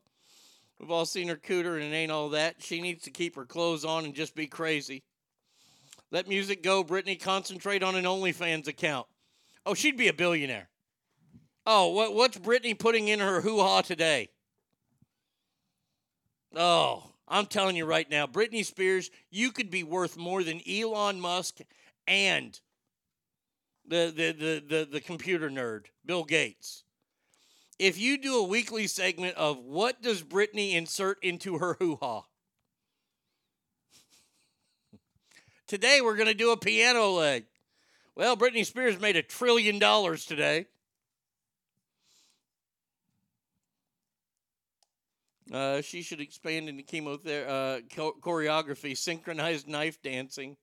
We've all seen her cooter, and it ain't all that. She needs to keep her clothes on and just be crazy. Let music go, Brittany. Concentrate on an OnlyFans account. Oh, she'd be a billionaire. Oh, what what's Brittany putting in her hoo ha today? Oh, I'm telling you right now, Britney Spears, you could be worth more than Elon Musk and the the the the, the computer nerd, Bill Gates. If you do a weekly segment of what does Britney insert into her hoo ha? Today we're going to do a piano leg. Well, Britney Spears made a trillion dollars today. Uh, she should expand into chemotherapy, uh, cho- choreography, synchronized knife dancing.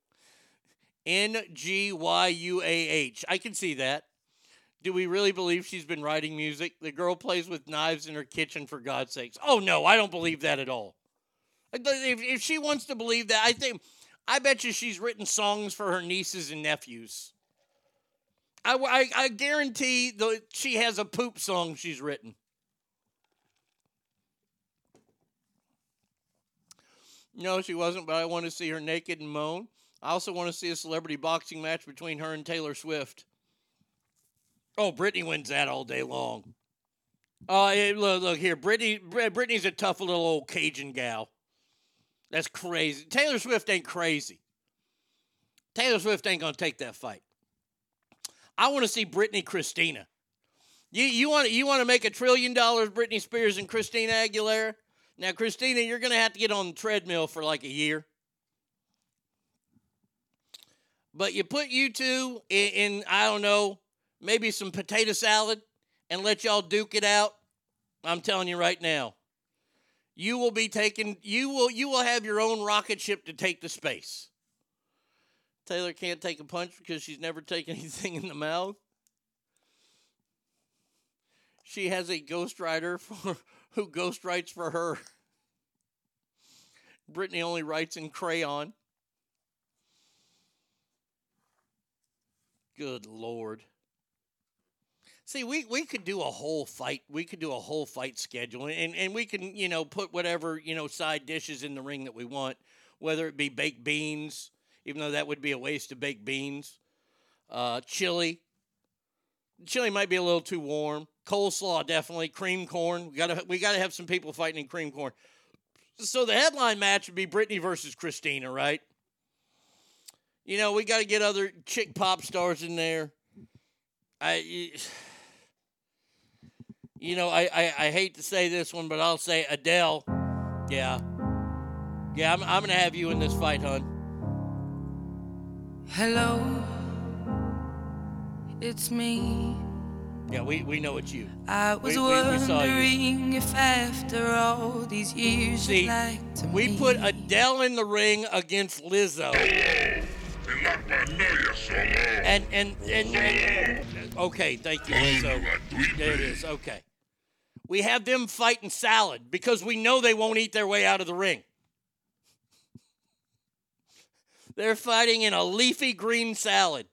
N G Y U A H. I can see that. Do we really believe she's been writing music? The girl plays with knives in her kitchen, for God's sakes. Oh, no, I don't believe that at all. If, if she wants to believe that, I think, I bet you she's written songs for her nieces and nephews. I, I, I guarantee that she has a poop song she's written. No, she wasn't, but I want to see her naked and moan. I also want to see a celebrity boxing match between her and Taylor Swift. Oh, Brittany wins that all day long. Oh, look, look here. Brittany, Br- Brittany's a tough little old Cajun gal. That's crazy. Taylor Swift ain't crazy. Taylor Swift ain't gonna take that fight. I want to see Brittany Christina. You you want you want to make a trillion dollars, Britney Spears and Christina Aguilera? Now, Christina, you're gonna have to get on the treadmill for like a year. But you put you two in, in I don't know, maybe some potato salad and let y'all duke it out. I'm telling you right now. You will be taking you will you will have your own rocket ship to take to space. Taylor can't take a punch because she's never taken anything in the mouth. She has a ghostwriter for who ghostwrites for her. Brittany only writes in crayon. Good lord. See, we, we could do a whole fight. We could do a whole fight schedule, and, and we can you know put whatever you know side dishes in the ring that we want, whether it be baked beans, even though that would be a waste of baked beans, uh, chili. Chili might be a little too warm. Coleslaw definitely. Cream corn. We gotta we gotta have some people fighting in cream corn. So the headline match would be Brittany versus Christina, right? You know, we got to get other chick pop stars in there. I, you know, I, I, I hate to say this one, but I'll say Adele. Yeah. Yeah, I'm, I'm going to have you in this fight, hun. Hello, it's me. Yeah, we, we know it's you. I was we, we, we saw you. wondering if after all these years See, you'd like to we meet. put Adele in the ring against Lizzo. And and and, and okay, thank you. So there it is. Okay, we have them fighting salad because we know they won't eat their way out of the ring. They're fighting in a leafy green salad.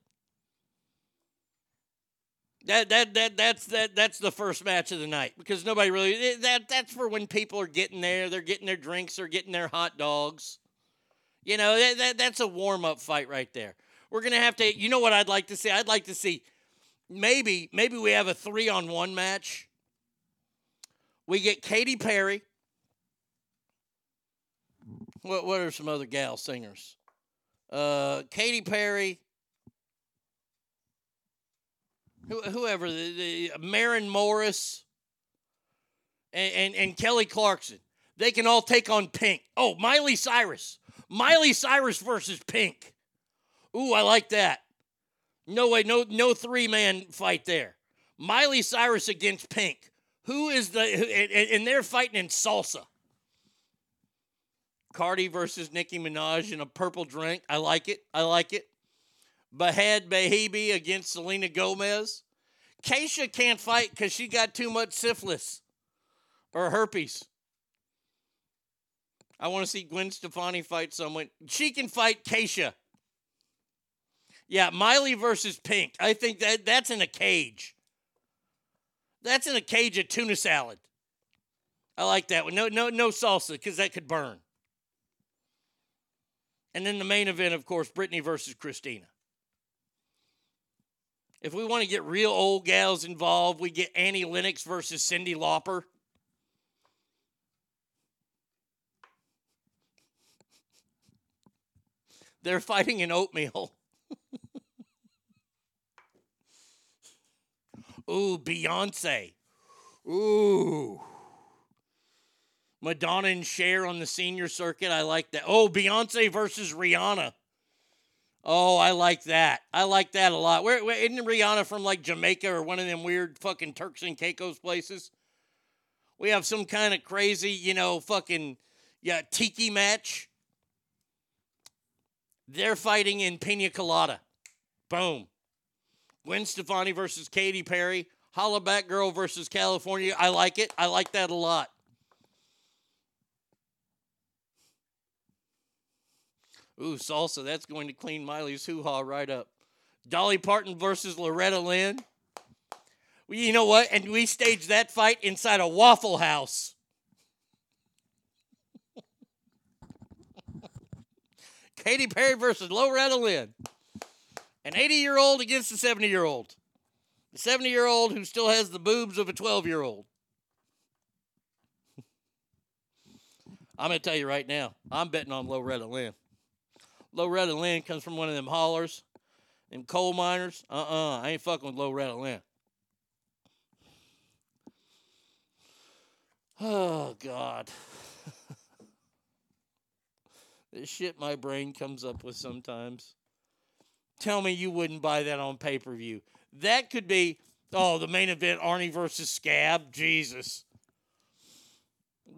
That that that that's that that's the first match of the night because nobody really that that's for when people are getting there, they're getting their drinks, they're getting their hot dogs. You know, that, that that's a warm-up fight right there. We're going to have to you know what I'd like to see? I'd like to see maybe maybe we have a 3-on-1 match. We get Katy Perry. What what are some other gal singers? Uh Katy Perry, who- whoever the, the Maren Morris and, and and Kelly Clarkson. They can all take on Pink. Oh, Miley Cyrus. Miley Cyrus versus Pink. Ooh, I like that. No way, no no three man fight there. Miley Cyrus against Pink. Who is the and, and- they're fighting in salsa. Cardi versus Nicki Minaj in a purple drink. I like it. I like it. Bhad Bhabie against Selena Gomez. Keisha can't fight because she got too much syphilis or herpes. I want to see Gwen Stefani fight someone. She can fight Keisha. Yeah, Miley versus Pink. I think that that's in a cage. That's in a cage of tuna salad. I like that one. No, no, no salsa because that could burn. And then the main event, of course, Brittany versus Christina. If we want to get real old gals involved, we get Annie Lennox versus Cyndi Lauper. They're fighting in oatmeal. Ooh, Beyonce. Ooh. Madonna and Cher on the senior circuit. I like that. Oh, Beyonce versus Rihanna. Oh, I like that. I like that a lot. Where, where isn't Rihanna from like Jamaica or one of them weird fucking Turks and Caicos places? We have some kind of crazy, you know, fucking yeah, tiki match. They're fighting in Pina Colada. Boom. Gwen Stefani versus Katy Perry. Hollaback Girl versus California. I like it. I like that a lot. Ooh, salsa. That's going to clean Miley's hoo ha right up. Dolly Parton versus Loretta Lynn. Well, you know what? And we staged that fight inside a Waffle House. Katy Perry versus Loretta Lynn. An 80 year old against a 70 year old. The 70 year old who still has the boobs of a 12 year old. I'm going to tell you right now, I'm betting on Loretta Lynn. Loretta Lynn comes from one of them haulers, them coal miners. Uh uh I ain't fucking with Loretta Lynn. Oh, God. This shit my brain comes up with sometimes. Tell me you wouldn't buy that on pay per view. That could be, oh, the main event Arnie versus Scab. Jesus.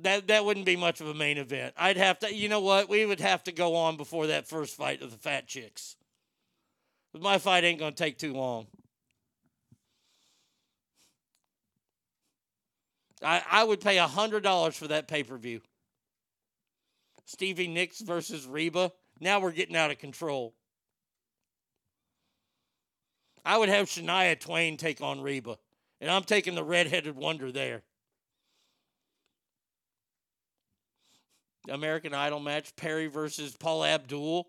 That, that wouldn't be much of a main event. I'd have to, you know what? We would have to go on before that first fight of the Fat Chicks. My fight ain't going to take too long. I, I would pay $100 for that pay per view. Stevie Nicks versus Reba. Now we're getting out of control. I would have Shania Twain take on Reba. And I'm taking the redheaded wonder there. American Idol match Perry versus Paula Abdul.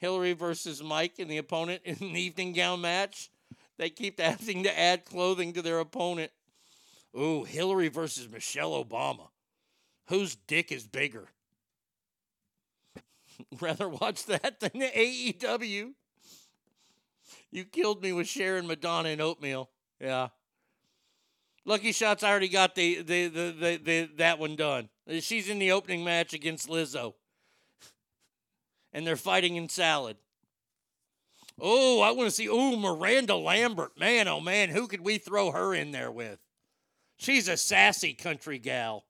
Hillary versus Mike and the opponent in an evening gown match. They keep having to add clothing to their opponent. Ooh, Hillary versus Michelle Obama. Whose dick is bigger? Rather watch that than the AEW. You killed me with Sharon Madonna and oatmeal. Yeah. Lucky Shots I already got the, the, the, the, the that one done. She's in the opening match against Lizzo. And they're fighting in salad. Oh, I want to see. Oh, Miranda Lambert. Man, oh man, who could we throw her in there with? She's a sassy country gal.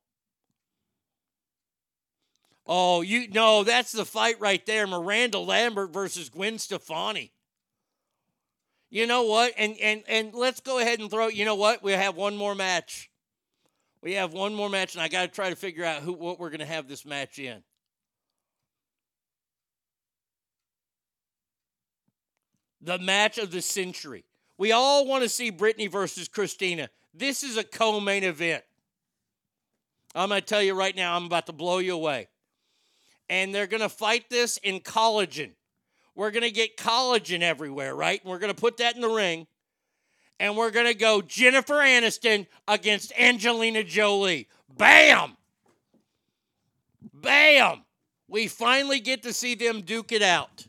Oh, you no, that's the fight right there. Miranda Lambert versus Gwen Stefani. You know what? And and and let's go ahead and throw. You know what? We have one more match. We have one more match, and I got to try to figure out who what we're going to have this match in. The match of the century. We all want to see Brittany versus Christina. This is a co-main event. I'm going to tell you right now. I'm about to blow you away. And they're going to fight this in collagen. We're going to get collagen everywhere, right? And we're going to put that in the ring. And we're going to go Jennifer Aniston against Angelina Jolie. Bam! Bam! We finally get to see them duke it out.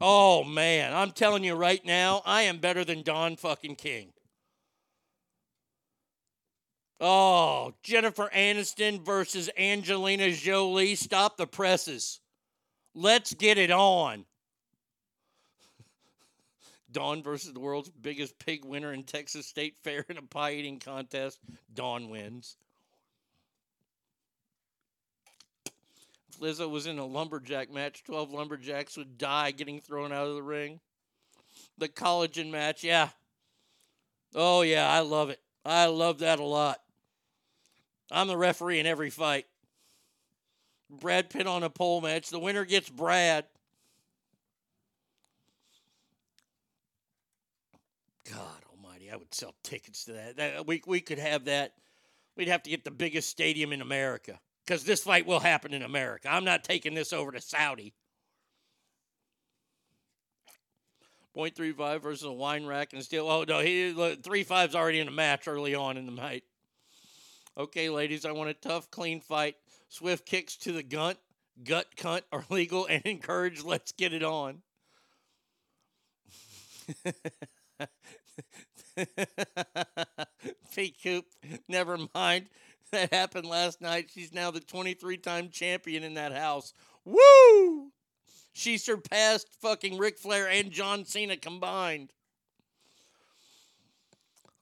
Oh, man. I'm telling you right now, I am better than Don fucking King. Oh, Jennifer Aniston versus Angelina Jolie. Stop the presses. Let's get it on. Dawn versus the world's biggest pig winner in Texas State Fair in a pie eating contest. Dawn wins. If Lizzo was in a lumberjack match, 12 lumberjacks would die getting thrown out of the ring. The collagen match, yeah. Oh, yeah, I love it. I love that a lot. I'm the referee in every fight. Brad Pitt on a pole match. The winner gets Brad. God almighty, I would sell tickets to that. that we, we could have that. We'd have to get the biggest stadium in America because this fight will happen in America. I'm not taking this over to Saudi. Point three five versus a wine rack and steel. Oh no, he three five's already in a match early on in the night. Okay, ladies, I want a tough, clean fight. Swift kicks to the gut, gut cunt are legal and encouraged. Let's get it on. P. Coop, never mind. That happened last night. She's now the 23 time champion in that house. Woo! She surpassed fucking Ric Flair and John Cena combined.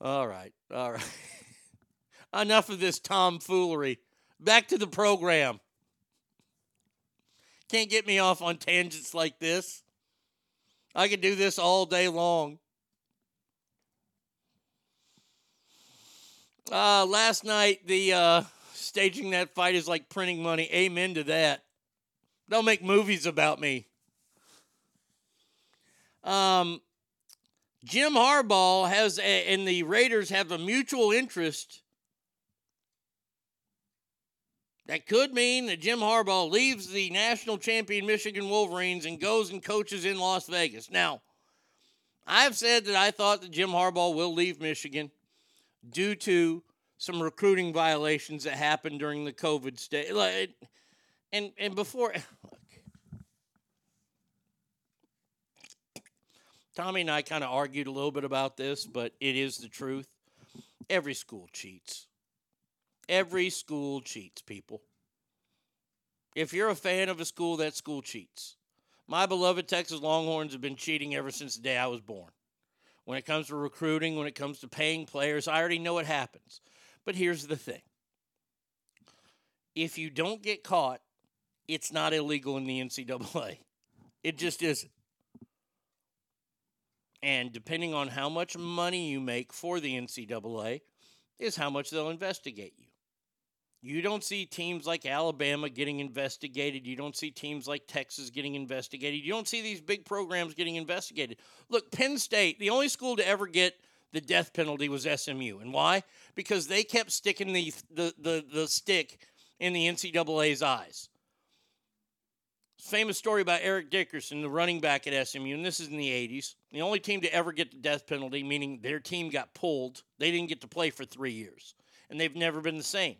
All right, all right. Enough of this tomfoolery. Back to the program. Can't get me off on tangents like this. I could do this all day long. Uh, last night, the uh, staging that fight is like printing money. Amen to that. They'll make movies about me. Um, Jim Harbaugh has, a, and the Raiders have a mutual interest. That could mean that Jim Harbaugh leaves the national champion Michigan Wolverines and goes and coaches in Las Vegas. Now, I've said that I thought that Jim Harbaugh will leave Michigan due to some recruiting violations that happened during the COVID state. Like, and and before, look, Tommy and I kind of argued a little bit about this, but it is the truth. Every school cheats. Every school cheats, people. If you're a fan of a school, that school cheats. My beloved Texas Longhorns have been cheating ever since the day I was born. When it comes to recruiting, when it comes to paying players, I already know what happens. But here's the thing if you don't get caught, it's not illegal in the NCAA. It just isn't. And depending on how much money you make for the NCAA, is how much they'll investigate you. You don't see teams like Alabama getting investigated. You don't see teams like Texas getting investigated. You don't see these big programs getting investigated. Look, Penn State, the only school to ever get the death penalty was SMU. And why? Because they kept sticking the the the, the stick in the NCAA's eyes. Famous story about Eric Dickerson, the running back at SMU, and this is in the 80s. The only team to ever get the death penalty, meaning their team got pulled. They didn't get to play for three years, and they've never been the same.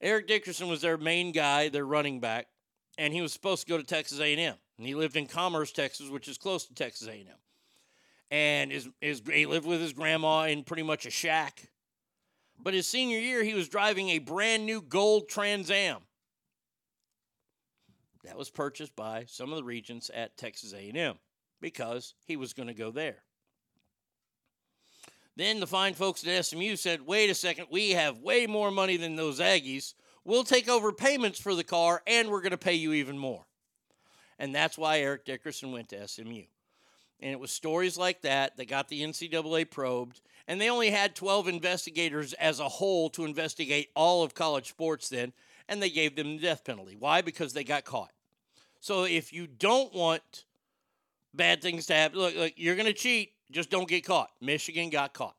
Eric Dickerson was their main guy, their running back, and he was supposed to go to Texas A&M. And he lived in Commerce, Texas, which is close to Texas A&M. And his, his, he lived with his grandma in pretty much a shack. But his senior year, he was driving a brand new gold Trans Am. That was purchased by some of the regents at Texas A&M because he was going to go there. Then the fine folks at SMU said, wait a second, we have way more money than those Aggies. We'll take over payments for the car and we're going to pay you even more. And that's why Eric Dickerson went to SMU. And it was stories like that that got the NCAA probed. And they only had 12 investigators as a whole to investigate all of college sports then. And they gave them the death penalty. Why? Because they got caught. So if you don't want bad things to happen, look, look you're going to cheat, just don't get caught. Michigan got caught.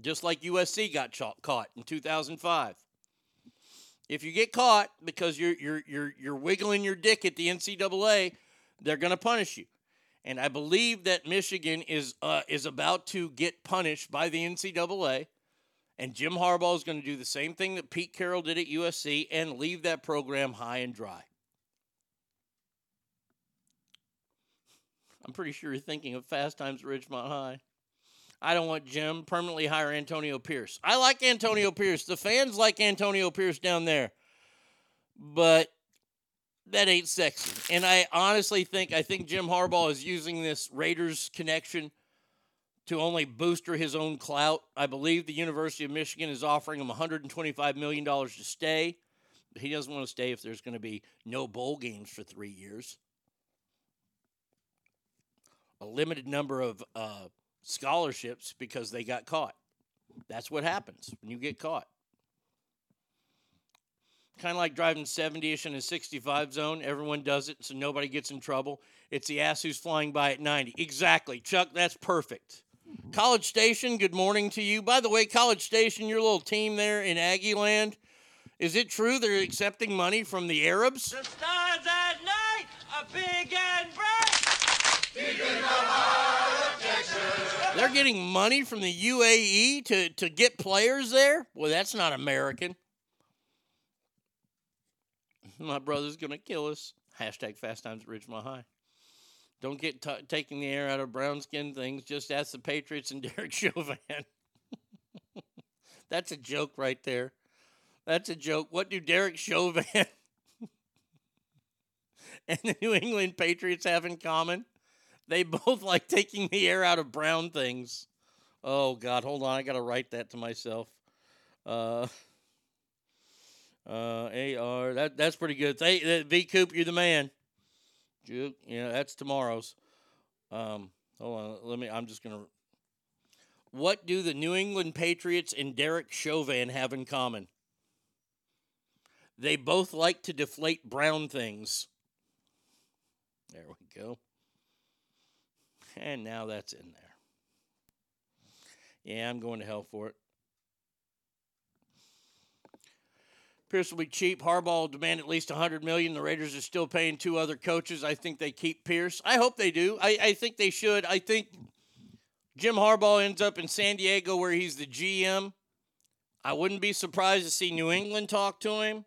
Just like USC got caught in 2005. If you get caught because you're you're you're you're wiggling your dick at the NCAA, they're going to punish you. And I believe that Michigan is uh, is about to get punished by the NCAA. And Jim Harbaugh is going to do the same thing that Pete Carroll did at USC and leave that program high and dry. I'm pretty sure you're thinking of Fast Times at Ridgemont High. I don't want Jim permanently hire Antonio Pierce. I like Antonio Pierce. The fans like Antonio Pierce down there. But that ain't sexy. And I honestly think I think Jim Harbaugh is using this Raiders connection to only booster his own clout. I believe the University of Michigan is offering him $125 million to stay. He doesn't want to stay if there's going to be no bowl games for three years. A limited number of uh, scholarships because they got caught. That's what happens when you get caught. Kind of like driving 70 ish in a 65 zone. Everyone does it, so nobody gets in trouble. It's the ass who's flying by at 90. Exactly. Chuck, that's perfect. College Station, good morning to you. By the way, College Station, your little team there in Aggie Land, is it true they're accepting money from the Arabs? The stars at night are big and bright. They're getting money from the UAE to, to get players there? Well, that's not American. My brother's going to kill us. Hashtag Fast Times at Ridgemont High. Don't get t- taking the air out of brown skin things. Just ask the Patriots and Derek Chauvin. That's a joke right there. That's a joke. What do Derek Chauvin and the New England Patriots have in common? They both like taking the air out of brown things. Oh God, hold on, I gotta write that to myself. Uh, uh, AR, that that's pretty good. Hey, V Coop, you're the man. Juke, yeah, that's tomorrow's. Um, hold on, let me. I'm just gonna. What do the New England Patriots and Derek Chauvin have in common? They both like to deflate brown things. There we go. And now that's in there. Yeah, I'm going to hell for it. Pierce will be cheap. Harbaugh will demand at least 100 million. The Raiders are still paying two other coaches. I think they keep Pierce. I hope they do. I, I think they should. I think Jim Harbaugh ends up in San Diego where he's the GM. I wouldn't be surprised to see New England talk to him.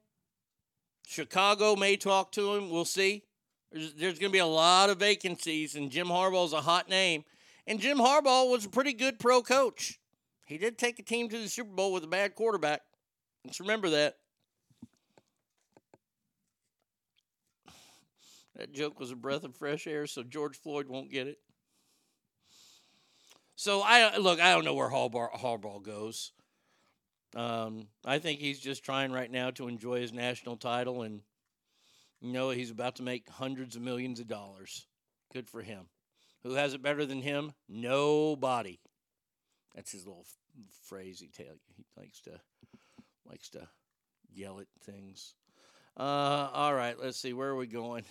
Chicago may talk to him. We'll see. There's, there's going to be a lot of vacancies, and Jim Harbaugh's a hot name. And Jim Harbaugh was a pretty good pro coach. He did take a team to the Super Bowl with a bad quarterback. Let's remember that. That joke was a breath of fresh air, so George Floyd won't get it. So I look. I don't know where Harbaugh, Harbaugh goes. Um, I think he's just trying right now to enjoy his national title, and you know he's about to make hundreds of millions of dollars. Good for him. Who has it better than him? Nobody. That's his little phrase he tell you. He likes to likes to yell at things. Uh, all right, let's see. Where are we going?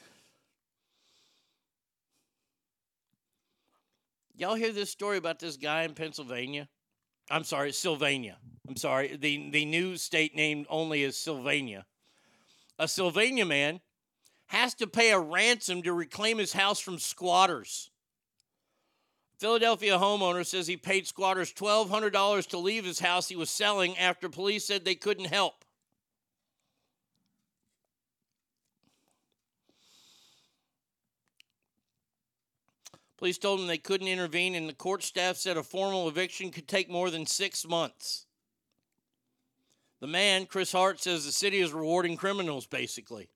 Y'all hear this story about this guy in Pennsylvania? I'm sorry, Sylvania. I'm sorry. The the new state name only is Sylvania. A Sylvania man has to pay a ransom to reclaim his house from squatters. Philadelphia homeowner says he paid squatters $1,200 to leave his house he was selling after police said they couldn't help. Police told him they couldn't intervene, and the court staff said a formal eviction could take more than six months. The man, Chris Hart, says the city is rewarding criminals, basically.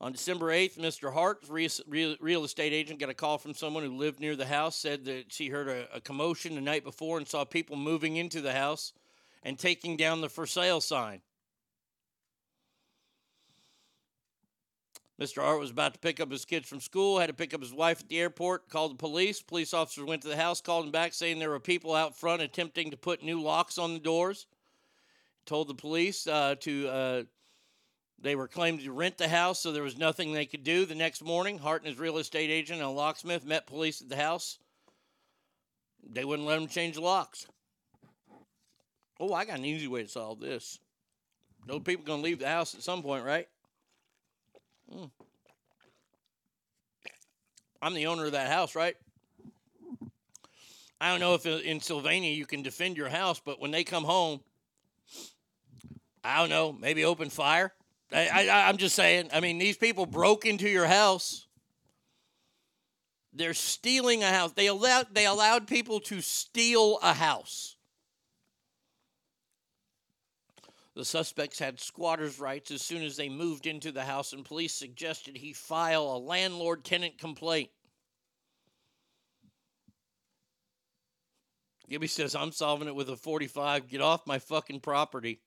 On December 8th, Mr. Hart, real, real estate agent, got a call from someone who lived near the house, said that she heard a, a commotion the night before and saw people moving into the house and taking down the for sale sign. Mr. Hart was about to pick up his kids from school, had to pick up his wife at the airport, called the police. Police officers went to the house, called him back, saying there were people out front attempting to put new locks on the doors. Told the police uh, to, uh, they were claimed to rent the house, so there was nothing they could do. The next morning, Hart and his real estate agent and locksmith met police at the house. They wouldn't let him change the locks. Oh, I got an easy way to solve this. Those people to leave the house at some point, right? Hmm. I'm the owner of that house, right? I don't know if in Sylvania you can defend your house, but when they come home, I don't know, maybe open fire. I, I, I'm just saying. I mean, these people broke into your house. They're stealing a house. They allowed they allowed people to steal a house. The suspects had squatters' rights as soon as they moved into the house, and police suggested he file a landlord tenant complaint. Gibby says, I'm solving it with a 45. Get off my fucking property.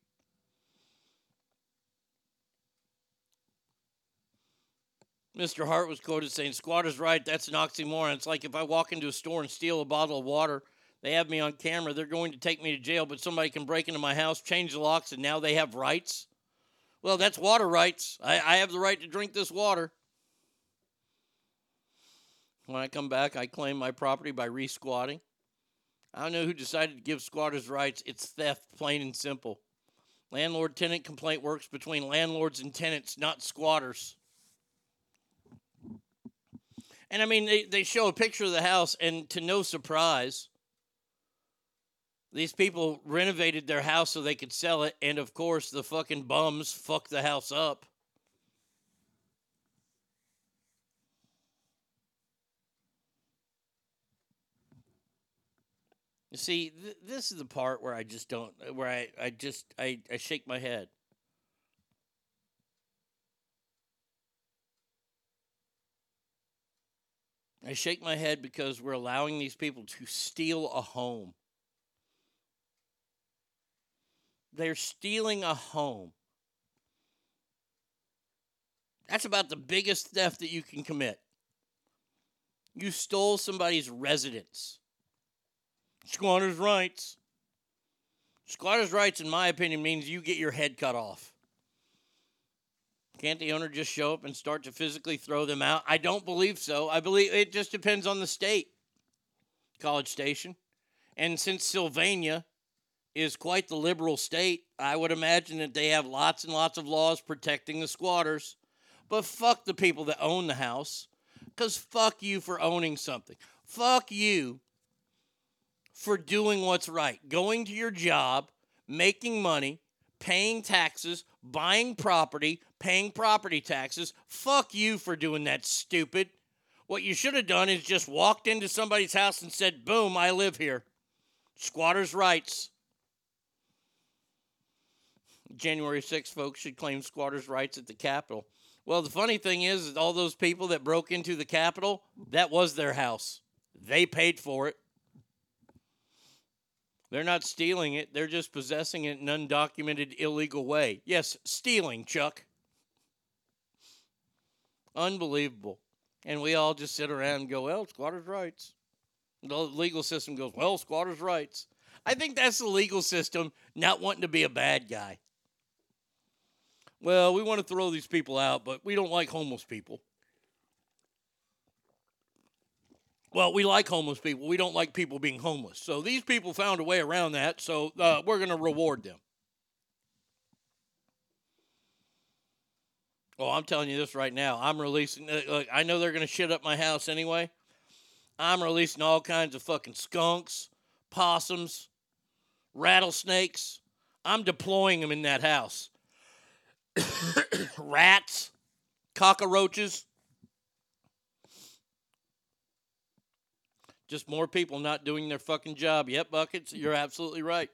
Mr. Hart was quoted saying, Squatter's right. That's an oxymoron. It's like if I walk into a store and steal a bottle of water, they have me on camera. They're going to take me to jail, but somebody can break into my house, change the locks, and now they have rights. Well, that's water rights. I, I have the right to drink this water. When I come back, I claim my property by re squatting. I don't know who decided to give squatters rights. It's theft, plain and simple. Landlord tenant complaint works between landlords and tenants, not squatters. And I mean, they, they show a picture of the house, and to no surprise, these people renovated their house so they could sell it. And of course, the fucking bums fucked the house up. You see, th- this is the part where I just don't, where I, I just, I, I shake my head. I shake my head because we're allowing these people to steal a home. They're stealing a home. That's about the biggest theft that you can commit. You stole somebody's residence. Squatter's rights. Squatter's rights, in my opinion, means you get your head cut off. Can't the owner just show up and start to physically throw them out? I don't believe so. I believe it just depends on the state, College Station. And since Sylvania is quite the liberal state, I would imagine that they have lots and lots of laws protecting the squatters. But fuck the people that own the house, because fuck you for owning something. Fuck you for doing what's right, going to your job, making money, paying taxes, buying property, paying property taxes. Fuck you for doing that, stupid. What you should have done is just walked into somebody's house and said, boom, I live here. Squatters' rights. January 6th, folks should claim squatters' rights at the Capitol. Well, the funny thing is, is all those people that broke into the Capitol, that was their house. They paid for it. They're not stealing it, they're just possessing it in an undocumented, illegal way. Yes, stealing, Chuck. Unbelievable. And we all just sit around and go, well, squatters' rights. The legal system goes, well, squatters' rights. I think that's the legal system not wanting to be a bad guy. Well, we want to throw these people out, but we don't like homeless people. Well, we like homeless people. We don't like people being homeless. So these people found a way around that. So uh, we're going to reward them. Oh, I'm telling you this right now. I'm releasing. uh, Look, I know they're going to shit up my house anyway. I'm releasing all kinds of fucking skunks, possums, rattlesnakes. I'm deploying them in that house. Rats, cockroaches. Just more people not doing their fucking job. Yep, buckets. You're absolutely right.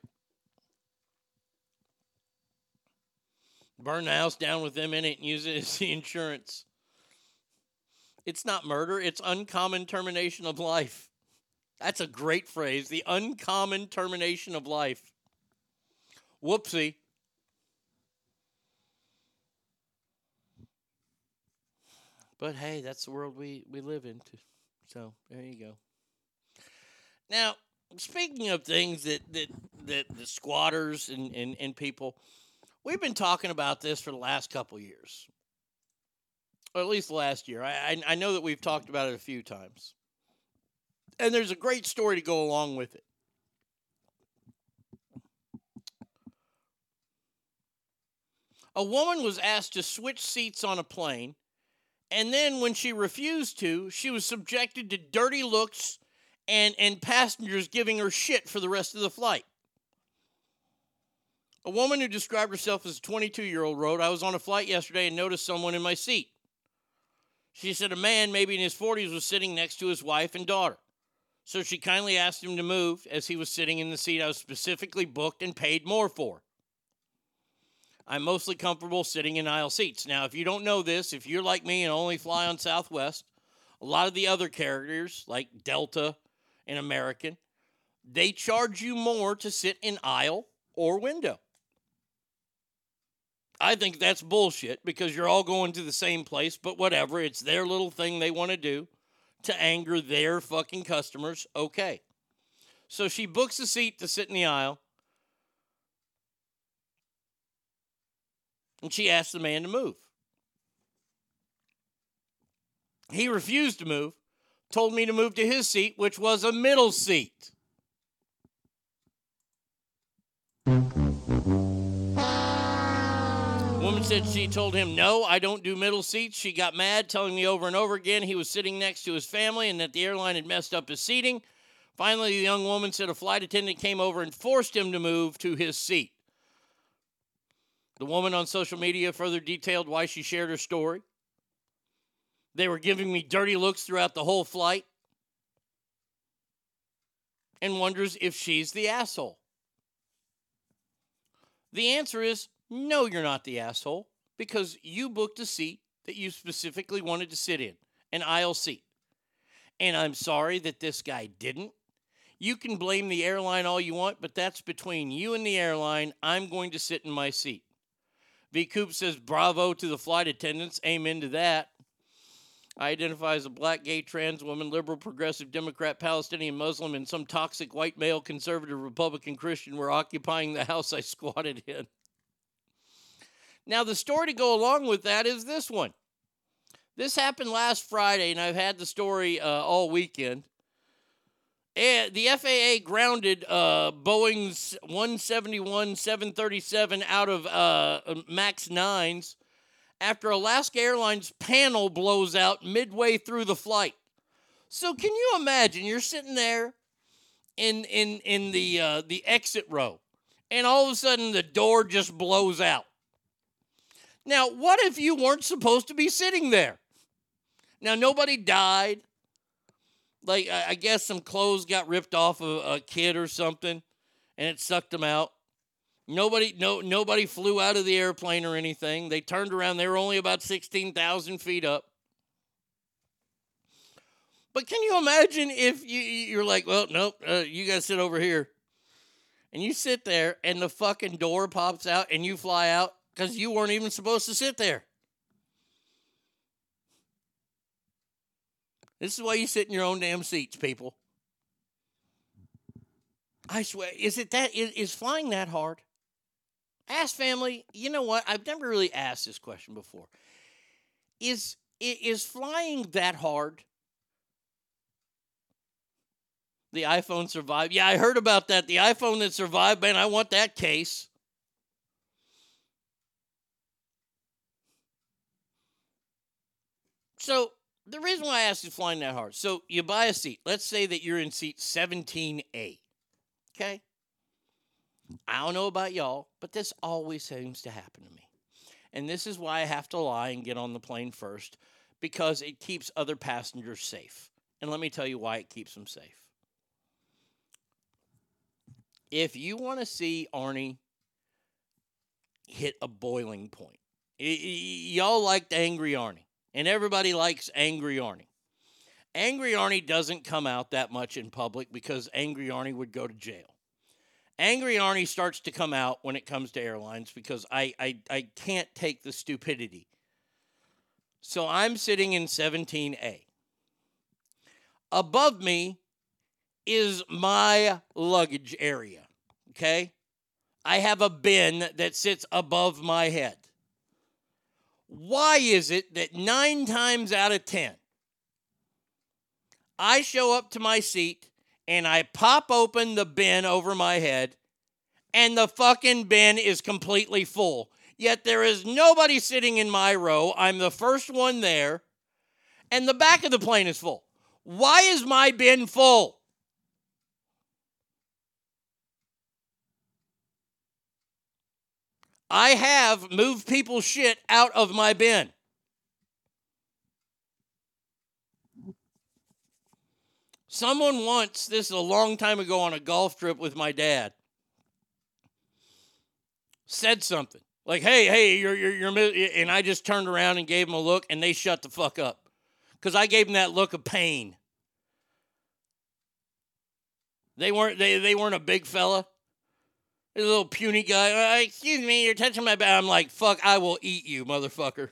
Burn the house down with them in it and use it as the insurance. It's not murder, it's uncommon termination of life. That's a great phrase. The uncommon termination of life. Whoopsie. But hey, that's the world we, we live into. So there you go. Now, speaking of things that that, that the squatters and, and, and people, we've been talking about this for the last couple years. Or at least last year. I, I I know that we've talked about it a few times. And there's a great story to go along with it. A woman was asked to switch seats on a plane, and then when she refused to, she was subjected to dirty looks and, and passengers giving her shit for the rest of the flight. A woman who described herself as a 22 year old wrote, I was on a flight yesterday and noticed someone in my seat. She said a man, maybe in his 40s, was sitting next to his wife and daughter. So she kindly asked him to move as he was sitting in the seat I was specifically booked and paid more for. I'm mostly comfortable sitting in aisle seats. Now, if you don't know this, if you're like me and only fly on Southwest, a lot of the other carriers, like Delta and American, they charge you more to sit in aisle or window. I think that's bullshit because you're all going to the same place, but whatever. It's their little thing they want to do to anger their fucking customers. Okay. So she books a seat to sit in the aisle. And she asks the man to move. He refused to move, told me to move to his seat, which was a middle seat. Woman said she told him, No, I don't do middle seats. She got mad, telling me over and over again he was sitting next to his family and that the airline had messed up his seating. Finally, the young woman said a flight attendant came over and forced him to move to his seat. The woman on social media further detailed why she shared her story. They were giving me dirty looks throughout the whole flight and wonders if she's the asshole. The answer is no, you're not the asshole because you booked a seat that you specifically wanted to sit in, an aisle seat. And I'm sorry that this guy didn't. You can blame the airline all you want, but that's between you and the airline. I'm going to sit in my seat. V. Coop says, bravo to the flight attendants. Amen to that. I identify as a black, gay, trans woman, liberal, progressive, Democrat, Palestinian, Muslim, and some toxic white male, conservative, Republican, Christian were occupying the house I squatted in. Now, the story to go along with that is this one. This happened last Friday, and I've had the story uh, all weekend. And the FAA grounded uh, Boeing's 171 737 out of uh, MAX 9s after Alaska Airlines panel blows out midway through the flight. So, can you imagine? You're sitting there in, in, in the, uh, the exit row, and all of a sudden the door just blows out. Now, what if you weren't supposed to be sitting there? Now, nobody died. Like, I I guess some clothes got ripped off of a kid or something, and it sucked them out. Nobody, no, nobody flew out of the airplane or anything. They turned around. They were only about sixteen thousand feet up. But can you imagine if you you're like, well, nope, uh, you to sit over here, and you sit there, and the fucking door pops out, and you fly out because you weren't even supposed to sit there. This is why you sit in your own damn seats, people. I swear, is it that is, is flying that hard? Ask family. You know what? I've never really asked this question before. Is is flying that hard? The iPhone survived. Yeah, I heard about that. The iPhone that survived, man, I want that case. So the reason why I asked is flying that hard. So you buy a seat. Let's say that you're in seat 17A. Okay? I don't know about y'all, but this always seems to happen to me. And this is why I have to lie and get on the plane first because it keeps other passengers safe. And let me tell you why it keeps them safe. If you want to see Arnie hit a boiling point, y- y- y'all liked Angry Arnie, and everybody likes Angry Arnie. Angry Arnie doesn't come out that much in public because Angry Arnie would go to jail. Angry Arnie starts to come out when it comes to airlines because I, I, I can't take the stupidity. So I'm sitting in 17A. Above me is my luggage area. Okay? I have a bin that sits above my head. Why is it that nine times out of 10, I show up to my seat and I pop open the bin over my head, and the fucking bin is completely full. Yet there is nobody sitting in my row. I'm the first one there, and the back of the plane is full. Why is my bin full? I have moved people's shit out of my bin. Someone once, this is a long time ago on a golf trip with my dad, said something like, "Hey, hey, you're you're, you're," and I just turned around and gave him a look, and they shut the fuck up because I gave him that look of pain. They weren't they they weren't a big fella. A little puny guy. "Uh, excuse me, you're touching my back. I'm like, fuck, I will eat you, motherfucker.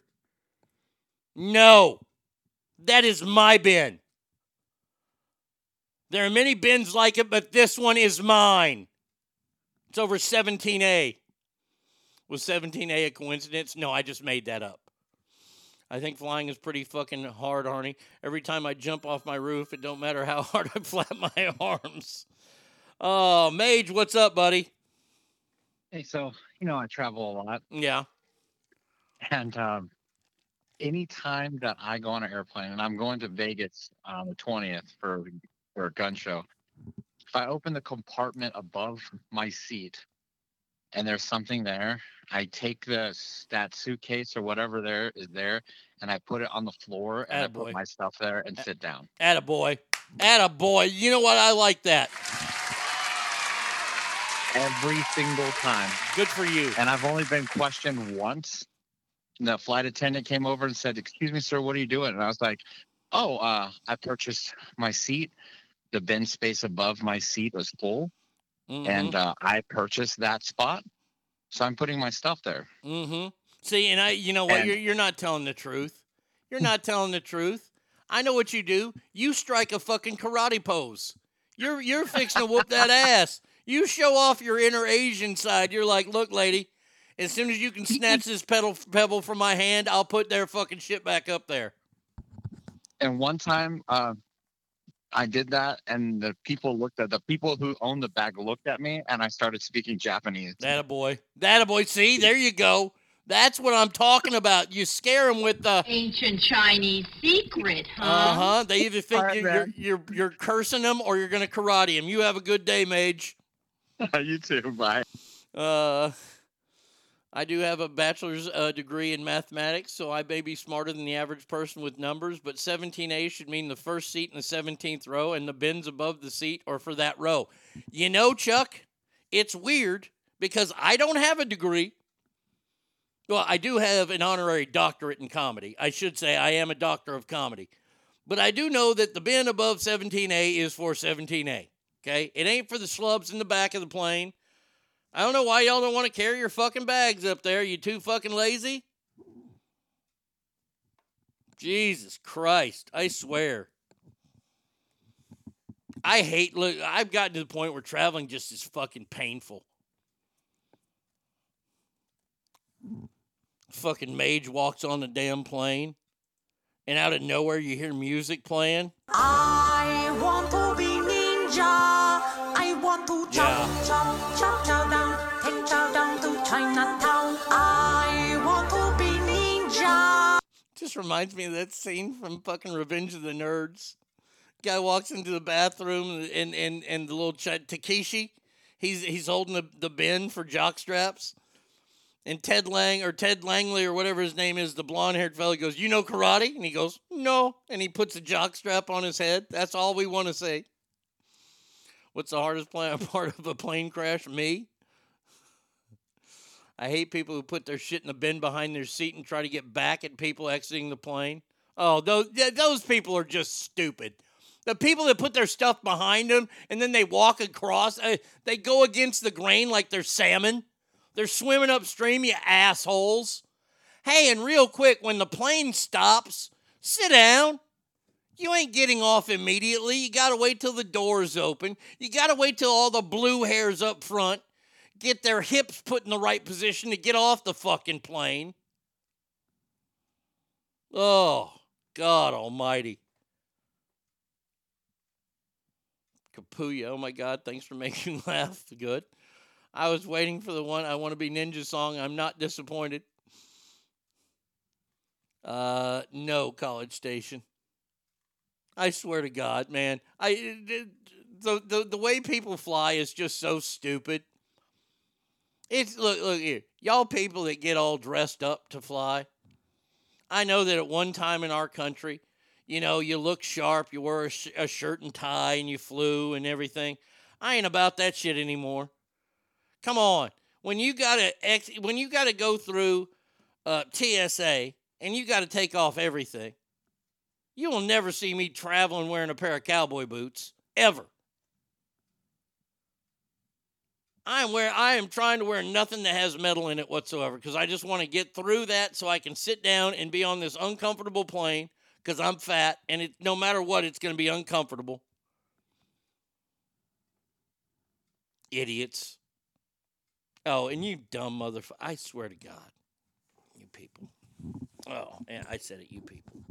No, that is my bin. There are many bins like it, but this one is mine. It's over 17A. Was 17A a coincidence? No, I just made that up. I think flying is pretty fucking hard, Arnie. Every time I jump off my roof, it don't matter how hard I flap my arms. Oh, Mage, what's up, buddy? Hey, so you know I travel a lot, Yeah. and um, anytime that I go on an airplane, and I'm going to Vegas on the twentieth for for a gun show, if I open the compartment above my seat, and there's something there, I take the that suitcase or whatever there is there, and I put it on the floor, and I put my stuff there and sit down. Attaboy. Attaboy. You know what? I like that. every single time. Good for you. And I've only been questioned once. The flight attendant came over and said, "Excuse me, sir, what are you doing?" And I was like, "Oh, uh, I purchased my seat. The bin space above my seat was full, and Mhm. uh, I purchased that spot, so I'm putting my stuff there." Mm-hmm. See, and I, you know what? And- You're you're not telling the truth. You're not telling the truth. I know what you do. You strike a fucking karate pose. You're you're fixing to whoop that ass. You show off your inner Asian side. You're like, look, lady. As soon as you can snatch this pedal pebble from my hand, I'll put their fucking shit back up there. And one time, uh, I did that, and the people looked at the people who owned the bag looked at me, and I started speaking Japanese. That a boy. That a boy. See, there you go. That's what I'm talking about. You scare them with the Ancient Chinese secret, huh? Uh huh. They either think All right, you're, you're you're you're cursing them or you're gonna karate them. You have a good day, Mage. you too. Bye. Uh, I do have a bachelor's uh, degree in mathematics, so I may be smarter than the average person with numbers. But 17A should mean the first seat in the 17th row, and the bins above the seat are for that row. You know, Chuck, it's weird because I don't have a degree. Well, I do have an honorary doctorate in comedy. I should say I am a doctor of comedy. But I do know that the bin above 17A is for 17A. Okay? It ain't for the slubs in the back of the plane. I don't know why y'all don't want to carry your fucking bags up there. You too fucking lazy? Jesus Christ. I swear. I hate look. I've gotten to the point where traveling just is fucking painful. Fucking mage walks on the damn plane, and out of nowhere you hear music playing. I want to be ninja. I want to chop, Yeah. Just reminds me of that scene from fucking Revenge of the Nerds. Guy walks into the bathroom and and and the little ch- Takeshi, he's he's holding the, the bin for jock straps. And Ted Lang or Ted Langley or whatever his name is, the blonde haired fella goes, You know karate? And he goes, No. And he puts a jock strap on his head. That's all we want to say. What's the hardest part of a plane crash? Me. I hate people who put their shit in the bin behind their seat and try to get back at people exiting the plane. Oh, those those people are just stupid. The people that put their stuff behind them and then they walk across, uh, they go against the grain like they're salmon. They're swimming upstream, you assholes. Hey, and real quick, when the plane stops, sit down. You ain't getting off immediately. You got to wait till the doors open. You got to wait till all the blue hairs up front get their hips put in the right position to get off the fucking plane. Oh, God almighty. Kapuya, oh my God, thanks for making me laugh. Good. I was waiting for the one I want to be ninja song. I'm not disappointed. Uh, no, College Station. I swear to God, man. I the the, the way people fly is just so stupid. It's look look here, y'all people that get all dressed up to fly. I know that at one time in our country, you know, you look sharp, you wear a, sh- a shirt and tie, and you flew and everything. I ain't about that shit anymore. Come on, when you gotta ex- when you gotta go through uh, TSA and you gotta take off everything, you will never see me traveling wearing a pair of cowboy boots ever. I am wear I am trying to wear nothing that has metal in it whatsoever because I just want to get through that so I can sit down and be on this uncomfortable plane because I'm fat and it no matter what it's going to be uncomfortable. Idiots. Oh, and you dumb motherfucker. I swear to God. You people. Oh, yeah, I said it, you people.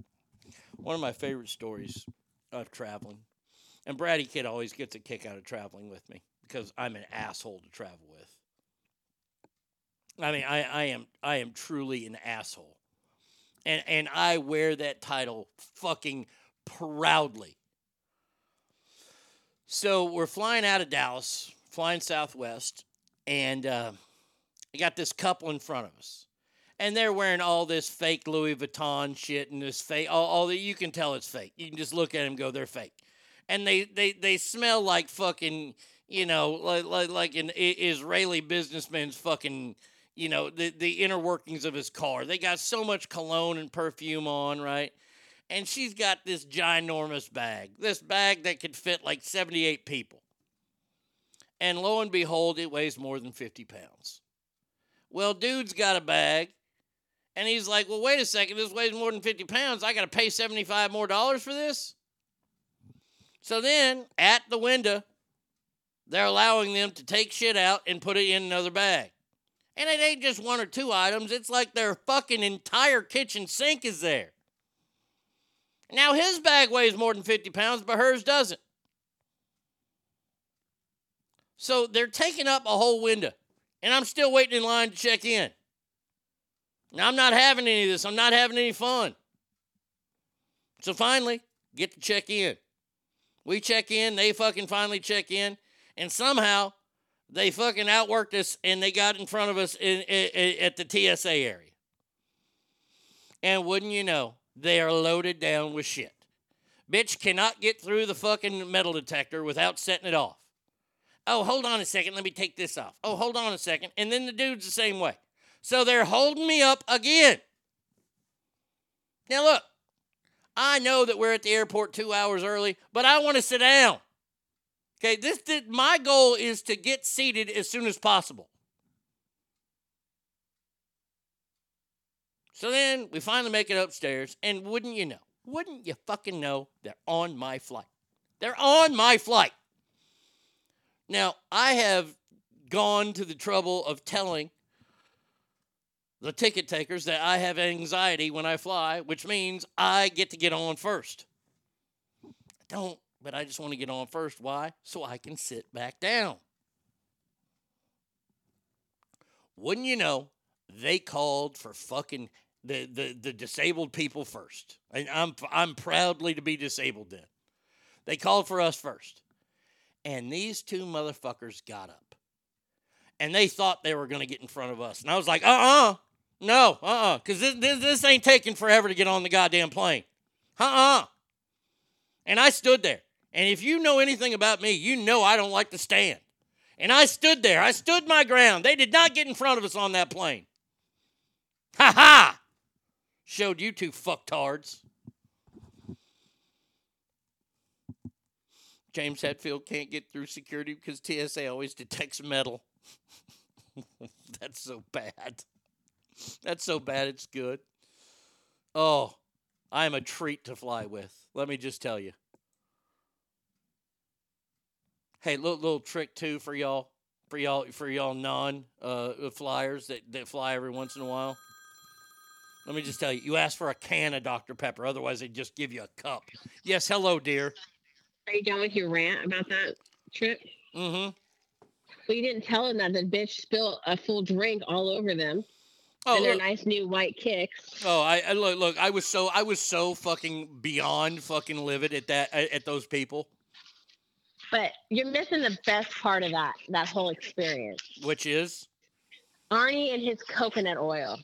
One of my favorite stories of traveling, and Brady Kid always gets a kick out of traveling with me because I'm an asshole to travel with. I mean, I, I am I am truly an asshole. And and I wear that title fucking proudly. So we're flying out of Dallas, flying southwest, and uh, I got this couple in front of us. And they're wearing all this fake Louis Vuitton shit and this fake all, all that you can tell it's fake. You can just look at them go, they're fake. And they they they smell like fucking you know, like like, like an Israeli businessman's fucking, you know, the the inner workings of his car. They got so much cologne and perfume on, right? And she's got this ginormous bag, this bag that could fit like 78 people. And lo and behold, it weighs more than 50 pounds. Well, dude's got a bag, and he's like, well, wait a second, this weighs more than 50 pounds. I got to pay 75 more dollars for this? So then, at the window, they're allowing them to take shit out and put it in another bag. And it ain't just one or two items, it's like their fucking entire kitchen sink is there. Now his bag weighs more than 50 pounds, but hers doesn't. So they're taking up a whole window, and I'm still waiting in line to check in. Now I'm not having any of this, I'm not having any fun. So finally, get to check in. We check in, they fucking finally check in, and somehow they fucking outworked us and they got in front of us in, in- at the TSA area. And wouldn't you know, they are loaded down with shit. Bitch cannot get through the fucking metal detector without setting it off. Oh, hold on a second, let me take this off. Oh, hold on a second. And then the dude's the same way. So they're holding me up again. Now, look, I know that we're at the airport two hours early, but I want to sit down. Okay, this, this my goal is to get seated as soon as possible. So then we finally make it upstairs, and wouldn't you know? Wouldn't you fucking know they're on my flight? They're on my flight. Now, I have gone to the trouble of telling the ticket takers that I have anxiety when I fly, which means I get to get on first. I don't, but I just want to get on first. Why? So I can sit back down. Wouldn't you know, they called for fucking the, the, the disabled people first. And I'm, I'm proudly to be disabled then. They called for us first. And these two motherfuckers got up. And they thought they were going to get in front of us. And I was like, uh uh No, uh uh Because this, this, this ain't taking forever to get on the goddamn plane. Uh uh And I stood there. And if you know anything about me, you know I don't like to stand. And I stood there. I stood my ground. They did not get in front of us on that plane. Ha ha! Showed you two fucktards. James Hetfield can't get through security because TSA always detects metal. That's so bad. That's so bad it's good. Oh, I'm a treat to fly with. Let me just tell you. Hey, little, little trick too for y'all, for y'all, for y'all non uh, flyers that, that fly every once in a while. Let me just tell you, you ask for a can of Dr. Pepper, otherwise they just give you a cup. Yes, hello, dear. Are you done with your rant about that trip? Mm-hmm. Well, you didn't tell them that the bitch spilled a full drink all over them. Oh, and their look. nice new white kicks. Oh, I, I look, look. I was so, I was so fucking beyond fucking livid at that, at, at those people. But you're missing the best part of that that whole experience. Which is, Arnie and his coconut oil.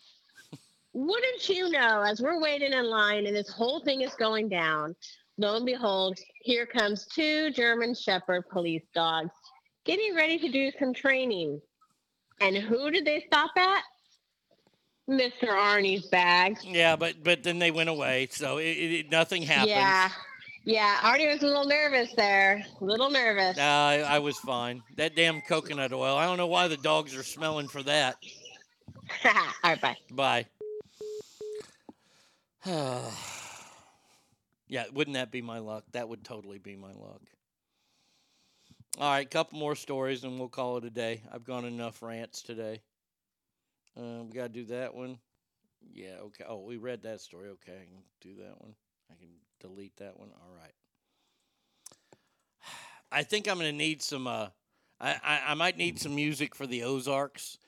Wouldn't you know, as we're waiting in line and this whole thing is going down, lo and behold, here comes two German Shepherd police dogs getting ready to do some training. And who did they stop at? Mr. Arnie's bag. yeah, but but then they went away, so it, it, nothing happened. Yeah. Yeah, Arnie was a little nervous there. A little nervous. Nah, I, I was fine. That damn coconut oil. I don't know why the dogs are smelling for that. All right, bye. Bye. yeah, wouldn't that be my luck? That would totally be my luck. All right, couple more stories and we'll call it a day. I've gone enough rants today. Uh, we got to do that one. Yeah, okay. Oh, we read that story. Okay, I can do that one. I can delete that one. All right. I think I'm going to need some. Uh, I, I I might need some music for the Ozarks,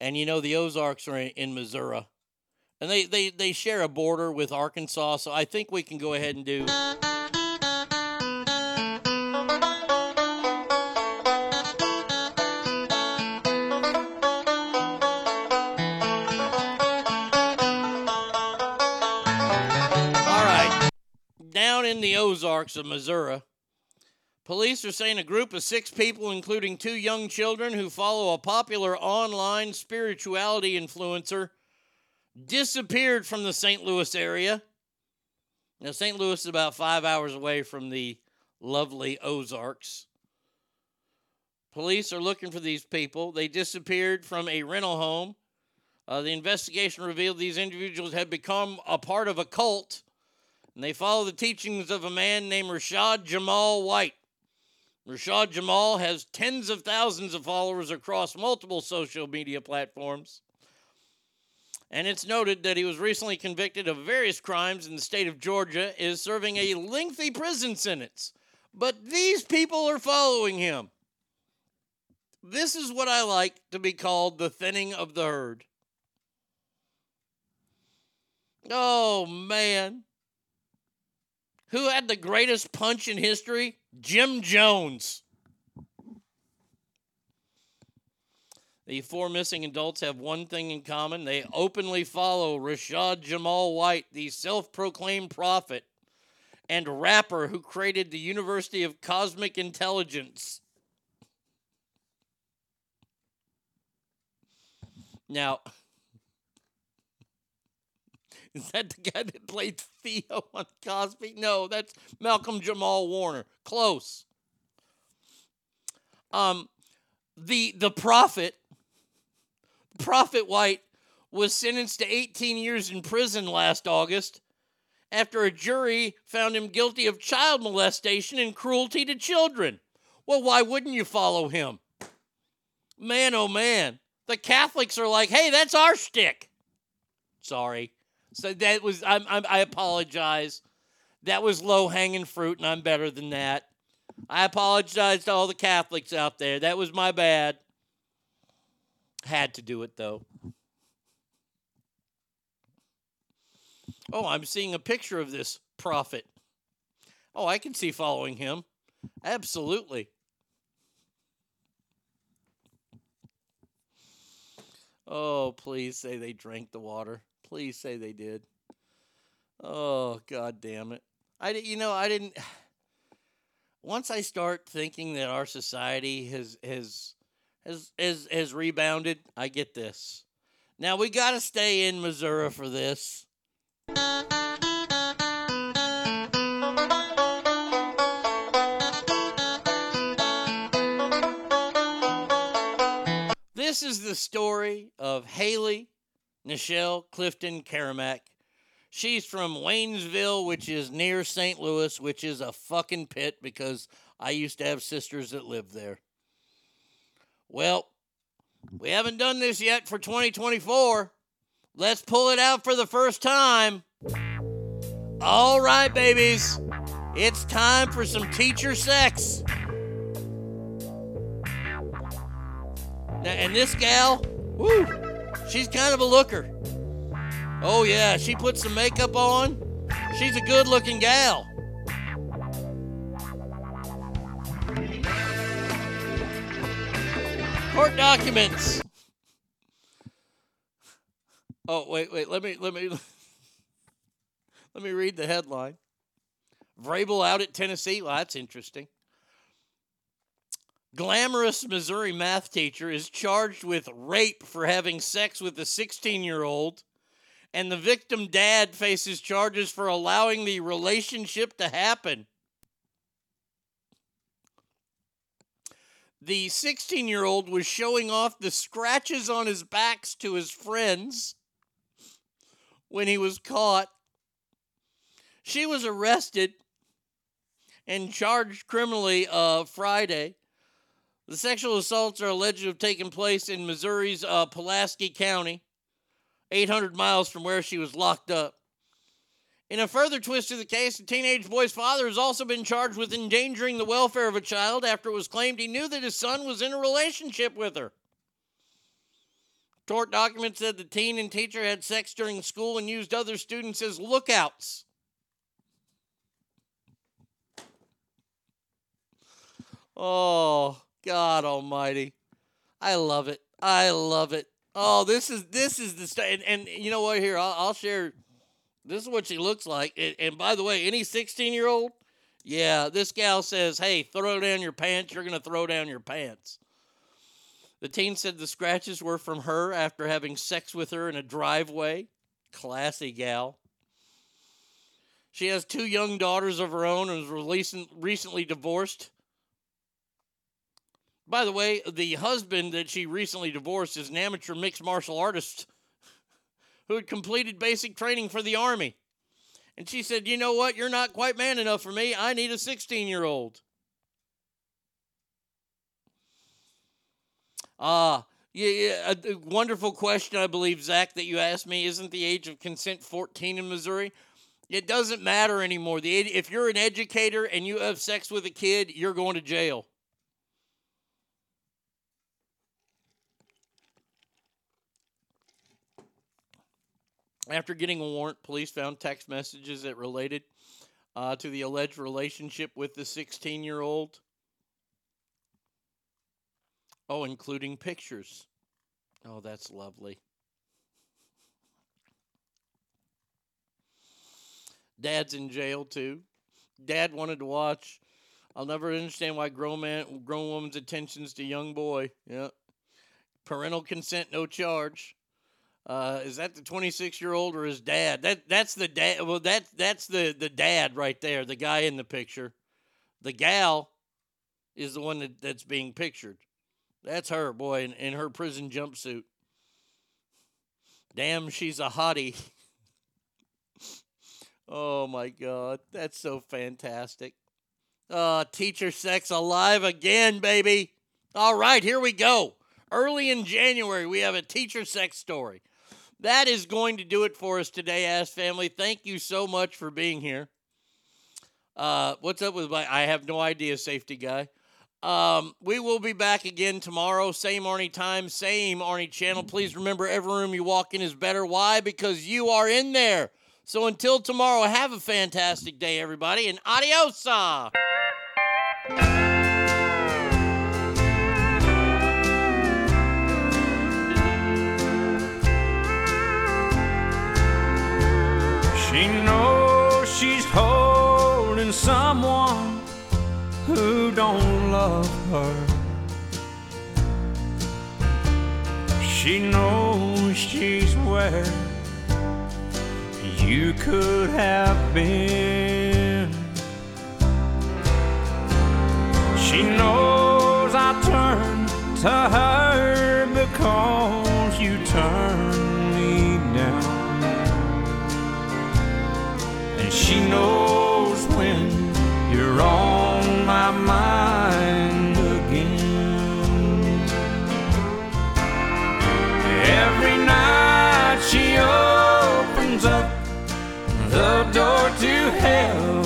and you know the Ozarks are in, in Missouri, and they, they they share a border with Arkansas. So I think we can go ahead and do. Ozarks of Missouri, police are saying a group of six people, including two young children who follow a popular online spirituality influencer, disappeared from the St. Louis area. Now, St. Louis is about five hours away from the lovely Ozarks. Police are looking for these people. They disappeared from a rental home. Uh, the investigation revealed these individuals had become a part of a cult, and they follow the teachings of a man named Rashad Jamal White. Rashad Jamal has tens of thousands of followers across multiple social media platforms. And it's noted that he was recently convicted of various crimes in the state of Georgia, is serving a lengthy prison sentence. But these people are following him. This is what I like to be called the thinning of the herd. Oh, man. Who had the greatest punch in history? Jim Jones. The four missing adults have one thing in common. They openly follow Rashad Jamal White, the self proclaimed prophet and rapper who created the University of Cosmic Intelligence. Now, is that the guy that played Theo on Cosby? No, that's Malcolm Jamal Warner. Close. Um, the the prophet, Prophet White, was sentenced to 18 years in prison last August after a jury found him guilty of child molestation and cruelty to children. Well, why wouldn't you follow him? Man, oh man. The Catholics are like, hey, that's our shtick. Sorry. So that was, I'm, I'm, I apologize. That was low hanging fruit, and I'm better than that. I apologize to all the Catholics out there. That was my bad. Had to do it, though. Oh, I'm seeing a picture of this prophet. Oh, I can see following him. Absolutely. Oh, please say they drank the water. Please say they did. Oh, god damn it. I di- you know, I didn't once I start thinking that our society has has has has, has rebounded, I get this. Now we got to stay in Missouri for this. This is the story of Hailey Nichelle Clifton Carmack. She's from Waynesville, which is near St. Louis, which is a fucking pit because I used to have sisters that lived there. Well, we haven't done this yet for 2024. Let's pull it out for the first time. All right, babies. It's time for some teacher sex. Now, and this gal, woo, she's kind of a looker. Oh, yeah, she puts some makeup on. She's a good looking gal. Court documents. Oh, wait, wait, let me let me let me read the headline. Vrabel out at Tennessee. Well, that's interesting. Glamorous Missouri math teacher is charged with rape for having sex with a 16 year old, and the victim dad faces charges for allowing the relationship to happen. The 16 year old was showing off the scratches on his backs to his friends when he was caught. She was arrested and charged criminally uh, Friday. The sexual assaults are alleged to have taken place in Missouri's uh, Pulaski County, 800 miles from where she was locked up. In a further twist to the case, the teenage boy's father has also been charged with endangering the welfare of a child after it was claimed he knew that his son was in a relationship with her. Court documents said the teen and teacher had sex during school and used other students as lookouts. Oh, God Almighty. I love it. I love it. Oh, this is this is the st- and, and you know what? Here, I'll, I'll share. This is what she looks like. And, and by the way, any sixteen year old, yeah, this gal says, "Hey, throw down your pants. You're gonna throw down your pants." The teen said the scratches were from her after having sex with her in a driveway. Classy gal. She has two young daughters of her own and was recently divorced. By the way, the husband that she recently divorced is an amateur mixed martial artist who had completed basic training for the Army. And she said, You know what? You're not quite man enough for me. I need a 16 year old. Ah, yeah, yeah. A, a wonderful question, I believe, Zach, that you asked me. Isn't the age of consent 14 in Missouri? It doesn't matter anymore. The if you're an educator and you have sex with a kid, you're going to jail. After getting a warrant, police found text messages that related uh, to the alleged relationship with the 16 year old. Oh, including pictures. Oh, that's lovely. Dad's in jail too. Dad wanted to watch. I'll never understand why grown man, grown woman's attentions to young boy. Yeah. Parental consent, no charge. Uh, is that the 26 year old or his dad? That that's the dad. Well, that that's the the dad right there, the guy in the picture. The gal is the one that, that's being pictured. That's her, boy, in, in her prison jumpsuit. Damn, she's a hottie. Oh my God, that's so fantastic. Uh, teacher sex alive again, baby. All right, here we go. Early in January, we have a teacher sex story. That is going to do it for us today, Ask Family. Thank you so much for being here. Uh, what's up with my? I have no idea, safety guy. Um, we will be back again tomorrow, same Arnie time, same Arnie channel. Please remember, every room you walk in is better. Why? Because you are in there. So until tomorrow, have a fantastic day, everybody, and adios. She knows she's holding someone who don't love her. She knows she's where you could have been. She knows I turn to her because you turned she knows when you're on my mind again. Every night she opens up the door to heaven.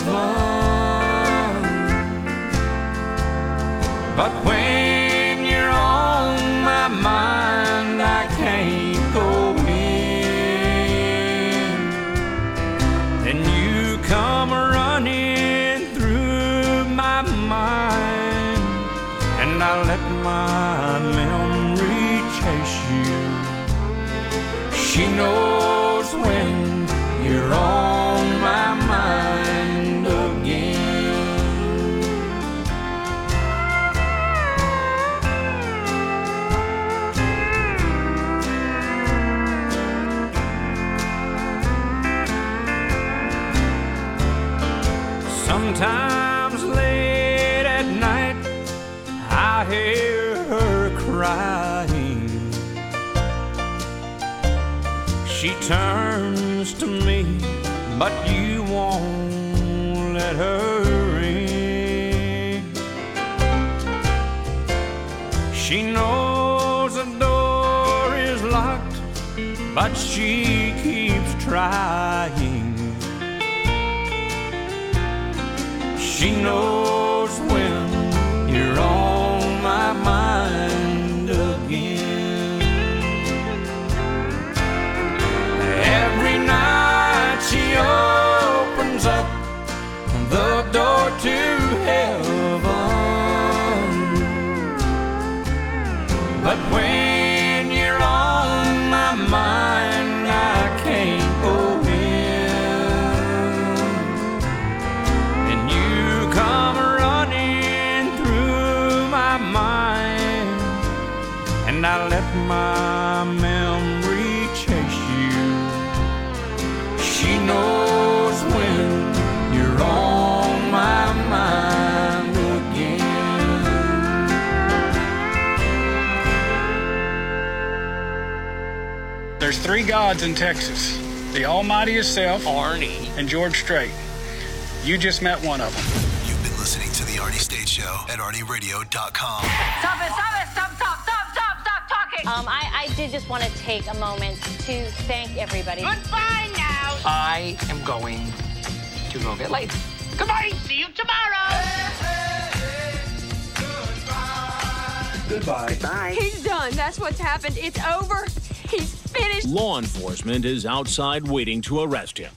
But when knows when you're on turns to me, but you won't let her in. She knows the door is locked, but she keeps trying. She knows To heaven, but when three gods in Texas the Almighty Himself, Arnie, and George Strait. You just met one of them. You've been listening to The Arnie State Show at ArnieRadio.com. Stop it, stop it, stop, stop, stop, stop, stop talking. Um, I, I did just want to take a moment to thank everybody. Goodbye now. I am going to go get laid. Goodbye. See you tomorrow. Goodbye. Bye. He's done. That's what's happened. It's over. He's finished. Law enforcement is outside waiting to arrest him.